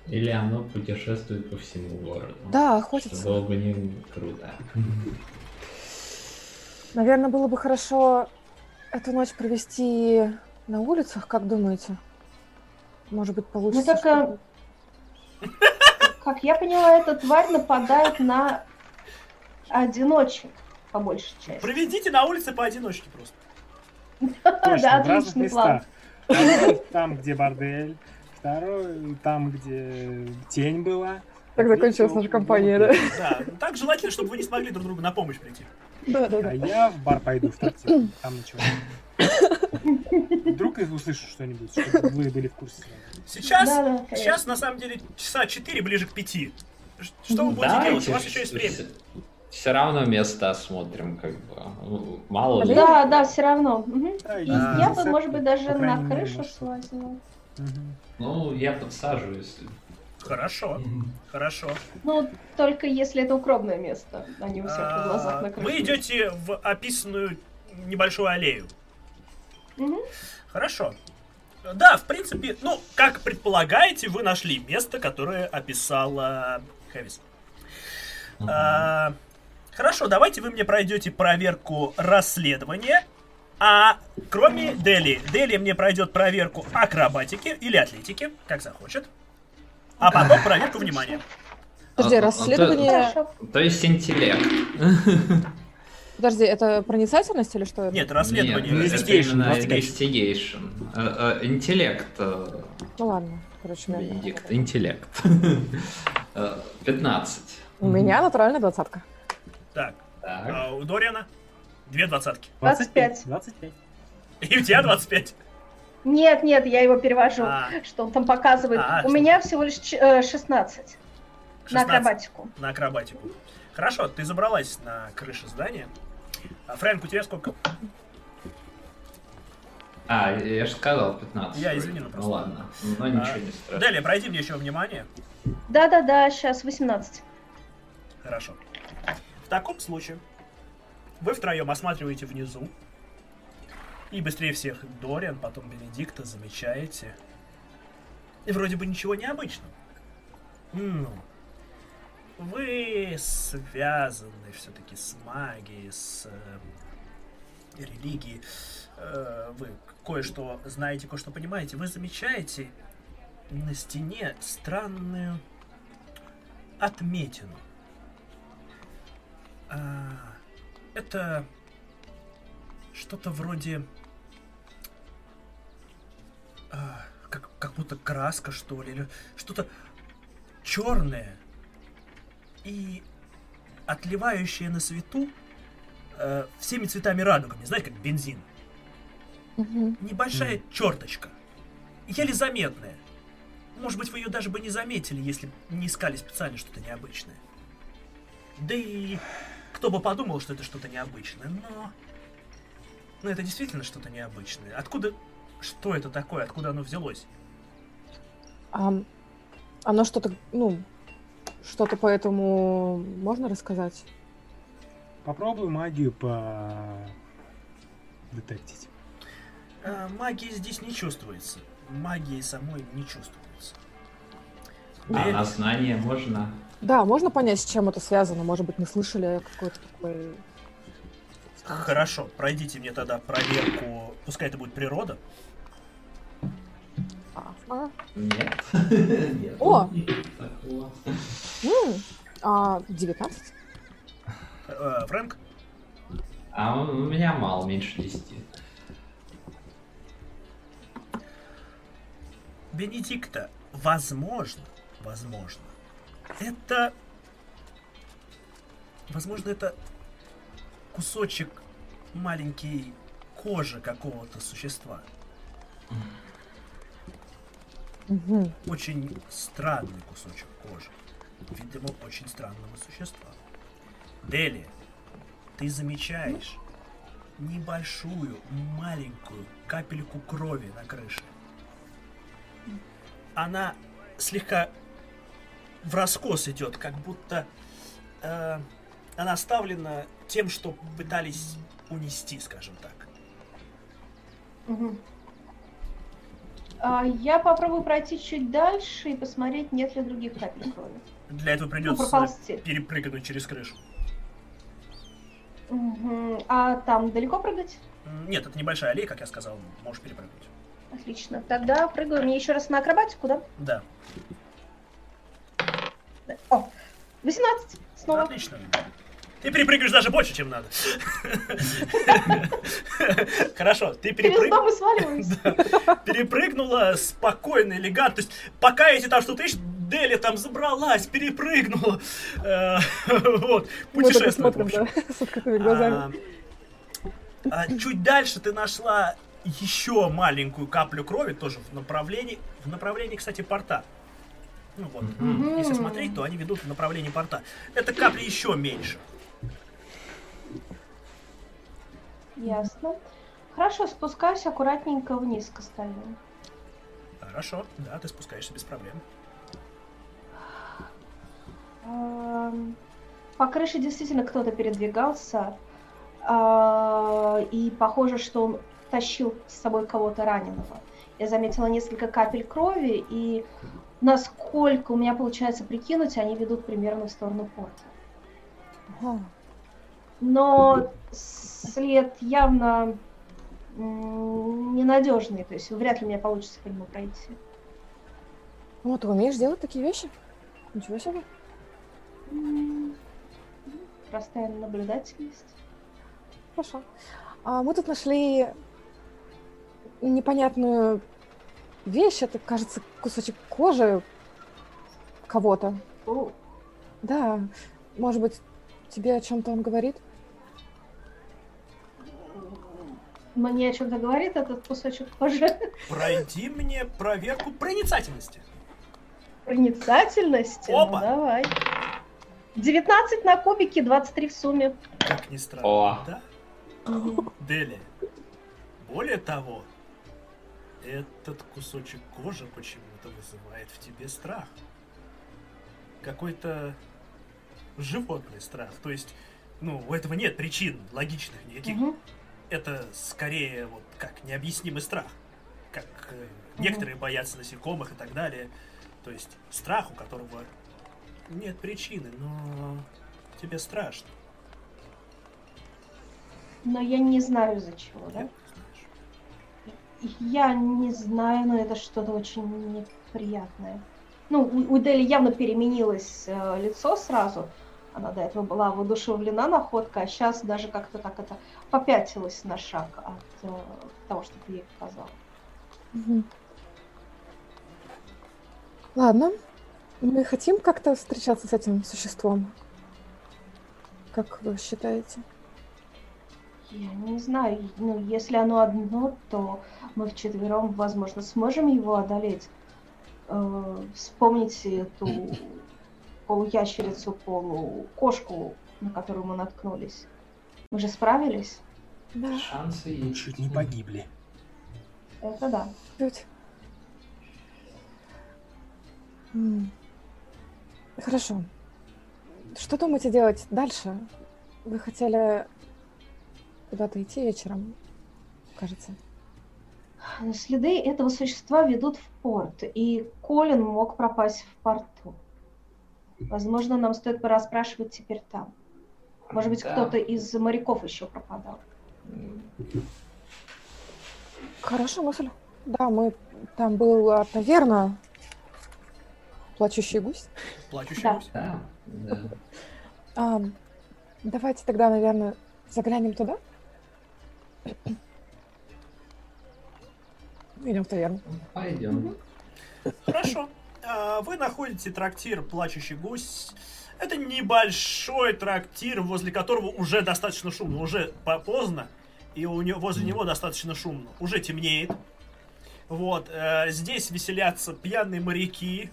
Или оно путешествует по всему городу. Да, Что охотится. было бы не круто. Наверное, было бы хорошо эту ночь провести на улицах, как думаете? Может быть, получится. так, а, что-то? [LAUGHS] Как я поняла, эта тварь нападает на одиночек, по большей части. Проведите на улице поодиночке просто. [LAUGHS] Да, отличный план. [LAUGHS] там, где бордель, второй там, где тень была. Так закончилась наша компания, да? Да, так желательно, чтобы вы не смогли друг другу на помощь прийти. Да, да, А я в бар пойду, в трактир. Там ничего. Вдруг я услышу что-нибудь, чтобы вы были в курсе. Сейчас, Да, да, сейчас на самом деле часа 4 ближе к 5. Что вы будете делать? У вас еще есть время. Все равно место осмотрим, как бы. Мало ли. Да, да, все равно. Мгм. Да, И да, я бы, может быть, даже на крышу слазила. Мгм. Ну, я подсаживаюсь. Хорошо, хорошо. Ну, только если это укромное место, а не у всех на глазах на А, крыше. Вы идете в описанную небольшую аллею. Мгм. Хорошо. Да, в принципе, ну, как предполагаете, вы нашли место, которое описала Хэвис. Мгм. А, хорошо, давайте вы мне пройдете проверку расследования. А кроме Дели, Дели мне пройдет проверку акробатики или атлетики, как захочет. А потом проверку внимания. Подожди, А, а, расследование... То есть интеллект. [LAUGHS] Подожди, это проницательность или что? Нет, расследование. Нет, Investigation, именно 25. investigation. Э, э, Интеллект. э, Ну ладно, короче, Бенедикт. Интеллект. [LAUGHS] Э, 15. У меня натуральная двадцатка. Так, Так. а у Дориана две двадцатки. 25. 25. И у тебя 25. Нет, нет, я его перевожу, А. что он там показывает. А, У что- меня всего лишь ч- э, 16 на 16. акробатику. На акробатику. Хорошо, ты забралась на крышу здания. А, Фрэнк, у тебя сколько? А, я же сказал 15. Я вроде. извини, ну, Ну просто. ладно, но ничего А, не страшно. Далее, пройди мне еще внимание. Да-да-да, сейчас 18. Хорошо. В таком случае вы втроем осматриваете внизу. И быстрее всех Дориан, потом Бенедикта замечаете. И вроде бы ничего необычного. Ну, вы связаны все-таки с магией, с э, религией. Э, вы кое-что знаете, кое-что понимаете. Вы замечаете на стене странную отметину. А, это что-то вроде а, как, как будто краска, что ли, или что-то черное и отливающее на свету э, всеми цветами радугами, знаете, как бензин. Небольшая черточка, еле заметная. Может быть, вы ее даже бы не заметили, если не искали специально что-то необычное. Да и кто бы подумал, что это что-то необычное, но... Но это действительно что-то необычное. Откуда... Что это такое? Откуда оно взялось? Ам, оно что-то, ну, что-то по этому можно рассказать? Попробуй магию по детектить. А, магии здесь не чувствуется. Магии самой не чувствуется. А Дель- на знание можно? Да, можно понять, с чем это связано? Может быть, мы слышали какой-то такой... Хорошо, пройдите мне тогда проверку. Пускай это будет природа. А, а, Нет. Нет. [LAUGHS] О! Такого. м, а, 19? Э, Фрэнк? А у меня мало, меньше 10. Бенедикта, возможно, возможно, это... Возможно, это кусочек маленький кожи какого-то существа. Мгм. Очень странный кусочек кожи. Видимо, очень странного существа. Дели, ты замечаешь небольшую, маленькую капельку крови на крыше. Она слегка в раскос идет, как будто э, она оставлена тем, что пытались унести, скажем так. Мгм. А, я попробую пройти чуть дальше и посмотреть, нет ли других капель крови. Для этого Ну, придется проползти. перепрыгнуть через крышу. Мгм. А там далеко прыгать? Нет, это небольшая аллея, как я сказал, можешь перепрыгнуть. Отлично. Тогда прыгаю. Мне еще раз на акробатику? Да, Да. О, 18. Снова. отлично. Ты перепрыгиваешь даже больше, чем надо. Хорошо, ты [LAUGHS] перепрыгнула. перепрыгнула спокойно, элегантно. То есть, пока эти там что-то ищут, Дели там забралась, перепрыгнула. Э, Вот, путешествует, в смотрим, общем. да, с открытыми глазами. А, а чуть дальше ты нашла еще маленькую каплю крови, тоже в направлении, в направлении, кстати, порта. Ну вот, Мгм. если смотреть, то они ведут в направлении порта. Это капли еще меньше. Ясно. Хорошо, спускаюсь аккуратненько вниз к остальным. Хорошо, да, ты спускаешься без проблем. Ам, По крыше действительно кто-то передвигался. а, И похоже, что он тащил с собой кого-то раненого. Я заметила несколько капель крови, и насколько у меня получается прикинуть, они ведут примерно в сторону порта. Но след явно ненадежный, то есть вряд ли мне получится по нему пройти. Вот, ты умеешь делать такие вещи? Ничего себе. Простая наблюдательность. Хорошо. А, мы тут нашли непонятную вещь. Это, кажется, кусочек кожи кого-то. О, Да, может быть, тебе о чем-то он говорит? Мне о чем-то говорит этот кусочек кожи. Пройди мне проверку проницательности. Проницательности. Ну, Опа! давай. 19 на кубике, 23 в сумме. Как ни странно. О. Да? Дели. Более того, этот кусочек кожи почему-то вызывает в тебе страх. Какой-то животный страх. То есть, ну, у этого нет причин логичных никаких. Мгм. Это скорее вот как необъяснимый страх. Как э, некоторые боятся насекомых и так далее. То есть страх, у которого нет причины, но тебе страшно. Но я не знаю из-за чего, да? Я не знаю, но это что-то очень неприятное. Ну, у, Дели явно переменилось э, лицо сразу. Она до этого была воодушевлена находкой, а сейчас даже как-то так это попятилась на шаг от э, того, что ты ей показал. Мгм. Ладно. Мы хотим как-то встречаться с этим существом? Как вы считаете? Я не знаю, ну, если оно одно, то мы вчетвером, возможно, сможем его одолеть. Э, вспомните эту полуящерицу, полукошку, на которую мы наткнулись. Мы же справились? Да, Шансы есть. Чуть не погибли. Это да. чуть. Хорошо. Что думаете делать дальше? Вы хотели куда-то идти вечером, кажется. Следы этого существа ведут в порт, и Колин мог пропасть в порту. Возможно, нам стоит порасспрашивать теперь там. Может быть, Да. кто-то из моряков еще пропадал. Хорошая мысль. Да, мы там была таверна. Плачущий гусь. Плачущий Да. гусь. Да, да. А, давайте тогда, наверное, заглянем туда. Идем в таверну. Пойдем. Хорошо. А, Вы находите трактир «Плачущий гусь». Это небольшой трактир, возле которого уже достаточно шумно. Уже по- поздно, и у него, возле него достаточно шумно. Уже темнеет. Вот. э, Здесь веселятся пьяные моряки.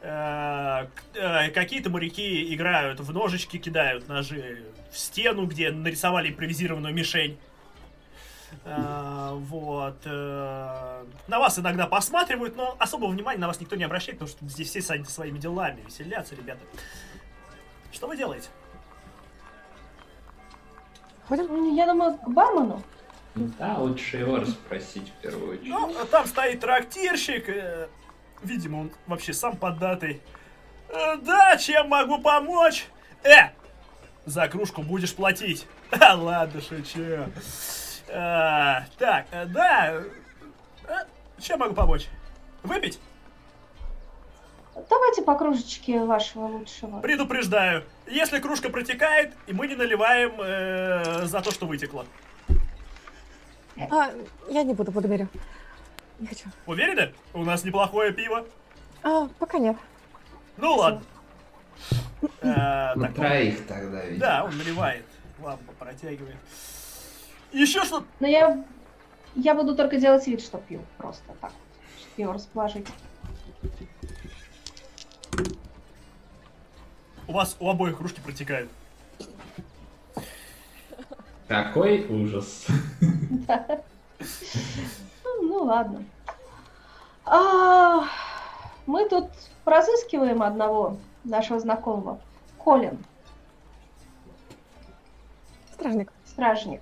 Э, э, Какие-то моряки играют в ножички, кидают ножи в стену, где нарисовали импровизированную мишень. А, вот. э, На вас иногда посматривают, но особого внимания на вас никто не обращает, потому что здесь все заняты своими делами. Веселятся, ребята. Что вы делаете? Ну, Я думаю, к бармену. Да, лучше его расспросить в первую очередь. Ну, а там стоит трактирщик. э, Видимо, он вообще сам поддатый. «Э, Да, чем могу помочь? Э! За кружку будешь платить. А, [LAUGHS] ладно, шучу. А, так, э, да. э, Чем могу помочь? Выпить? Давайте по кружечке вашего лучшего. Предупреждаю, если кружка протекает, и мы не наливаем э, за то, что вытекло. А, я не буду, благодарю. Не хочу. Уверены? У нас неплохое пиво. А, пока нет. Ну ладно. Э, На так, троих тогда, видимо. Да, он наливает. Лампа протягивает. Еще что? Но я, я буду только делать вид, что пью. Просто так. Чтобы его расположить. У вас у обоих кружки протекают. Какой ужас. [LAUGHS] Ну, ну ладно. А, мы тут разыскиваем одного нашего знакомого. Колин, Стражник. стражник.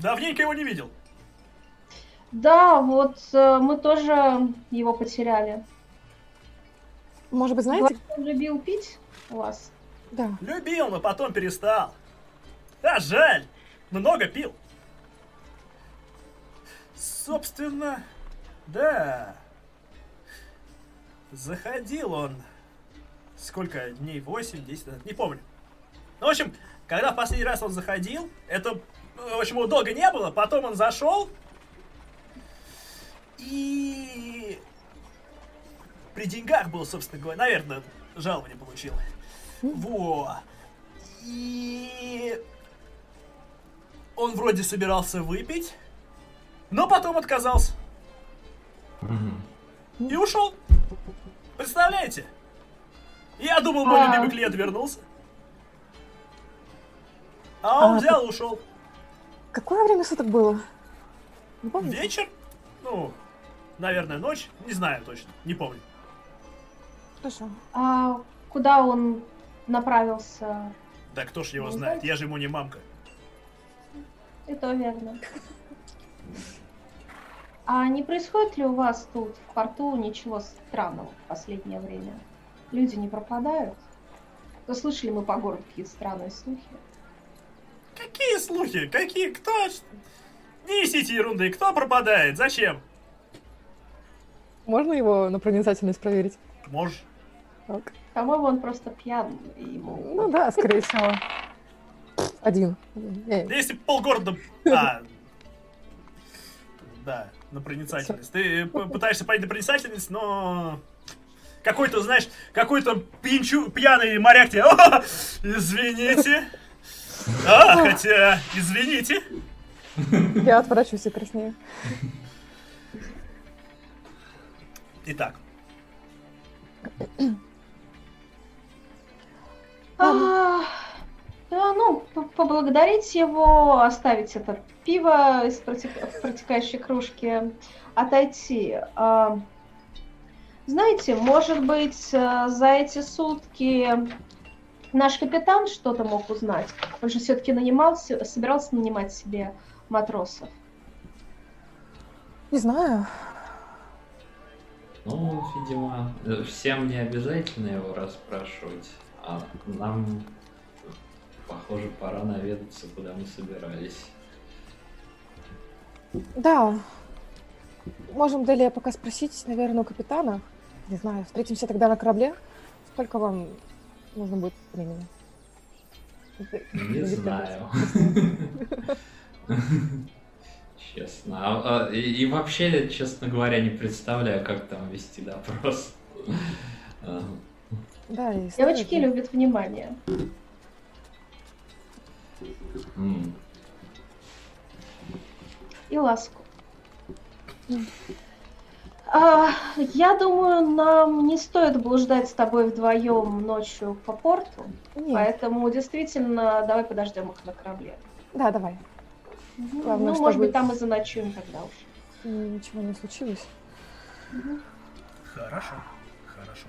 Давненько его не видел. Да, вот э, мы тоже его потеряли. Может быть, знаете? Он любил пить у вас. Да. Любил, но потом перестал. А жаль. Много пил. Собственно, да. Заходил он. Сколько дней? 8, 10 назад? Не помню. Ну, в общем, когда в последний раз он заходил, это в общем, его долго не было, потом он зашел, и при деньгах был, собственно говоря, наверное, жалование получил. Во. И он вроде собирался выпить, но потом отказался и ушел. Представляете? Я думал, мой А. любимый клиент вернулся. А он А, взял и ушел. Какое время суток было? Не помню. Вечер? Ну, наверное, ночь. Не знаю точно. Не помню. Хорошо. А куда он направился? Да кто ж его Не знает? знаете? Я же ему не мамка. И то верно. А не происходит ли у вас тут в порту ничего странного в последнее время? Люди не пропадают? То слышали мы по городу какие-то странные слухи. Какие слухи? Какие? Кто? Не несите ерунды. Кто пропадает? Зачем? Можно его на проницательность проверить? Можешь. Так. По-моему, он просто пьян, ему... Ну да, скорее всего. Один. Если полгорода... А, да, на проницательность. Ты пытаешься понять на проницательность, но... Какой-то, знаешь, какой-то пинчу, пьяный моряк тебе... «О, извините. А, хотя, извините. Я отворачиваюсь и краснею. Итак, А, да, ну, поблагодарить его, оставить это пиво из протек- в протекающей кружке, отойти. А, знаете, может быть, э, за эти сутки наш капитан что-то мог узнать? Он же все-таки нанимался, собирался нанимать себе матросов. Не знаю. Ну, видимо, всем не обязательно его расспрашивать, а нам, похоже, пора наведаться, куда мы собирались. Да. Можем далее пока спросить, наверное, у капитана. Не знаю, встретимся тогда на корабле. Сколько вам нужно будет времени? Не знаю. [LAUGHS] Честно. А, а, и, и вообще, честно говоря, не представляю, как там вести допрос. А, Да, и Девочки ли? любят внимание. и ласку. Я думаю, нам не стоит блуждать с тобой вдвоем ночью по порту, Нет. поэтому действительно давай подождем их на корабле. Да, давай. Главное, ну, может чтобы- быть, там и заночуем тогда уж. Ничего не случилось. Хорошо, хорошо.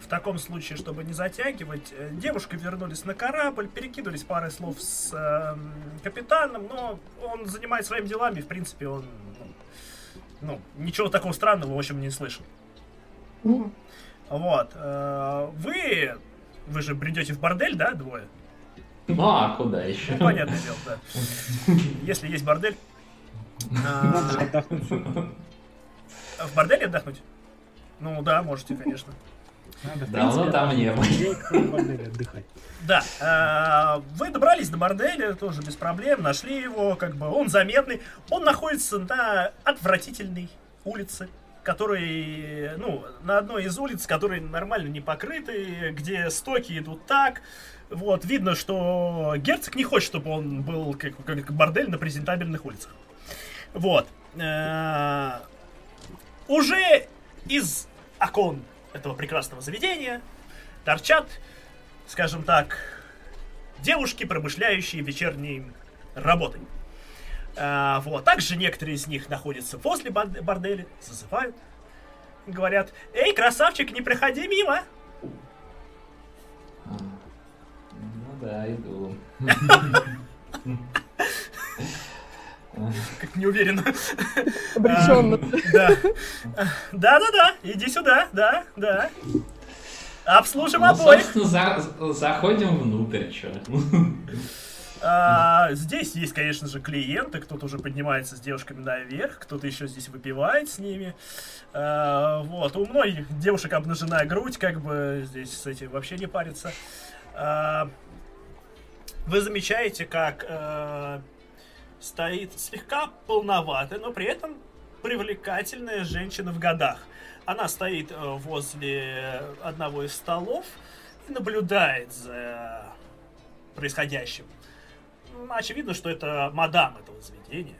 В таком случае, чтобы не затягивать, э, девушка вернулись на корабль, перекинулись парой слов с эм, капитаном, но он занимается своими делами, в принципе, он ну, ничего такого странного, в общем, не слышал. Мгм. Вот. э, вы, вы же бредете в бордель, да, двое? Ну, а куда еще? Ну, понятное дело, да. Если есть бордель. А, отдохнуть. В борделе отдохнуть? Ну да, можете, конечно. Надо, Давно принципе, там не было. Да, э, вы добрались до борделя, тоже без проблем, нашли его, как бы он заметный. Он находится на отвратительной улице, который, ну, на одной из улиц, которые нормально не покрыты, где стоки идут так. Вот, видно, что герцог не хочет, чтобы он был как, как бордель на презентабельных улицах. Вот. Э, Уже из окон этого прекрасного заведения торчат скажем так, девушки, промышляющие вечерней работой. А, вот. Также некоторые из них находятся возле бор- борделя, зазывают, говорят, «Эй, красавчик, не проходи мимо!» Ну да, иду. [LAUGHS] [LAUGHS] Как неуверенно. [LAUGHS] Обреченно. Да. Да-да-да, иди сюда, да, да. Обслужим Ну, обоих. собственно, за- заходим внутрь, чё. А, здесь есть, конечно же, клиенты, кто-то уже поднимается с девушками наверх, кто-то еще здесь выпивает с ними. А, вот, у многих девушек обнажена грудь, как бы здесь с этим вообще не парится. А, вы замечаете, как э, стоит слегка полноватая, но при этом привлекательная женщина в годах. Она стоит э, возле одного из столов и наблюдает за происходящим. Очевидно, что это мадам этого заведения.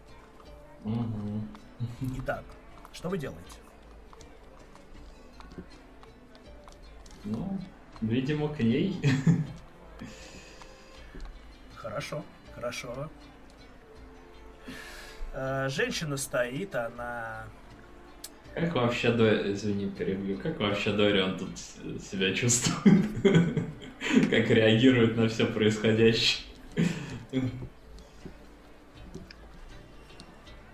Мгм. Итак, что вы делаете? Ну, видимо, к ней. Хорошо, хорошо. Э, Женщина стоит, она... Как вообще До... Извини, перебью. Как вообще Дориан тут себя чувствует? [LAUGHS] Как реагирует на все происходящее?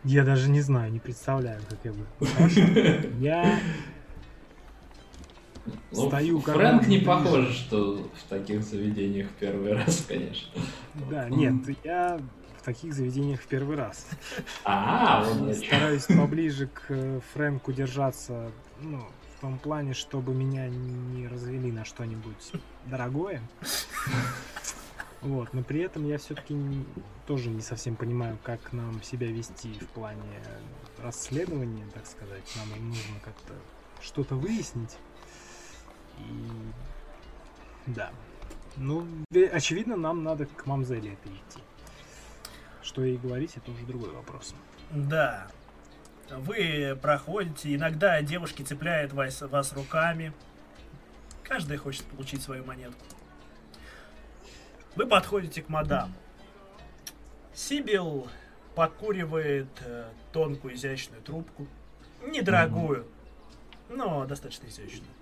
Я даже не знаю, не представляю, как я бы. [LAUGHS] Я Ну, Стою как Фрэнк не похоже, что в таких заведениях первый раз, конечно. Да, нет, я в таких заведениях в первый раз. А. Стараюсь поближе к э, Фрэнку держаться, ну, в том плане, чтобы меня не развели на что-нибудь дорогое. Вот, но при этом я все-таки тоже не совсем понимаю, как нам себя вести в плане расследования, так сказать. Нам нужно как-то что-то выяснить. И да. Ну, ве- очевидно, нам надо к мамзеле это идти. Что ей говорить, это уже другой вопрос. Да. Вы проходите, иногда девушки цепляют вас, вас руками. Каждая хочет получить свою монетку. Вы подходите к мадам. Сибил покуривает э, тонкую изящную трубку. Недорогую, но достаточно изящную.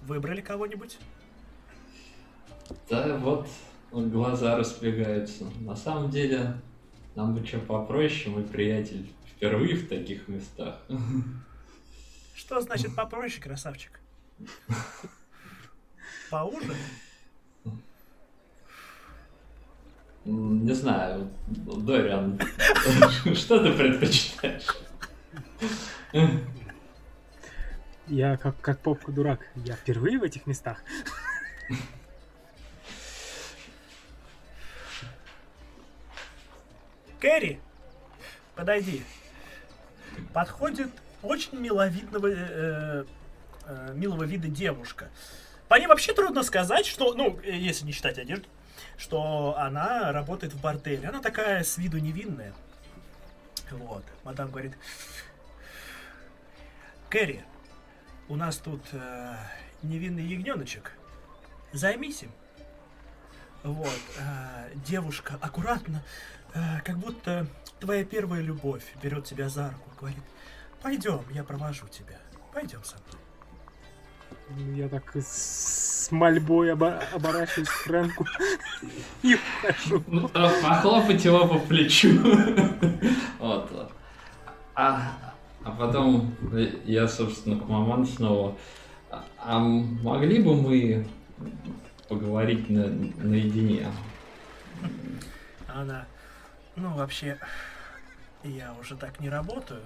Выбрали кого-нибудь? Да, вот глаза разбегаются. На самом деле, нам бы что попроще, мой приятель впервые в таких местах. Что значит попроще, красавчик? Поуже? Не знаю, Дориан, что ты предпочитаешь? Я как, как попка-дурак. Я впервые в этих местах. Кэрри, подойди. Подходит очень миловидного, э, э, милого вида девушка. По ней вообще трудно сказать, что, ну, э, если не считать одежду, что она работает в борделе. Она такая с виду невинная. Вот. Мадам говорит, Кэрри, у нас тут э, невинный ягненочек. Займись им. Вот. э, девушка аккуратно, э, как будто твоя первая любовь берет тебя за руку, говорит, пойдем, я провожу тебя. Пойдем со мной. Я так с мольбой оба- оборачиваюсь к Фрэнку [LAUGHS] и ухожу. Ну, Похлопать его по плечу. [LAUGHS] Вот. А, а потом я, собственно, к маман снова. А, а могли бы мы поговорить на, наедине? Она, ну, вообще, я уже так не работаю.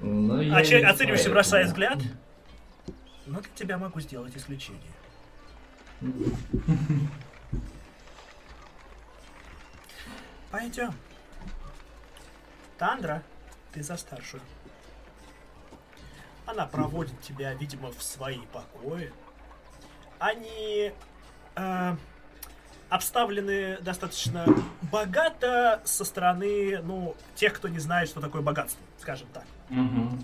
Ну, не оценивающе поэтому. бросая взгляд. Но для тебя могу сделать исключение. Пойдем. Тандра, ты за старшую. Она проводит тебя, видимо, в свои покои. Они э, обставлены достаточно богато со стороны, ну, тех, кто не знает, что такое богатство, скажем так. Мгм.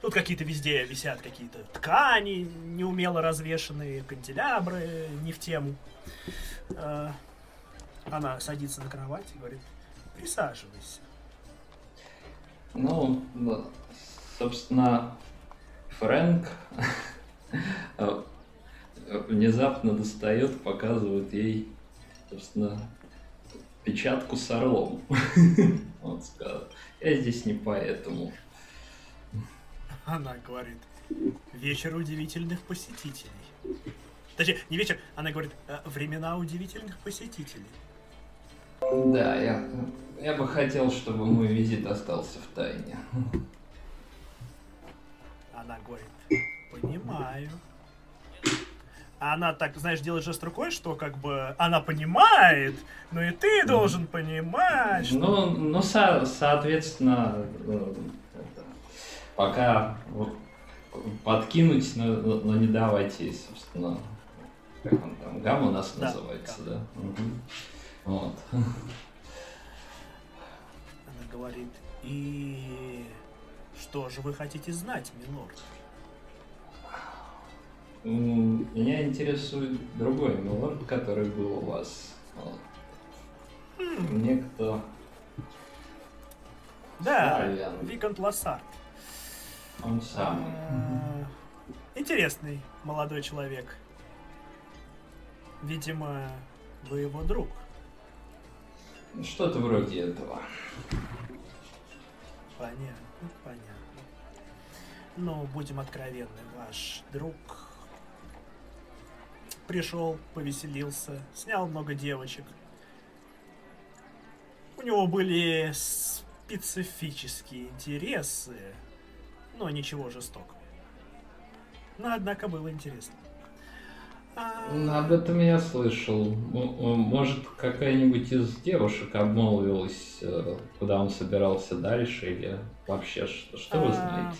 Тут какие-то везде висят какие-то ткани, неумело развешенные, канделябры, не в тему. Э, Она садится на кровать и говорит, присаживайся. Ну, собственно, Фрэнк э, внезапно достает, показывает ей, собственно, печатку с орлом. [LAUGHS] Он сказал, я здесь не поэтому. Она говорит, вечер удивительных посетителей. Точнее, не вечер, она говорит, «Э, времена удивительных посетителей. Да, я, я бы хотел, чтобы мой визит остался в тайне. Она говорит, понимаю. А она так, знаешь, делает жест рукой, что как бы она понимает, но и ты должен понимать. Что... Ну, ну со- соответственно, э, пока подкинуть, но, но не давайте, собственно, как он там, гамма у нас Да, называется, да? Мгм. Вот. Она говорит, и что же вы хотите знать, милорд? Меня интересует другой милорд, который был у вас. Некто Да, Славян. Викант Лассард. он самый. А, Интересный молодой человек. Видимо, вы его друг. Что-то вроде этого. Понятно, понятно. Но будем откровенны, ваш друг пришел, повеселился, снял много девочек. У него были специфические интересы, но ничего жестокого. Но однако было интересно. А, Об этом я слышал. Может, какая-нибудь из девушек обмолвилась, э, куда он собирался дальше, или вообще, что, что вы А, знаете?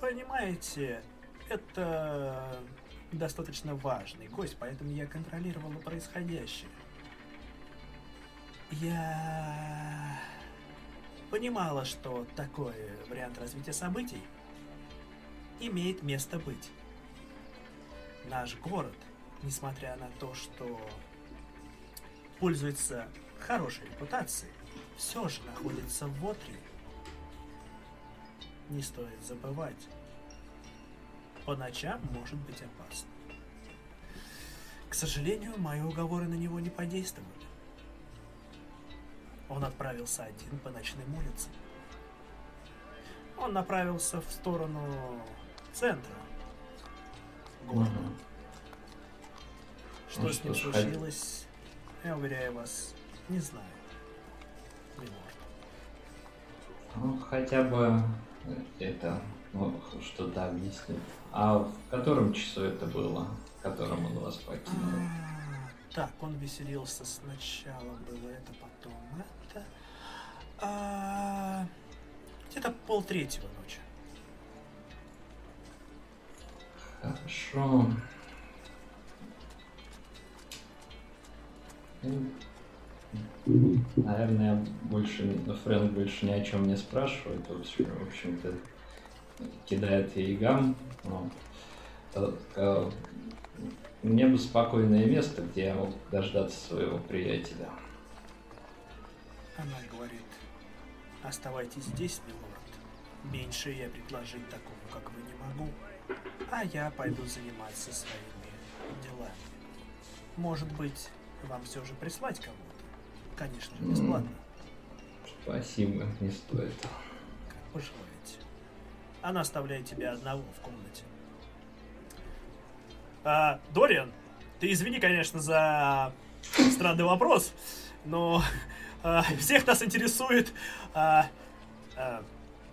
Понимаете, это достаточно важный гость, поэтому я контролировала происходящее. Я понимала, что такой вариант развития событий имеет место быть. Наш город, несмотря на то, что пользуется хорошей репутацией, все же находится в отре не стоит забывать. По ночам может быть опасно. К сожалению, мои уговоры на него не подействовали. Он отправился один по ночным улицам. Он направился в сторону центра города. Мгм. Что Ну с что ним хай- случилось, я уверяю вас, не знаю. Милорд. Ну, хотя бы это ну, что-то объяснит. А в котором часу это было, в котором он вас покинул? А, Так, он веселился сначала, было это, потом это. А, Где-то полтретьего ночи. Хорошо. Ну, Наверное, я больше, ну, Фрэнк больше ни о чем не спрашивает. В общем-то, кидает ей гам. Вот. Э, э, Мне бы спокойное место, где я мог дождаться своего приятеля. Она говорит, оставайтесь здесь, милорд. Меньше я предложить такому, как вы, не могу. А я пойду заниматься своими делами. Может быть, вам все же прислать кого-то? Конечно бесплатно. Спасибо, не стоит. Как пожелаете. Она оставляет тебя одного в комнате. А, Дориан, ты извини, конечно, за странный вопрос, но а, всех нас интересует, а, а,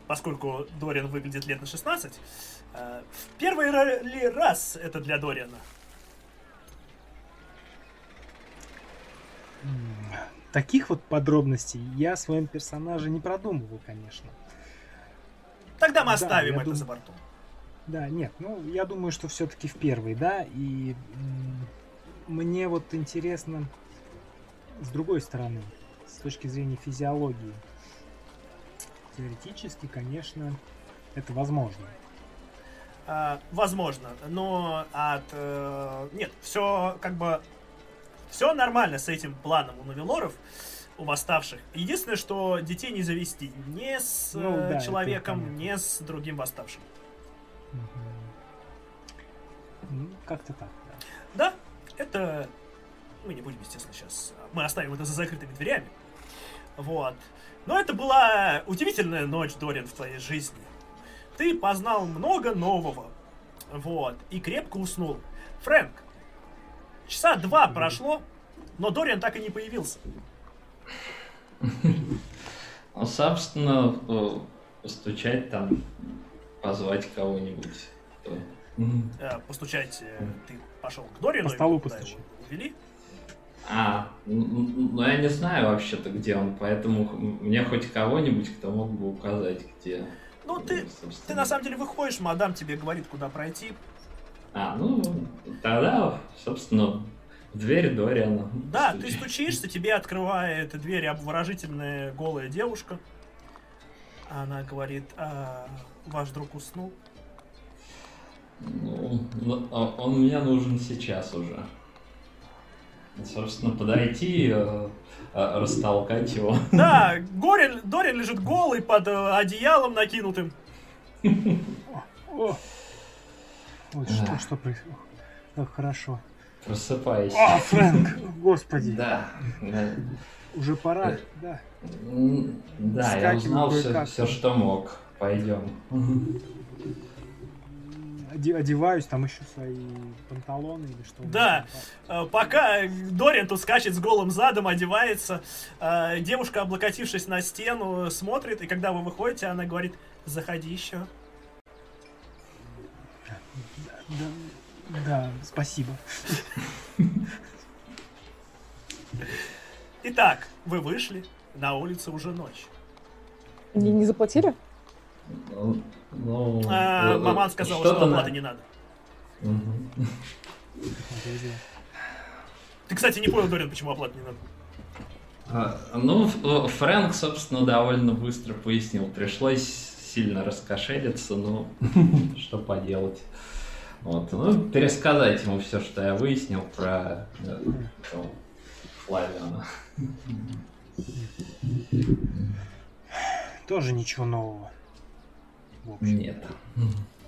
поскольку Дориан выглядит лет на 16, а, в первый раз это для Дориана? Таких вот подробностей я своем персонаже не продумывал, конечно. Тогда мы Да, оставим я это дум- за бортом. Да, нет, ну, я думаю, что все-таки в первый, да, и мне вот интересно с другой стороны, с точки зрения физиологии. Теоретически, конечно, это возможно. А, возможно, но от... э, нет, все как бы... Все нормально с этим планом у новелоров, у восставших. Единственное, что детей не завести ни с Ну э, да, это человеком, ни с другим восставшим. Ну, как-то так, да. Да, это... Мы не будем, естественно, сейчас... Мы оставим это за закрытыми дверями. Вот. Но это была удивительная ночь, Дорин, в твоей жизни. Ты познал много нового. Вот. И крепко уснул. Фрэнк, часа два прошло, но Дориан так и не появился. Ну, собственно, э, постучать там, позвать кого-нибудь. Э, постучать э, ты пошел к Дорину. По столу увели. А, н- н- ну я не знаю вообще-то, где он, поэтому мне хоть кого-нибудь, кто мог бы указать, где. Ну, ты, собственно. ты на самом деле выходишь, мадам тебе говорит, куда пройти. А, ну, тогда, собственно, дверь Дориана. Да, ты Стучи. стучишься, тебе открывает дверь обворожительная голая девушка. Она говорит, «А, ваш друг уснул. Ну, ну, а он мне нужен сейчас уже. Собственно, подойти, э, э, растолкать его. Да, [LAUGHS] Горин, Дорин лежит голый под э, одеялом накинутым. О! Вот что, что происходит? Как хорошо. Просыпайся. А, Фрэнк! Господи! Да. да. Уже пора, да. М, Да, я узнал все, все, что мог. Пойдем. Оде- одеваюсь, там еще свои панталоны или что. Да. Э, Пока Дорин тут скачет с голым задом, одевается, э, девушка, облокотившись на стену, смотрит, и когда вы выходите, она говорит, заходи еще. Да, да, спасибо. Итак, вы вышли, на улице уже ночь. Мне не заплатили? Ну, ну, А, э, маман сказала, что на- оплаты не надо. Повезло. Ты, кстати, не понял, Дорин, почему оплаты не надо. А, Ну, э, Фрэнк, собственно, довольно быстро пояснил. Пришлось сильно раскошелиться, но [LAUGHS] что поделать. Вот, ну, пересказать ему все, что я выяснил про э, этого Флавиана. Тоже ничего нового. В общем. Нет.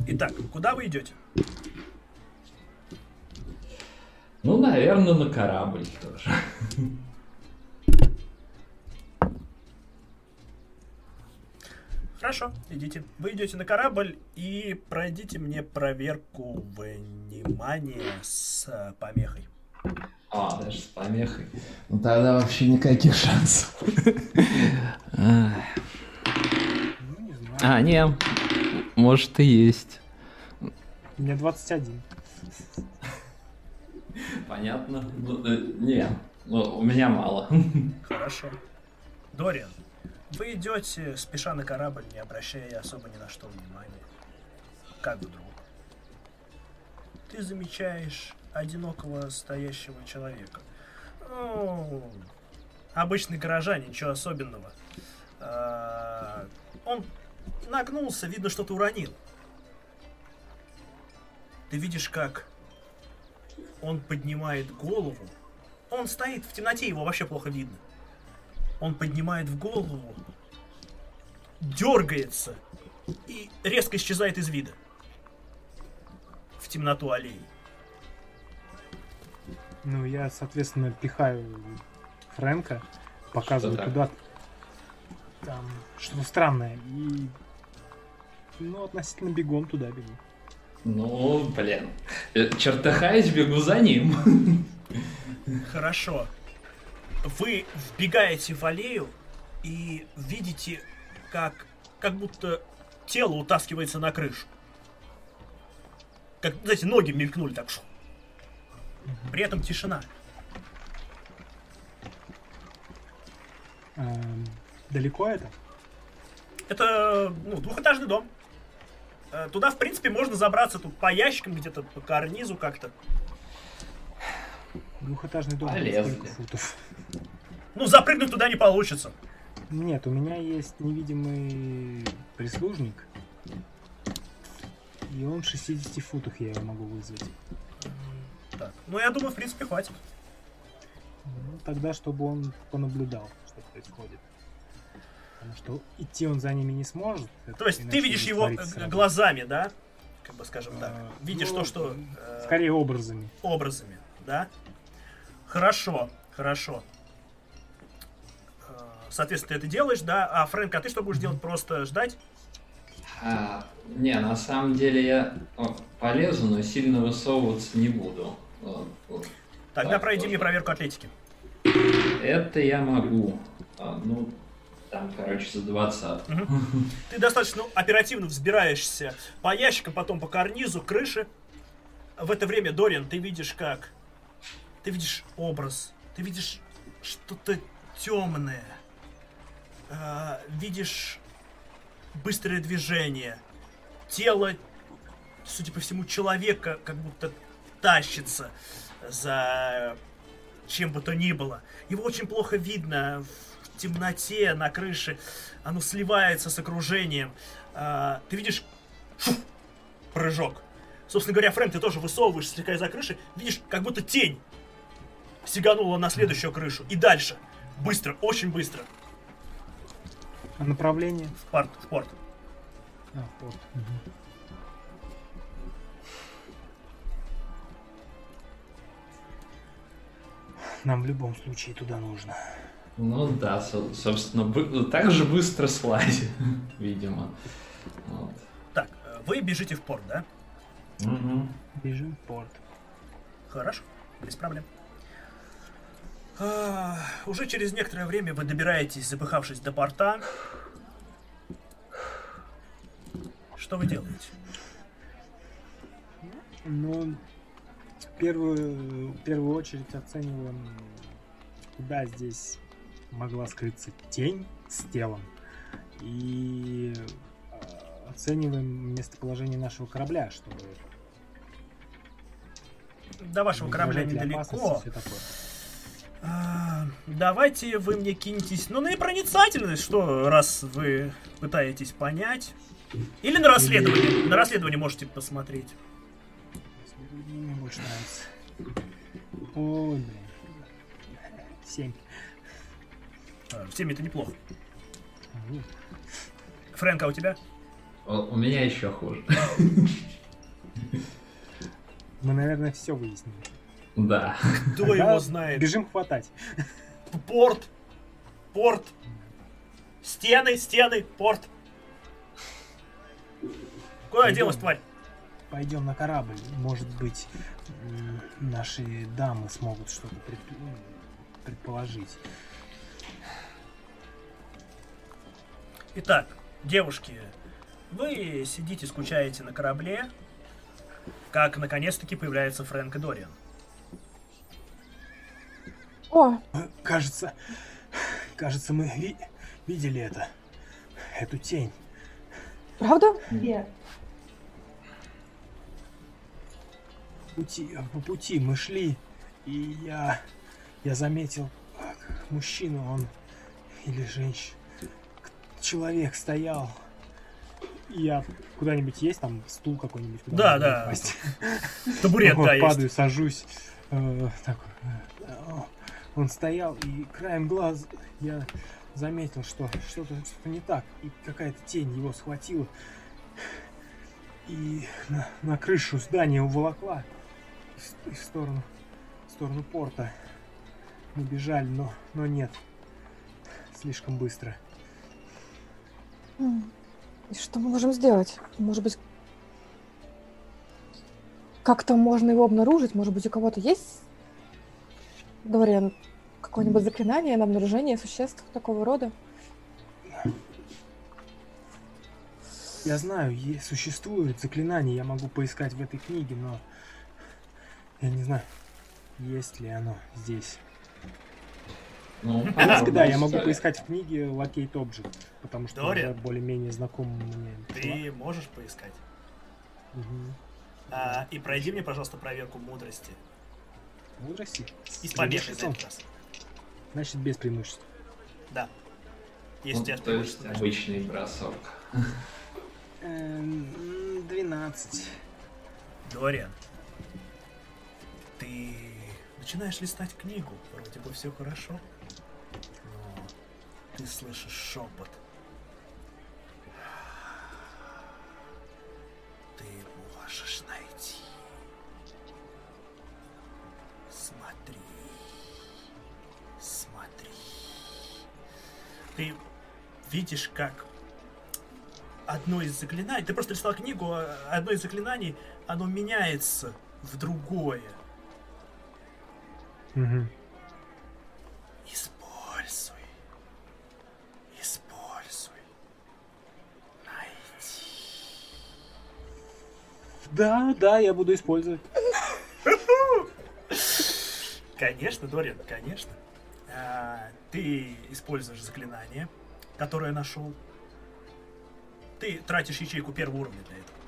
Итак, куда вы идете? Ну, наверное, на корабль тоже. Хорошо, идите. Вы идете на корабль и пройдите мне проверку внимания с э, помехой. А, даже с помехой. Ну тогда вообще никаких шансов. [LAUGHS] Ну, не знаю. А, не, может и есть. У меня 21. Понятно? Ну, э, не, ну, у меня мало. [LAUGHS] Хорошо. Дориан, вы идете, спеша на корабль, не обращая особо ни на что внимания. Как вдруг? Ты замечаешь одинокого стоящего человека. Ну, обычный горожанин, ничего особенного. А, Он нагнулся, видно, что-то уронил. Ты видишь, как он поднимает голову. Он стоит в темноте, его вообще плохо видно. Он поднимает в голову, дергается и резко исчезает из вида. В темноту аллеи. Ну, я, соответственно, пихаю Фрэнка, показываю Что куда там что-то странное. И ну, относительно бегом туда бегу. Ну, блин. Э, Чертыхаясь, бегу за ним. Хорошо. Вы вбегаете в аллею и видите, как, как будто тело утаскивается на крышу. Как, знаете, ноги мелькнули так. шу. При этом тишина. Эм, далеко это? Это ну, двухэтажный дом. Э, Туда, в принципе, можно забраться тут по ящикам, где-то по карнизу как-то. Двухэтажный дом. Сколько футов? Ну, запрыгнуть туда не получится. Нет, у меня есть невидимый прислужник. И он в 60 футах я его могу вызвать. Так. Ну, я думаю, в принципе, хватит. Ну, тогда, чтобы он понаблюдал, что происходит. Потому что идти он за ними не сможет. То есть ты видишь его э, сразу. глазами, да? Как бы скажем так. А, Видишь ну, то, что э, Скорее образами. образами, да? Хорошо, хорошо. Э, Соответственно, ты это делаешь, да? А, Фрэнк, а ты что будешь делать? Просто ждать? А, не, на самом деле я полезу, но сильно высовываться не буду. Вот, вот. Тогда Так, пройди тоже. мне проверку атлетики. Это я могу. А, ну, там, короче, за 20. [LAUGHS] Ты достаточно оперативно взбираешься по ящикам, потом по карнизу, крыше. в это время, Дориан, ты видишь как? Ты видишь образ, ты видишь что-то темное, а, видишь быстрое движение, тело, судя по всему, человека как будто тащится за чем бы то ни было. Его очень плохо видно в темноте на крыше, оно сливается с окружением. А, ты видишь фу, прыжок. Собственно говоря, Фрэнк, ты тоже высовываешься слегка из-за крыши, видишь, как будто тень сиганула на следующую крышу. И дальше. Быстро, очень быстро. А направление? В порт, в порт. А, вот. Мгм. Нам в любом случае туда нужно. Ну да, со- собственно, бы- так же быстро слазь, [LAUGHS] видимо. Вот. Так, вы бежите в порт, да? Мгм. Бежим в порт. Хорошо, без проблем. Уже через некоторое время вы добираетесь, запыхавшись до порта. Что вы делаете? Ну, в первую, в первую очередь оцениваем, куда здесь могла скрыться тень с телом. И э, оцениваем местоположение нашего корабля, чтобы... До вашего корабля ли опасности давайте вы мне кинетесь, ну, на непроницательность, что, раз вы пытаетесь понять. Или на расследование. На расследование можете посмотреть. Мне больше нравится. Ой, блин. Семь. А, Всеми это неплохо. Ну, Фрэнк, а у тебя? О, У меня еще хуже. Мы, наверное, все выяснили. Да. Кто Тогда его знает? Бежим хватать. Порт. Порт. Стены, стены, порт. Куда Пойдем. делась тварь? Пойдем на корабль. Может быть, наши дамы смогут что-то предп- м, предположить. Итак, девушки, вы сидите, скучаете на корабле, как наконец-таки появляется Фрэнк и Дориан. О, Кажется, кажется, мы ви- видели это. Эту тень. правда? Где? Пути, по пути мы шли, и я, я заметил мужчину, он или женщина, человек стоял. Я куда-нибудь есть там стул какой-нибудь? куда Да, да. упасть? Табурет, да, есть. падаю, сажусь. э, такой, э, он стоял, и краем глаз я заметил, что что-то что не так. И какая-то тень его схватила. И на, на крышу здания уволокла. С- в сторону, в сторону порта. Мы бежали, но, но нет. Слишком быстро. И что мы можем сделать? Может быть, как-то можно его обнаружить? Может быть, у кого-то есть, Дориан, какое-нибудь заклинание на обнаружение существ такого рода? Я знаю, существует заклинание, я могу поискать в этой книге, но я не знаю, есть ли оно здесь. Ну, В принципе, да, я могу поискать в книге Locate Object, потому что Дориан? более-менее знаком мне. Ты можешь поискать. Мгм. А, и пройди мне, пожалуйста, проверку мудрости. Мудрости? И с победой за преимуществом? этот раз. Значит, без преимущества. Да. Есть Ну, у тебя то есть значит. обычный бросок. Эм, 12. Дориан, ты начинаешь листать книгу, вроде бы все хорошо, но ты слышишь шепот. Ты можешь Ты видишь, как одно из заклинаний, ты просто листал книгу, а одно из заклинаний, оно меняется в другое. Мгм. Используй. Используй. Найди. Да, да, я буду использовать. Конечно, Дориан, конечно. А, ты используешь заклинание, которое нашел. Ты тратишь ячейку первого уровня для этого.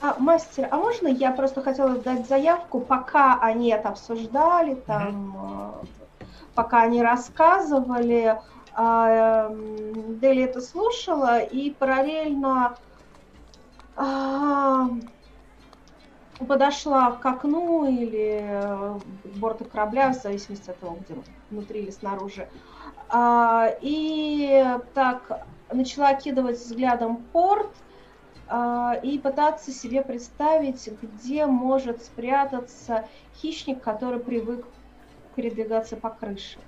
А, мастер, а можно я просто хотела дать заявку, пока они это обсуждали, там, э, пока они рассказывали, а, эм, Дели это слушала и параллельно а, подошла к окну или к борту корабля, в зависимости от того, где мы, внутри или снаружи, А, и так начала окидывать взглядом порт, а, и пытаться себе представить, где может спрятаться хищник, который привык передвигаться по крыше.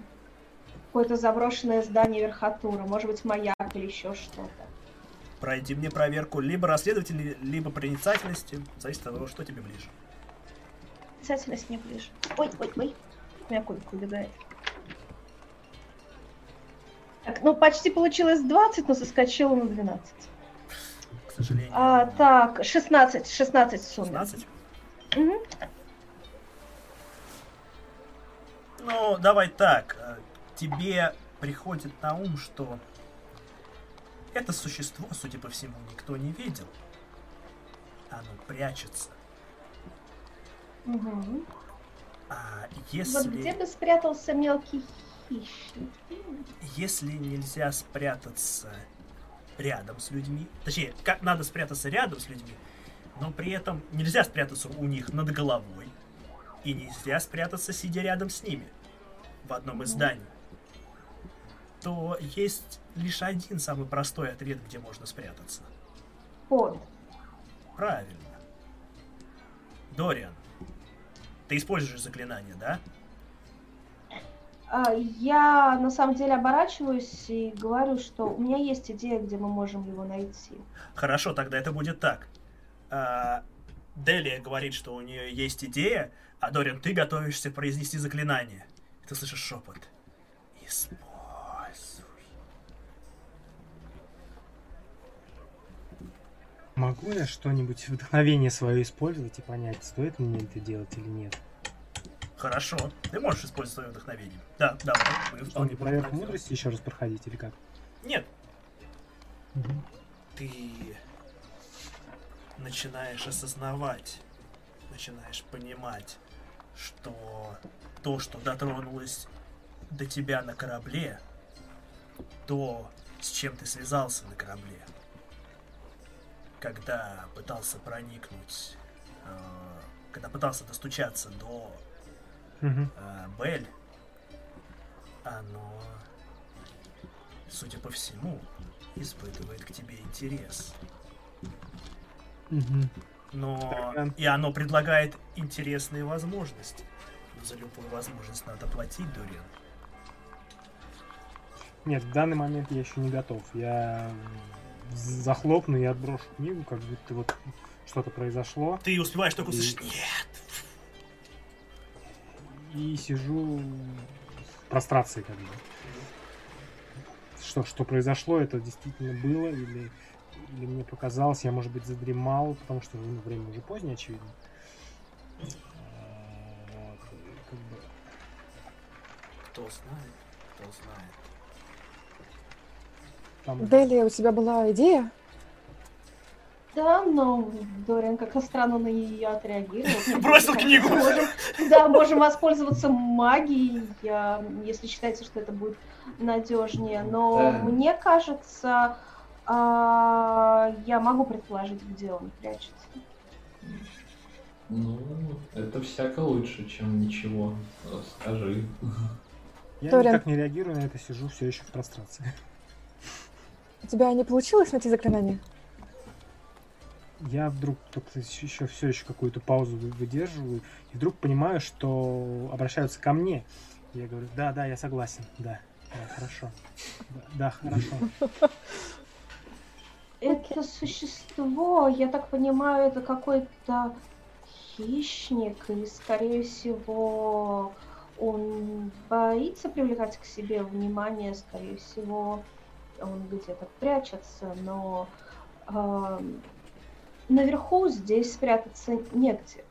Какое-то заброшенное здание верхотуры, может быть, маяк или еще что-то. Пройди мне проверку либо расследователь, либо проницательности. Зависит от того, что тебе ближе. Обязательность не ближе. Ой, ой, ой. У меня кубик убегает. Так, ну почти получилось 20, но соскочила на 12. К сожалению. А, так, 16, 16 в сумме. 16? Мгм. Ну, давай так. э, Тебе приходит на ум, что это существо, судя по всему, никто не видел. Оно прячется. Мгм. А Вот если, где бы спрятался мелкий? Если нельзя спрятаться рядом с людьми, точнее, как надо спрятаться рядом с людьми, но при этом нельзя спрятаться у них над головой, и нельзя спрятаться, сидя рядом с ними в одном из зданий, то есть лишь один самый простой ответ, где можно спрятаться. Под. Правильно. Дориан, ты используешь заклинание, да? А, Я на самом деле оборачиваюсь и говорю, что у меня есть идея, где мы можем его найти. Хорошо, тогда это будет так. А, Делия говорит, что у нее есть идея, а Дориан, ты готовишься произнести заклинание. Ты слышишь шепот. Используй. Могу я что-нибудь вдохновение свое использовать и понять, стоит мне это делать или нет? Хорошо, ты можешь использовать свое вдохновение. Да, мы Что, можем проверку мудрости еще раз проходить или как? Нет, ты начинаешь осознавать, начинаешь понимать, что то, что дотронулось до тебя на корабле, то, с чем ты связался на корабле, когда пытался проникнуть, э, когда пытался достучаться до Э, Бель, оно, судя по всему, испытывает к тебе интерес. Мгм. Но и оно предлагает интересные возможности. Но за любую возможность надо платить, Дориан. Нет, в данный момент я еще не готов. Я захлопну и отброшу книгу, как будто вот что-то произошло. Ты успеваешь только И- услышать «Нет!» И сижу в прострации как бы. Что, что произошло, это действительно было, или, или мне показалось, я, может быть, задремал, потому что ну, время уже позднее, очевидно. А, вот, как бы Кто знает, кто знает. там Дели, у тебя была идея? Да, но Дориан как-то странно на нее отреагировал. [LAUGHS] Бросил книгу. да, можем воспользоваться магией, если считаете, что это будет надежнее. Но мне кажется, а, я могу предположить, где он прячется. Ну, это всяко лучше, чем ничего. Скажи. я Ториан. никак не реагирую на это, сижу все еще в прострации. У тебя не получилось найти заклинание? Я вдруг только еще все еще какую-то паузу вы- выдерживаю, и вдруг понимаю, что обращаются ко мне. Я говорю, да, да, я согласен, да, да, хорошо, да, хорошо. Это существо, я так понимаю, это какой-то хищник, и, скорее всего, он боится привлекать к себе внимание, скорее всего, он где-то прячется, но ам, наверху здесь спрятаться негде,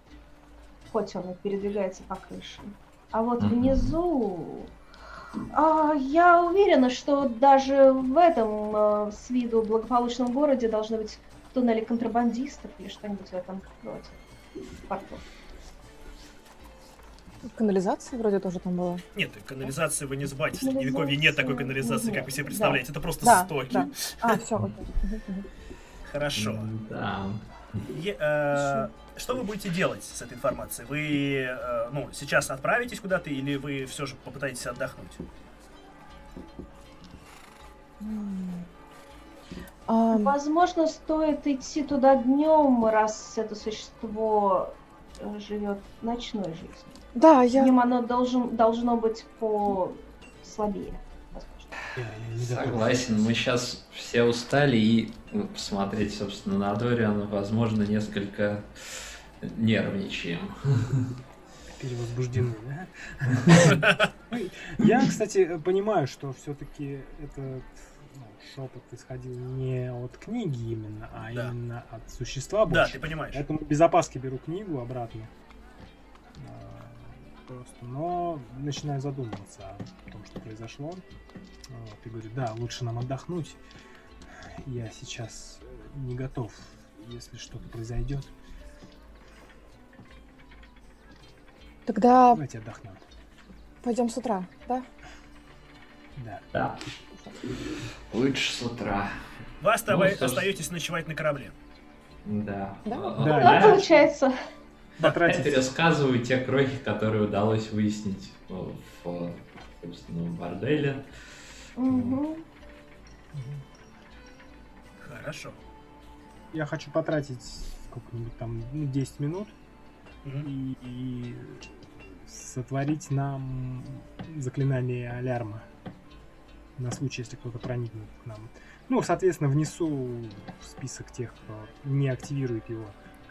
хоть он и передвигается по крыше. А вот Мгм. внизу... а, я уверена, что даже в этом э, с виду благополучном городе должны быть туннели контрабандистов или что-нибудь в этом роде. В порту. Канализация вроде тоже там была. Нет, канализации вы не забывайте, в Средневековье нет такой канализации, как вы себе представляете. Это просто Да, стоки. да. А, все, окей. Хорошо. Да. Е- э, что вы будете делать с этой информацией? Вы э, ну, сейчас отправитесь куда-то или вы все же попытаетесь отдохнуть? Возможно, стоит идти туда днем, раз это существо э, живет ночной жизнью. Да, я... Днем оно должен, должно быть по слабее. Согласен, мы сейчас все устали и ну, посмотреть, собственно, на Дориана, возможно, несколько нервничаем. перевозбуждены, да? Ну, [LAUGHS] Я, кстати, понимаю, что все-таки этот ну, шепот исходил не от книги именно, а Да. именно от существа Да, больше. ты понимаешь. Поэтому без опаски беру книгу обратно. Просто, но начинаю задумываться о том, что произошло. Вот, и говорю, да, лучше нам отдохнуть. Я сейчас не готов, если что-то произойдет. Тогда Давайте отдохнем. пойдем с утра, да? Да. Да. Лучше с утра. Вы Ну, остаетесь ночевать на корабле. Да. Да? А, Да. Да, я получается. Потратить пересказываю те крохи, которые удалось выяснить в, в, борделе. Хорошо. Я хочу потратить сколько-нибудь там, ну, 10 минут Мгм. и, и сотворить нам заклинание алярма на случай, если кто-то проникнет к нам. Ну, соответственно, внесу список тех, кто не активирует его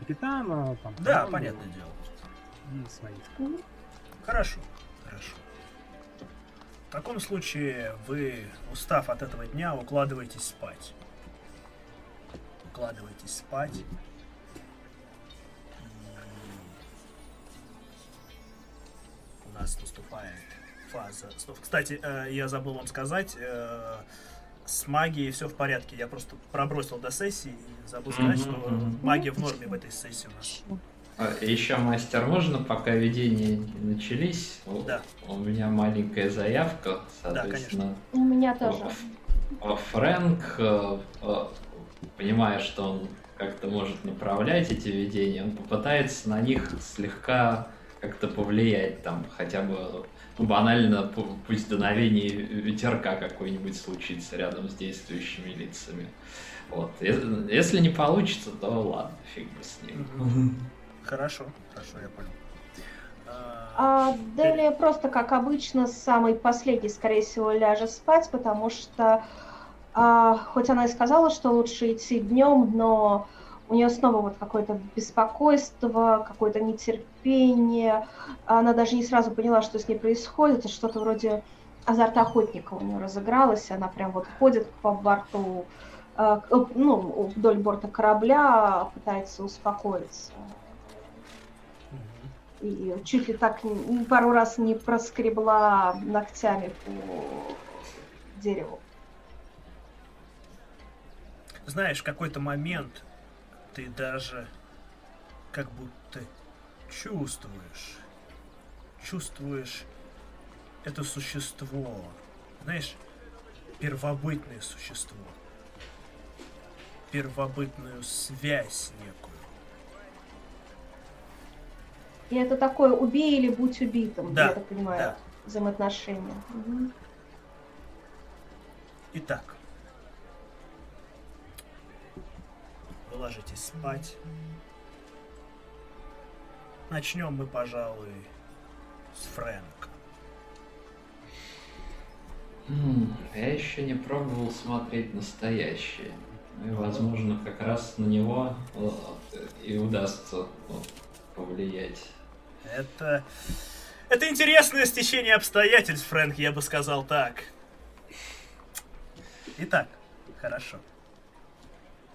капитана, там, Да, команду понятное дело. и своих. Хорошо, хорошо. В таком случае вы, устав от этого дня, укладываетесь спать. Укладываетесь спать. У нас наступает фаза. снов. Кстати, э, я забыл вам сказать, э, с магией все в порядке. Я просто пробросил до сессии и забыл сказать, Мгм, что магия в норме в этой сессии у нас. Еще, мастер, можно, пока видения не начались? У- Да. У меня маленькая заявка, соответственно. У меня тоже. А Фрэнк, э, понимая, что он как-то может направлять эти видения, он попытается на них слегка как-то повлиять, там, хотя бы, банально, пу- пусть дуновение ветерка какой-нибудь случится рядом с действующими лицами. Вот. Е- Если не получится, то ладно, фиг бы с ним. Хорошо, хорошо, я понял. А, А Делия просто, как обычно, самый последний, скорее всего, ляжет спать, потому что, а, хоть она и сказала, что лучше идти днем, но у нее снова вот какое-то беспокойство, какое-то нетерпение. Она даже не сразу поняла, что с ней происходит, что-то вроде азарта охотника у нее разыгралось, она прям вот ходит по борту, а, к- ну, вдоль борта корабля, пытается успокоиться. И чуть ли так пару раз не проскребла ногтями по дереву. Знаешь, какой-то момент ты даже как будто чувствуешь, чувствуешь это существо, знаешь, первобытное существо, первобытную связь некую. И это такое убей или будь убитым, Да, я так понимаю, да. взаимоотношения. Мгм. Итак, вы ложитесь спать. Начнем мы, пожалуй, с Фрэнка. М, Я еще не пробовал смотреть настоящее. Ну и, возможно, как раз на него э, и удастся ну, повлиять. Это... Это интересное стечение обстоятельств, Фрэнк, я бы сказал так. Итак, хорошо.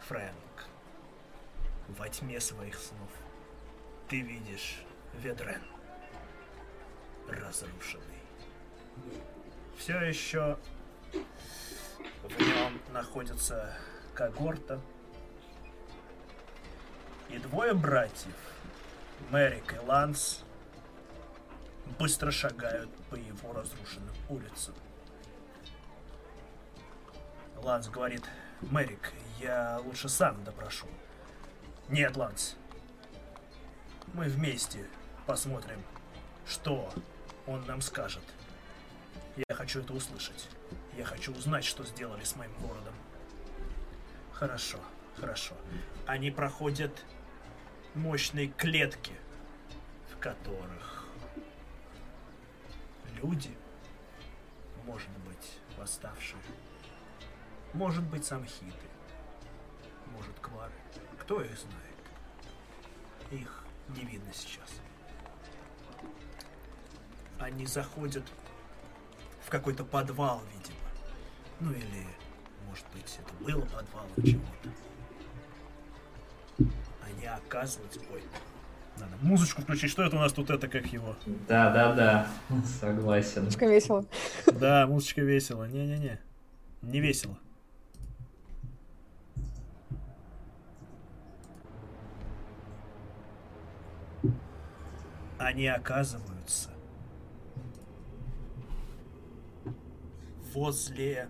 Фрэнк, во тьме своих снов ты видишь Ведрен. разрушенный. Все еще в нем находится когорта и двое братьев, Мэрик и Ланс, быстро шагают по его разрушенным улицам. Ланс говорит, Мэрик, я лучше сам допрошу. Нет, Ланс, мы вместе посмотрим, что он нам скажет. Я хочу это услышать. Я хочу узнать, что сделали с моим городом. Хорошо, хорошо. Они проходят мощные клетки, в которых люди, может быть, восставшие, может быть, самхиты, может, квары. Кто их знает? Их не видно сейчас. Они заходят в какой-то подвал, видимо. Ну или, может быть, это было подвалом чего-то. Они оказываются... Ой, надо музычку включить. Что это у нас тут это, как его? Да, да, да, [LAUGHS] согласен. Слишком весело. Да, музычка весело. Не-не-не. Не весело. Они оказываются возле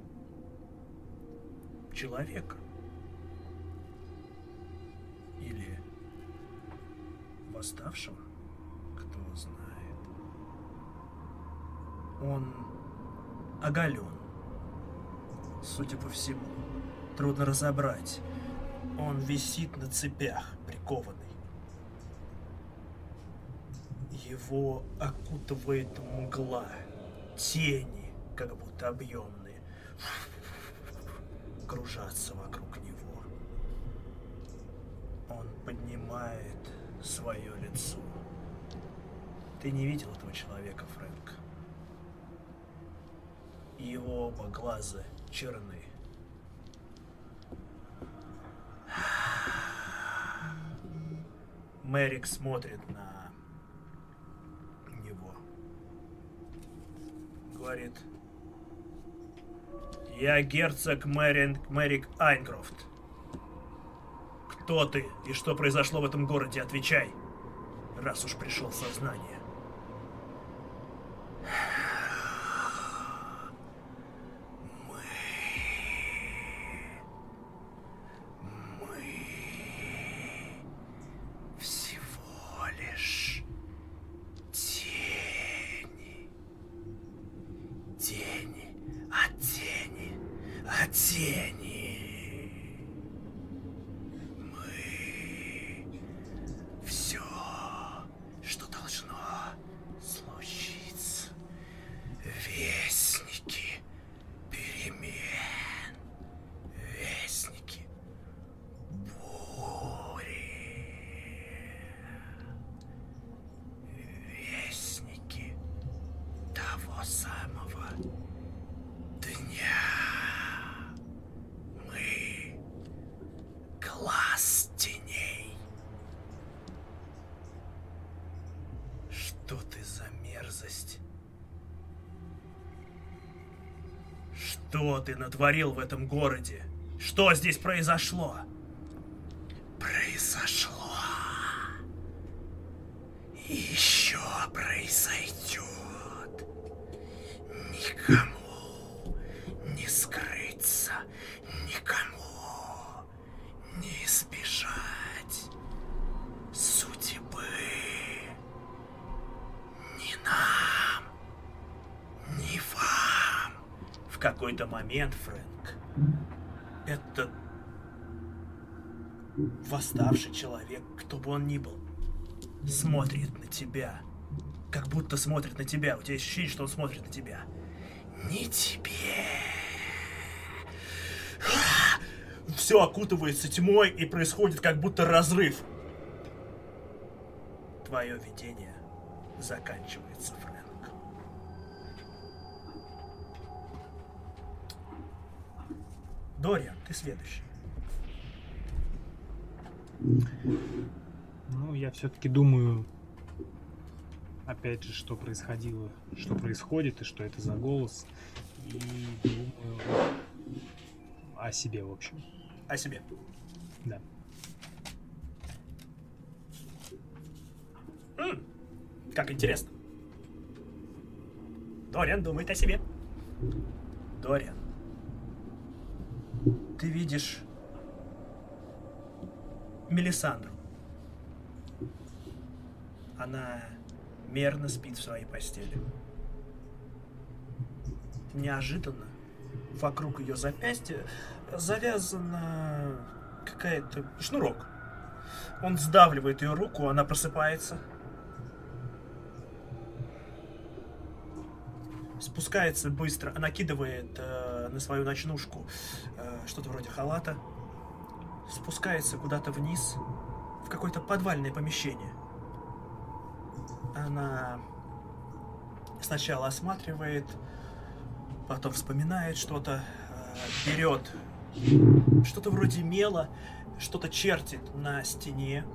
человека. Или восставшего, кто знает. Он оголен. Судя по всему, трудно разобрать. Он висит на цепях, прикованный. Его окутывает мгла, тени, как будто объемные, кружатся вокруг него. Он поднимает свое лицо. Ты не видел этого человека, Фрэнк? Его оба глаза черны. Мэрик смотрит на него. Говорит, я герцог Мэрин, Мэрик Айнкрофт. Кто ты и что произошло в этом городе? Отвечай, раз уж пришел сознание. Мы всего лишь тени. Тени от тени от тени. Мы все, что должно случиться. Вестники перемен. Вестники бури. Вестники того самого дня. Мы глаз теней. Что ты за мерзость? Что ты натворил в этом городе? Что здесь произошло? Восставший человек, кто бы он ни был, смотрит на тебя. Как будто смотрит на тебя. У тебя есть ощущение, что он смотрит на тебя. Не тебе. Все окутывается тьмой и происходит как будто разрыв. Твое видение заканчивается, Фрэнк. Дориан, ты следующий. Ну, я все-таки думаю опять же, что происходило, что происходит и что это за голос. И думаю о себе, в общем. О себе. Да. М, Как интересно. Дориан думает о себе. Дориан. Ты видишь Мелисандру. Она мерно спит в своей постели. Неожиданно вокруг ее запястья завязана какая-то шнурок. Он сдавливает ее руку, она просыпается. Спускается быстро, накидывает э, на свою ночнушку э, что-то вроде халата. Спускается куда-то вниз, в какое-то подвальное помещение. Она сначала осматривает, потом вспоминает что-то, э, берет что-то вроде мела, что-то чертит на стене,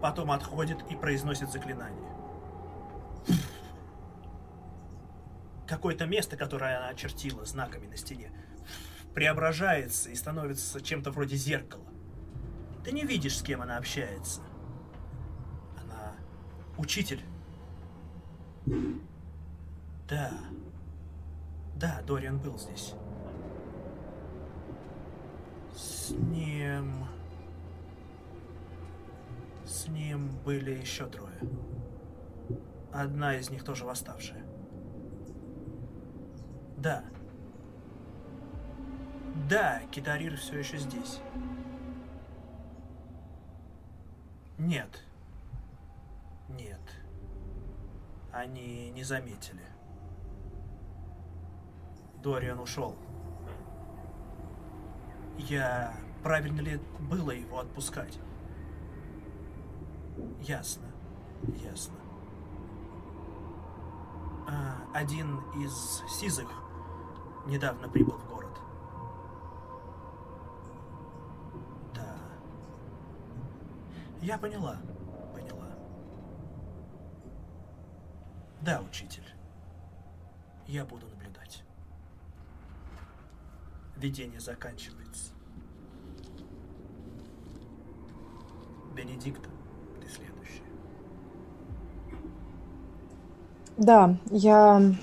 потом отходит и произносит заклинание. Какое-то место, которое она очертила знаками на стене, преображается и становится чем-то вроде зеркала. Ты не видишь, с кем она общается. Она учитель. Да. Да, Дориан был здесь. С ним... С ним были еще трое. Одна из них тоже восставшая. Да. Да, Китарир все еще здесь. Нет. Нет. Они не заметили. Дориан ушел. Я... Правильно ли было его отпускать? Ясно. Ясно. А, один из сизых недавно прибыл в Я поняла. Поняла. Да, учитель. Я буду наблюдать. Видение заканчивается. Бенедикта, ты следующая. Да, я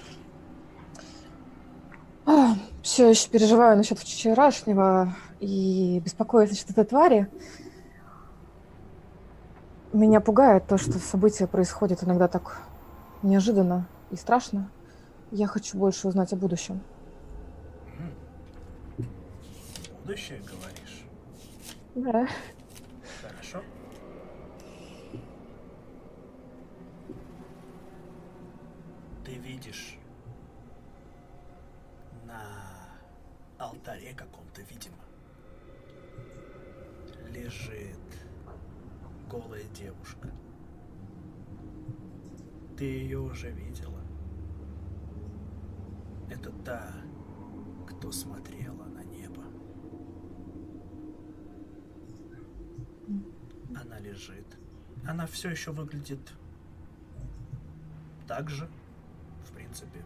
все еще переживаю насчет вчерашнего и беспокоюсь насчет этой твари. Меня пугает то, что события происходят иногда так неожиданно и страшно. Я хочу больше узнать о будущем. Будущее, говоришь? Да. Хорошо. Ты видишь на алтаре каком-то, видимо, лежит голая девушка. Ты ее уже видела. Это та, кто смотрела на небо. Она лежит. Она все еще выглядит так же, в принципе,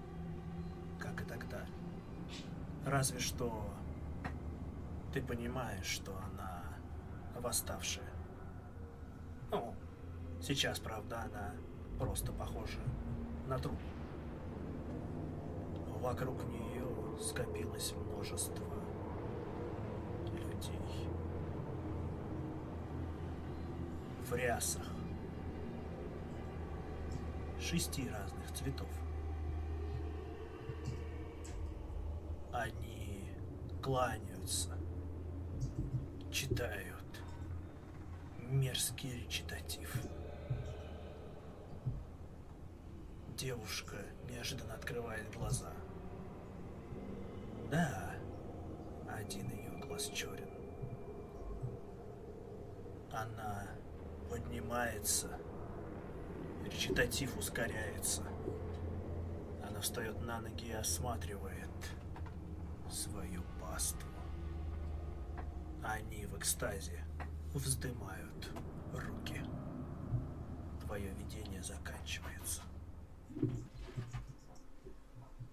как и тогда. Разве что ты понимаешь, что она восставшая. Ну, сейчас, правда, она просто похожа на труп. Вокруг нее скопилось множество людей. В рясах. Шести разных цветов. Они кланяются, читают мерзкий речитатив. Девушка неожиданно открывает глаза. Да, один ее глаз черен. Она поднимается, речитатив ускоряется. Она встает на ноги и осматривает свою паству. Они в экстазе вздымают руки. твое видение заканчивается.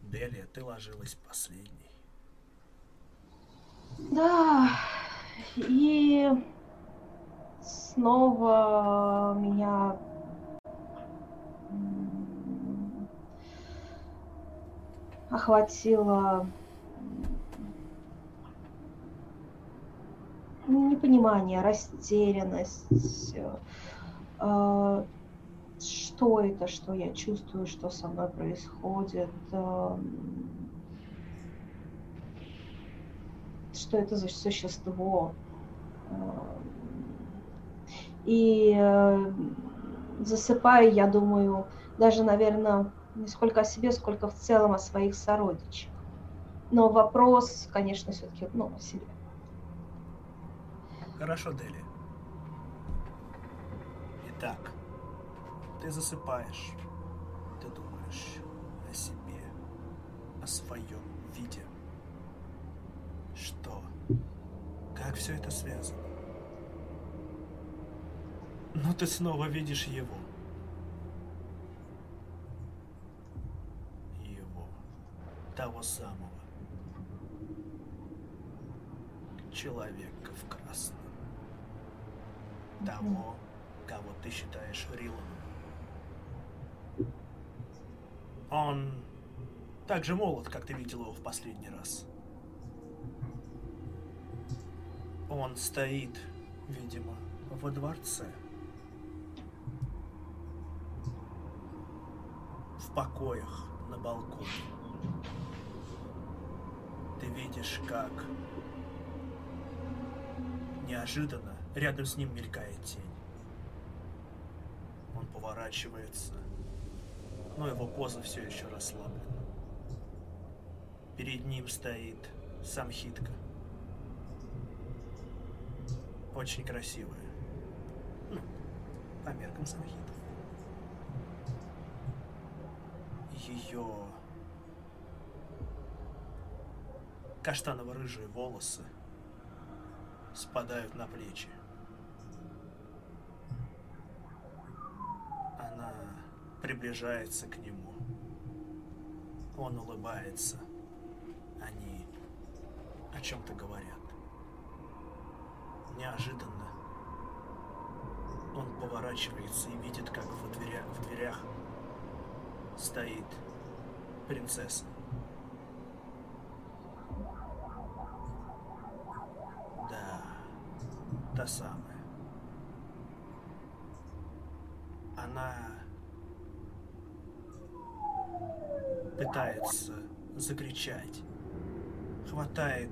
Делия, ты ложилась последней. Да, и снова меня охватило м, непонимание, растерянность. э, Что это, что я чувствую, что со мной происходит? эм, что это за существо. Эм, И э, засыпаю, я думаю, даже, наверное, не сколько о себе, сколько в целом о своих сородичах. Но вопрос, конечно, все-таки ну, о себе. Хорошо, Дели. Итак, ты засыпаешь. Ты думаешь о себе, о своем виде. Что? Как все это связано? Но ты снова видишь его. Его. Того самого. Человека в красном. Того, кого ты считаешь Рилом. Он так же молод, как ты видел его в последний раз. Он стоит, видимо, во дворце. В покоях на балконе. Ты видишь, как неожиданно рядом с ним мелькает тень. Он поворачивается, но его поза все еще расслаблена. Перед ним стоит самхитка. Очень красивая. Ну, по меркам самхитов. Ее каштаново-рыжие волосы спадают на плечи. Она приближается к нему. Он улыбается. Они о чем-то говорят. Неожиданно он поворачивается и видит, как в дверях, в дверях стоит принцесса. Да, та самая. Она пытается закричать. Хватает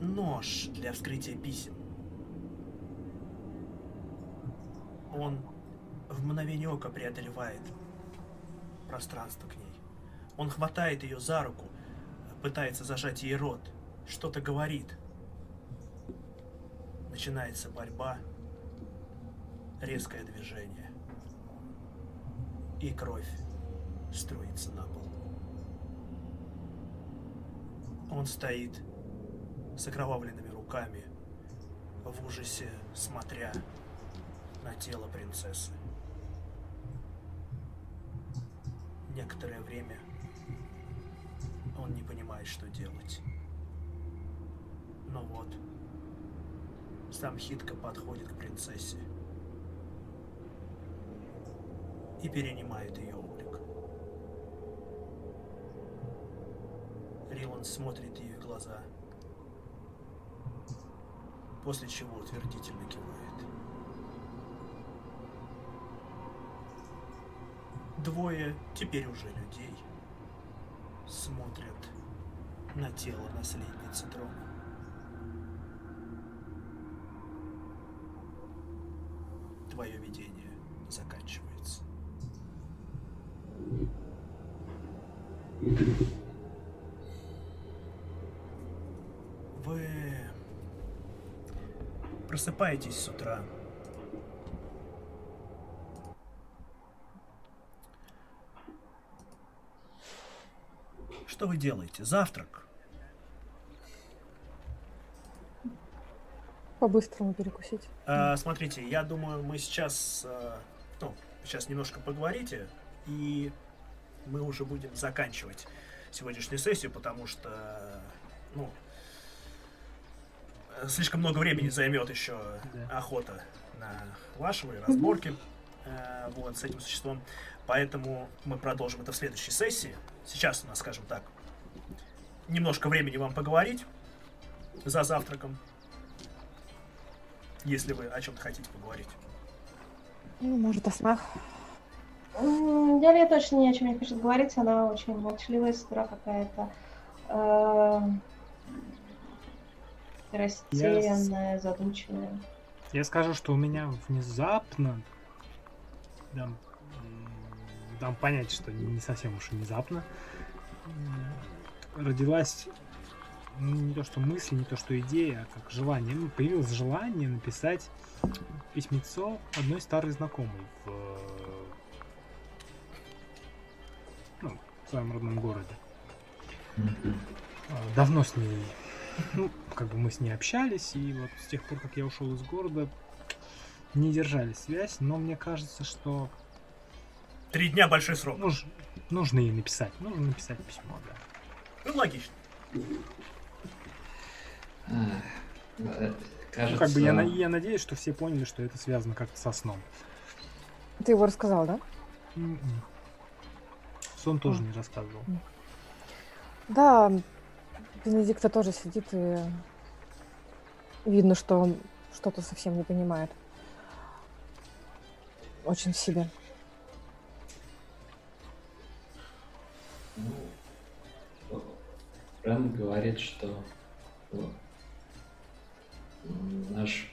нож для вскрытия писем. Он в мгновение ока преодолевает пространство к ней. Он хватает ее за руку, пытается зажать ей рот, что-то говорит. Начинается борьба, резкое движение. И кровь струится на пол. Он стоит с окровавленными руками, в ужасе смотря на тело принцессы. Некоторое время он не понимает, что делать. Но вот, сам Хитка подходит к принцессе и перенимает ее облик. Рилан смотрит ей в глаза, после чего утвердительно кивает. Двое, теперь уже людей, смотрят на тело наследницы трона. Твое видение заканчивается. Вы просыпаетесь с утра. Что вы делаете? Завтрак? По-быстрому перекусить. Э, смотрите, я думаю, мы сейчас э, ну, сейчас немножко поговорите, и мы уже будем заканчивать сегодняшнюю сессию, потому что, ну, слишком много времени займет еще Да. охота на вашего и разборки э, вот, с этим существом. Поэтому мы продолжим это в следующей сессии. Сейчас у нас, скажем так, немножко времени вам поговорить за завтраком, если вы о чем-то хотите поговорить. Ну, может, о снах. Делия точно ни о чем не хочет говорить, она очень молчаливая сестра какая-то. Растерянная, задумчивая. Я скажу, что у меня внезапно дам, дам понять, что не совсем уж внезапно родилась ну, не то что мысль, не то что идея, а как желание. Ну, появилось желание написать письмецо одной старой знакомой в, ну, в своем родном городе. А, Давно с ней, ну, как бы мы с ней общались, и вот с тех пор, как я ушел из города, не держали связь, но мне кажется, что Три дня большой срок. нуж- нужно ей написать, нужно написать письмо, да. Ну, логично. Э, Кажется, Ну, как бы я, я надеюсь, что все поняли, что это связано как-то со сном. Ты его рассказал, да? М-м. Сон тоже не рассказывал. Да, Бенедикта тоже сидит и видно, что он что-то совсем не понимает. Очень в себе. Ну, говорит, что м, наш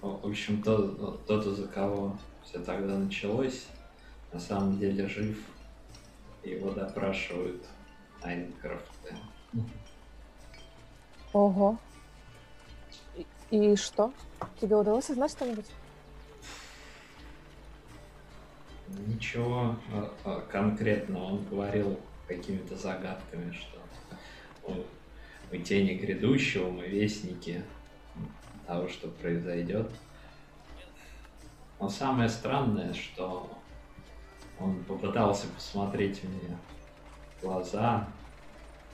в общем, тот, тот, из-за кого все тогда началось, на самом деле жив. Его допрашивают Айнкрафты. Ого. И, и что? Тебе удалось узнать что-нибудь? Ничего э, э, конкретного. Он говорил какими-то загадками, что мы, мы тени грядущего, мы вестники того, что произойдет. Но самое странное, что он попытался посмотреть мне в глаза,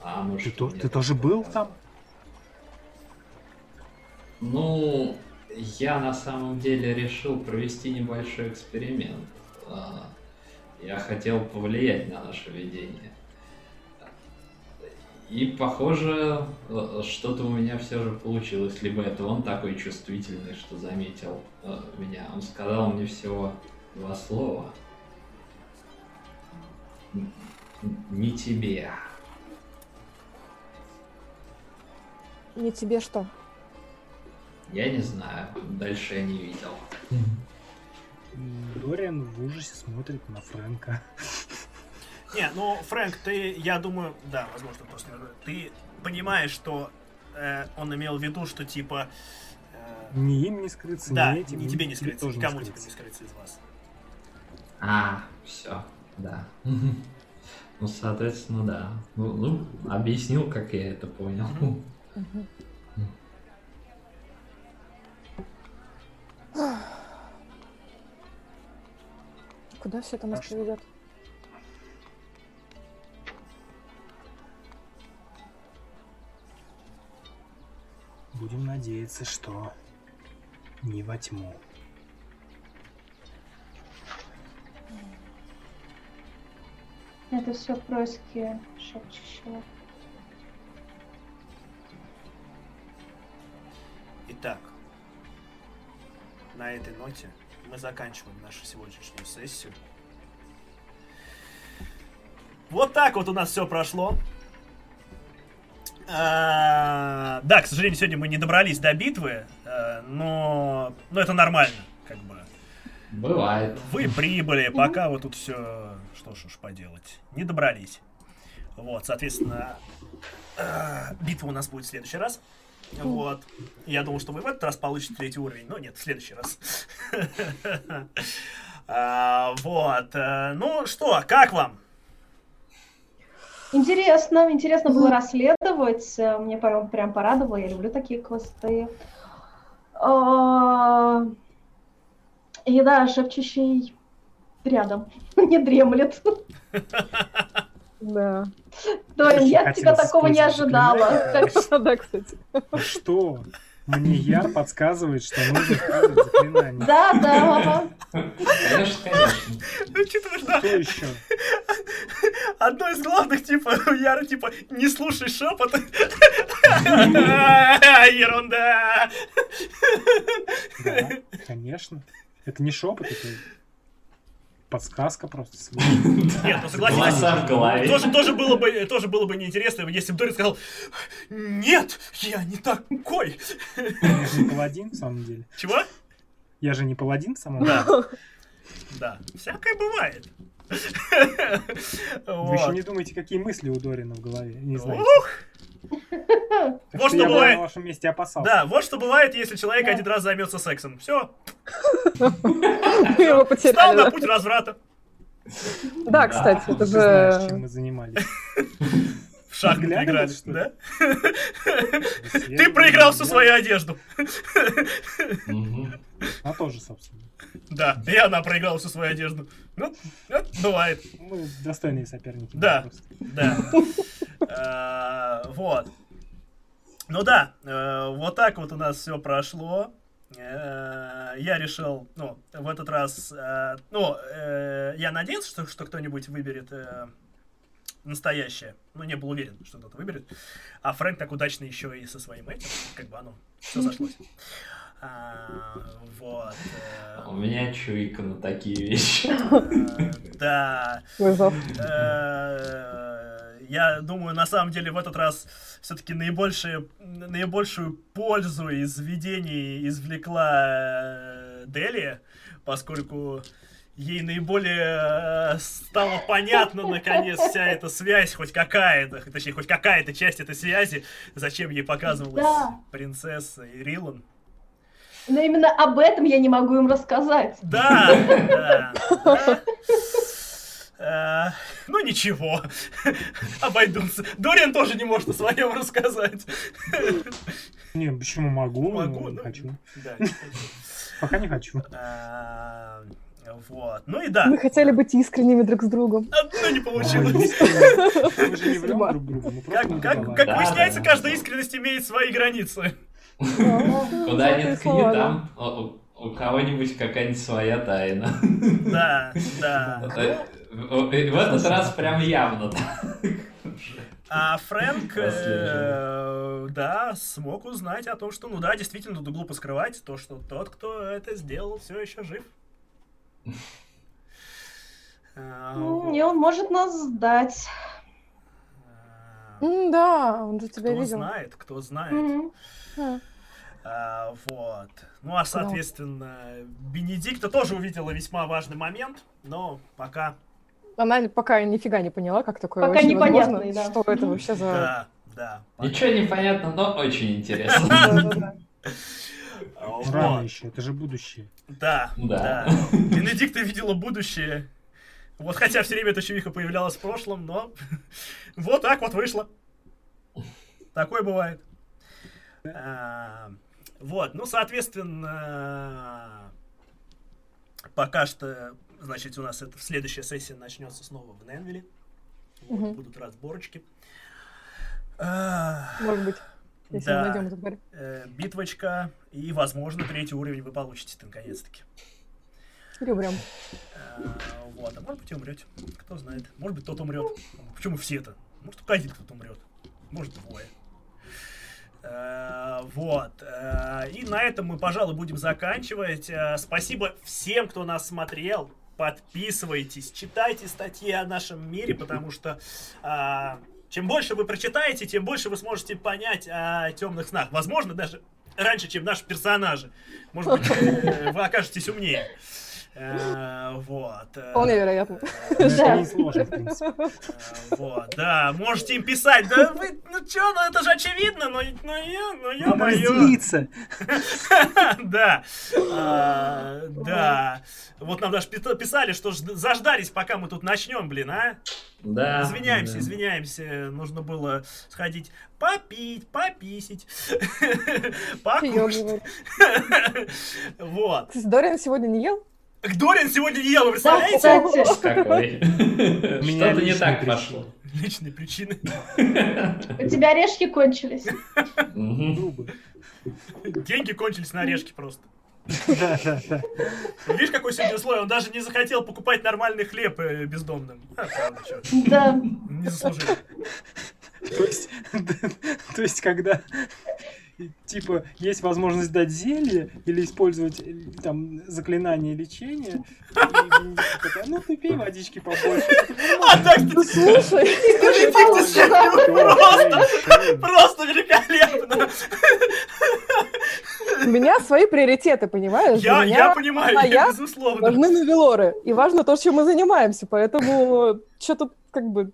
а оно Ты, то- ты тоже был там? Ну, я на самом деле решил провести небольшой эксперимент. А, Я хотел повлиять на наше видение. И, похоже, э, что-то у меня все же получилось. Либо это он такой чувствительный, что заметил э, меня. Он сказал мне всего два слова. Не тебе. Не тебе что? Я не знаю. Дальше я не видел. Дориан в ужасе смотрит на Фрэнка. [LAUGHS] Не, ну, Фрэнк, ты, я думаю, да, возможно, просто ты понимаешь, что э, он имел в виду, что типа, э, Ни им не скрыться, да, ни этим. не им тебе не скрыться, тоже никому тебе не скрыться из вас. А, все, да. [LAUGHS] Ну, соответственно, да. Ну, ну, объяснил, как я это понял. Куда все это нас приведет? Будем надеяться, что не во тьму. Это все происки шепчущего. Итак, на этой ноте мы заканчиваем нашу сегодняшнюю сессию. Вот так вот у нас все прошло. А, Да, к сожалению, сегодня мы не добрались до битвы, э, но, но это нормально, как бы. Бывает. Вы прибыли, пока вот тут все, что ж уж поделать, не добрались. Вот, соответственно, э, битва у нас будет в следующий раз. Вот. Я думал, что вы в этот раз получите третий уровень, но нет, в следующий раз. [LAUGHS] А, Вот. э, Ну что, как вам? Интересно, интересно было расследовать. Мне прям, порадовало, я люблю такие квесты. А, Еда шепчущий рядом. [LAUGHS] Не дремлет. [LAUGHS] Да. Дорин, я от Хотелось тебя такого не ожидала. [LAUGHS] Да, кстати. Что? Мне Яр подсказывает, что нужно использовать заклинание. Да, да. Конечно, конечно. Учитывая, да, Что еще? одно из главных, типа, у Яра, типа, не слушай шепот. Ерунда. Да, конечно. Это не шепот, это подсказка просто. [LAUGHS] Нет, ну голове. тоже, тоже, было бы, тоже было бы неинтересно, если бы Дорин сказал, нет, я не такой. Я же не паладин, в самом деле. Чего? Я же не паладин, в самом деле. Да. Да, всякое бывает. Вы еще не думаете, какие мысли у Дорина в голове. Не знаю. [LAUGHS] Вот что бывает. на вашем месте опасался. Да, вот что бывает, если человек один раз займется сексом. Все, стал на путь разврата. Да, кстати, это Ты знаешь, чем же... мы занимались. В шахматы играли, что ли? да? Ты проиграл всю свою одежду. Она тоже, собственно. [LAUGHS] Да, и она проиграла всю свою одежду. Ну, это бывает. Мы достойные соперники. Да. Да. [LAUGHS] А, Вот. Ну да, э, вот так вот у нас все прошло. Э, Я решил, ну, в этот раз, э, ну, я надеялся, что, что кто-нибудь выберет настоящее. Ну, не был уверен, что кто-то выберет. А Фрэнк так удачно еще и со своим этим, как бы оно все зашлось. А, Вот. э, У меня чуйка на такие вещи. Да. Э, Я думаю, на самом деле в этот раз все-таки наибольшую, наибольшую пользу из видений извлекла э, Делия, поскольку ей наиболее стало понятно, наконец, вся эта связь, хоть какая-то, точнее, хоть какая-то часть этой связи, зачем ей показывалась Да. принцесса и Рилан. Но именно об этом я не могу им рассказать. Да. Э, Ну ничего, обойдутся. Дориан тоже не может о своем рассказать. Не, почему могу? Могу, но не хочу. Пока не хочу. А, Вот. Ну и да. Мы хотели быть искренними друг с другом. А, Ну не получилось. Мы же не врем Судьба. друг другу. Мы Как, выясняется, да. каждая искренность имеет свои границы. [LAUGHS] Куда ни ткни, там у- кого-нибудь какая-нибудь своя тайна. [LAUGHS] Да, [LAUGHS] да. В этот раз прям явно. так. А Фрэнк, э, да, смог узнать о том, что, ну да, действительно, тут глупо скрывать то, что тот, кто это сделал, все еще жив. А, М, И он может нас сдать. а, Да, он же тебя Кто видел. знает, кто знает. А, вот. Ну, а, соответственно, Бенедикта тоже увидела весьма важный момент, но пока... Она пока нифига не поняла, как такое Пока вообще возможно, да. что это вообще за... Да, да. пока. Ничего не понятно, но очень интересно. А, Рано еще, это же будущее. Да, да. Да. Бенедикта видела будущее. Вот хотя все время эта чувиха появлялась в прошлом, но [LAUGHS] вот так вот вышло. Такое бывает. А, Вот, ну, соответственно, пока что, значит, у нас это следующая сессия начнется снова в Ненвилле. Вот, Мгм. Будут разборочки. А, Может быть, если Да. мы найдем тварь. э, Битвочка, и, возможно, третий уровень вы получите наконец-таки. Или умрем. Э, Вот, а может быть и умрете. Кто знает. Может быть, тот умрет. Почему все-то? Может, только один кто-то умрет. Может, двое. Э, Вот. э, И на этом мы, пожалуй, будем заканчивать. Э, Спасибо всем, кто нас смотрел. Подписывайтесь, читайте статьи о нашем мире, потому что чем больше вы прочитаете, тем больше вы сможете понять о темных снах. Возможно, даже раньше, чем наши персонажи. Может быть, вы окажетесь умнее. Э, Вот. э, Вполне вероятно. [LAUGHS] Это Да. в принципе. [LAUGHS] э, Вот, да, можете им писать. Да вы, ну чё, ну это же очевидно, ну, ну я, ну я мое. [LAUGHS] Да, да. Вот нам даже пи- писали, что жд- заждались, пока мы тут начнем, блин, а? Да. Извиняемся, да. извиняемся. Нужно было сходить попить, пописить, покушать. Вот. Кстати, Дориан сегодня не ел? Дориан сегодня не ел, вы Да, представляете? кстати, Какой? меня Что-то не так пошло. Личные причины. [LAUGHS] у тебя орешки кончились. Деньги кончились на орешки просто. Да, да, да. Видишь, какой сегодня условие? Он даже не захотел покупать нормальный хлеб э, бездомным. А, правда, Да. не заслужил. То есть, [LAUGHS] то есть, когда типа есть возможность дать зелье или использовать э, там заклинание лечения, ну ты пей водички побольше. А так, кстати, Слушай, просто, просто великолепно. у меня свои приоритеты, понимаешь? Я, я понимаю, а я, я безусловно. важны навелоры. И важно то, чем мы занимаемся. Поэтому что тут как бы...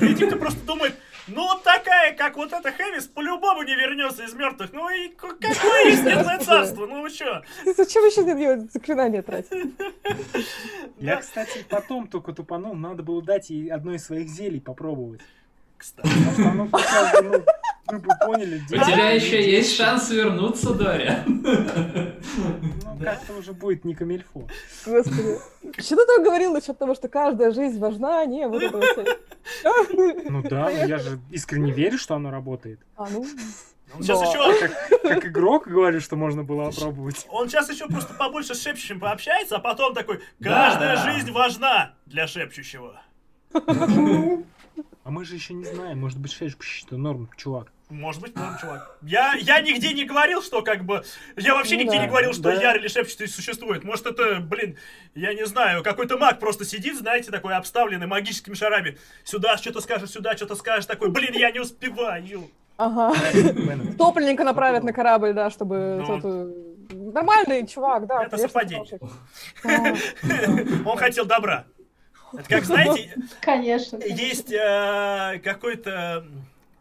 Венедикта просто думает, ну такая, как вот эта Хэвис, по-любому не вернется из мертвых. Ну и какое истинное царство? Ну вы чё? Зачем еще на нее заклинание тратить? Я, кстати, потом только тупанул, надо было дать ей одно из своих зелий попробовать. Кстати. Оно как раз, ну, бы поняли, У тебя еще есть шанс вернуться, Доря. Ну, как-то уже будет не камильфо. Господи. Что ты там говорил насчет того, что каждая жизнь важна? Не, вот это вот. Ну да, но я же искренне верю, что оно работает. А, ну, Он сейчас Да. еще, Как, как игрок говорю, что можно было опробовать. он сейчас еще просто побольше с шепчущим пообщается, а потом такой, каждая Да. жизнь важна для шепчущего. [LAUGHS] А мы же еще не знаем, может быть, шепчущий, что норм, чувак. Может быть, норм, чувак. Я, я нигде не говорил, что как бы... Я вообще Ну нигде да. не говорил, что Да. Яр или Шепчатый существует. Может, это, блин, я не знаю, какой-то маг просто сидит, знаете, такой обставленный магическими шарами. Сюда что-то скажешь, сюда что-то скажешь. Такой, блин, я не успеваю. ага. Беннет. Топливника направят на корабль, да, чтобы... Ну. э, Нормальный чувак, да. Это совпадение. [LAUGHS] Он хотел добра. Это как, знаете, [LAUGHS] Конечно. есть э, какой-то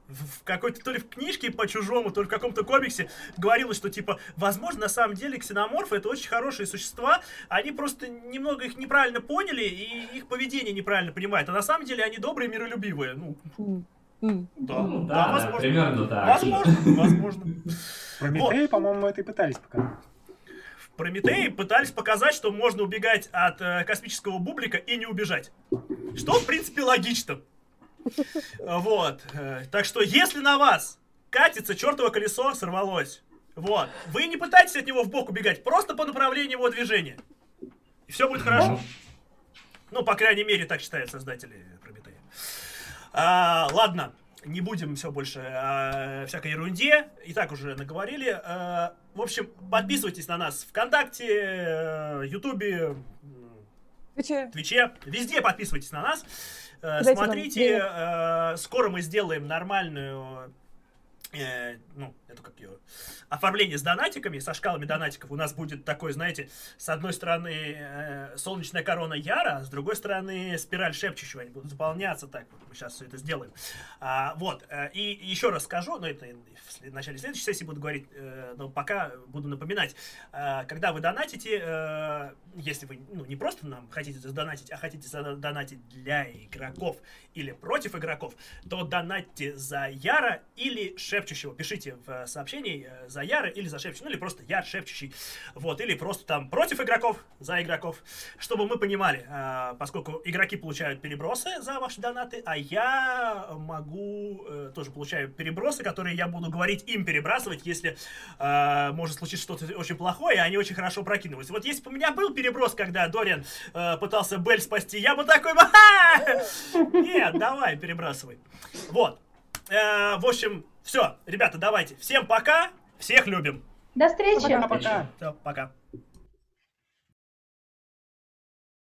в какой-то то ли в книжке по чужому, то ли в каком-то комиксе говорилось, что типа, возможно, на самом деле ксеноморфы это очень хорошие существа, они просто немного их неправильно поняли и их поведение неправильно понимают, а на самом деле они добрые, миролюбивые. Ну, да, Ну, да, да, да, возможно. примерно так. Возможно, возможно. Прометея, по-моему, это и пытались показать. В Прометее пытались показать, что можно убегать от э, космического бублика и не убежать. Что, в принципе, логично. Вот. э, Так что, если на вас катится чертово колесо, сорвалось. Вот. Вы не пытайтесь от него в бок убегать, просто по направлению его движения. И все будет хорошо. Ну, по крайней мере, так считают создатели Прометея. А, ладно, не будем все больше о всякой ерунде. И так уже наговорили. А, в общем, подписывайтесь на нас ВКонтакте, э, Ютубе, Твиче. Твиче. Везде подписывайтесь на нас. Э, Дайте Смотрите, э, скоро мы сделаем нормальную э, ну, эту как ее, оформление с донатиками, со шкалами донатиков. У нас будет такой, знаете, с одной стороны э, солнечная корона Яра, с другой стороны спираль шепчущего. Они будут заполняться так. Вот мы сейчас все это сделаем. А, вот. э, И еще раз скажу, но это в начале следующей сессии буду говорить, э, но пока буду напоминать. Э, Когда вы донатите, э, если вы ну, не просто нам хотите задонатить, а хотите задонатить для игроков или против игроков, то донатьте за Яра или Шепчущего. Пишите в сообщении э, за Яра или за Шепчущего, ну или просто Яр Шепчущий. Вот, или просто там против игроков, за игроков. Чтобы мы понимали, э, поскольку игроки получают перебросы за ваши донаты, а я могу, э, тоже получаю перебросы, которые я буду говорить им перебрасывать, если может случиться что-то очень плохое, и они очень хорошо прокидываются. Вот если бы у меня был переброс, когда Дориан пытался Бель спасти, я бы такой, [LAUGHS] нет, давай, перебрасывай. Вот. В общем, все, ребята, давайте. Всем пока, всех любим. До встречи. Пока-пока. Все, пока.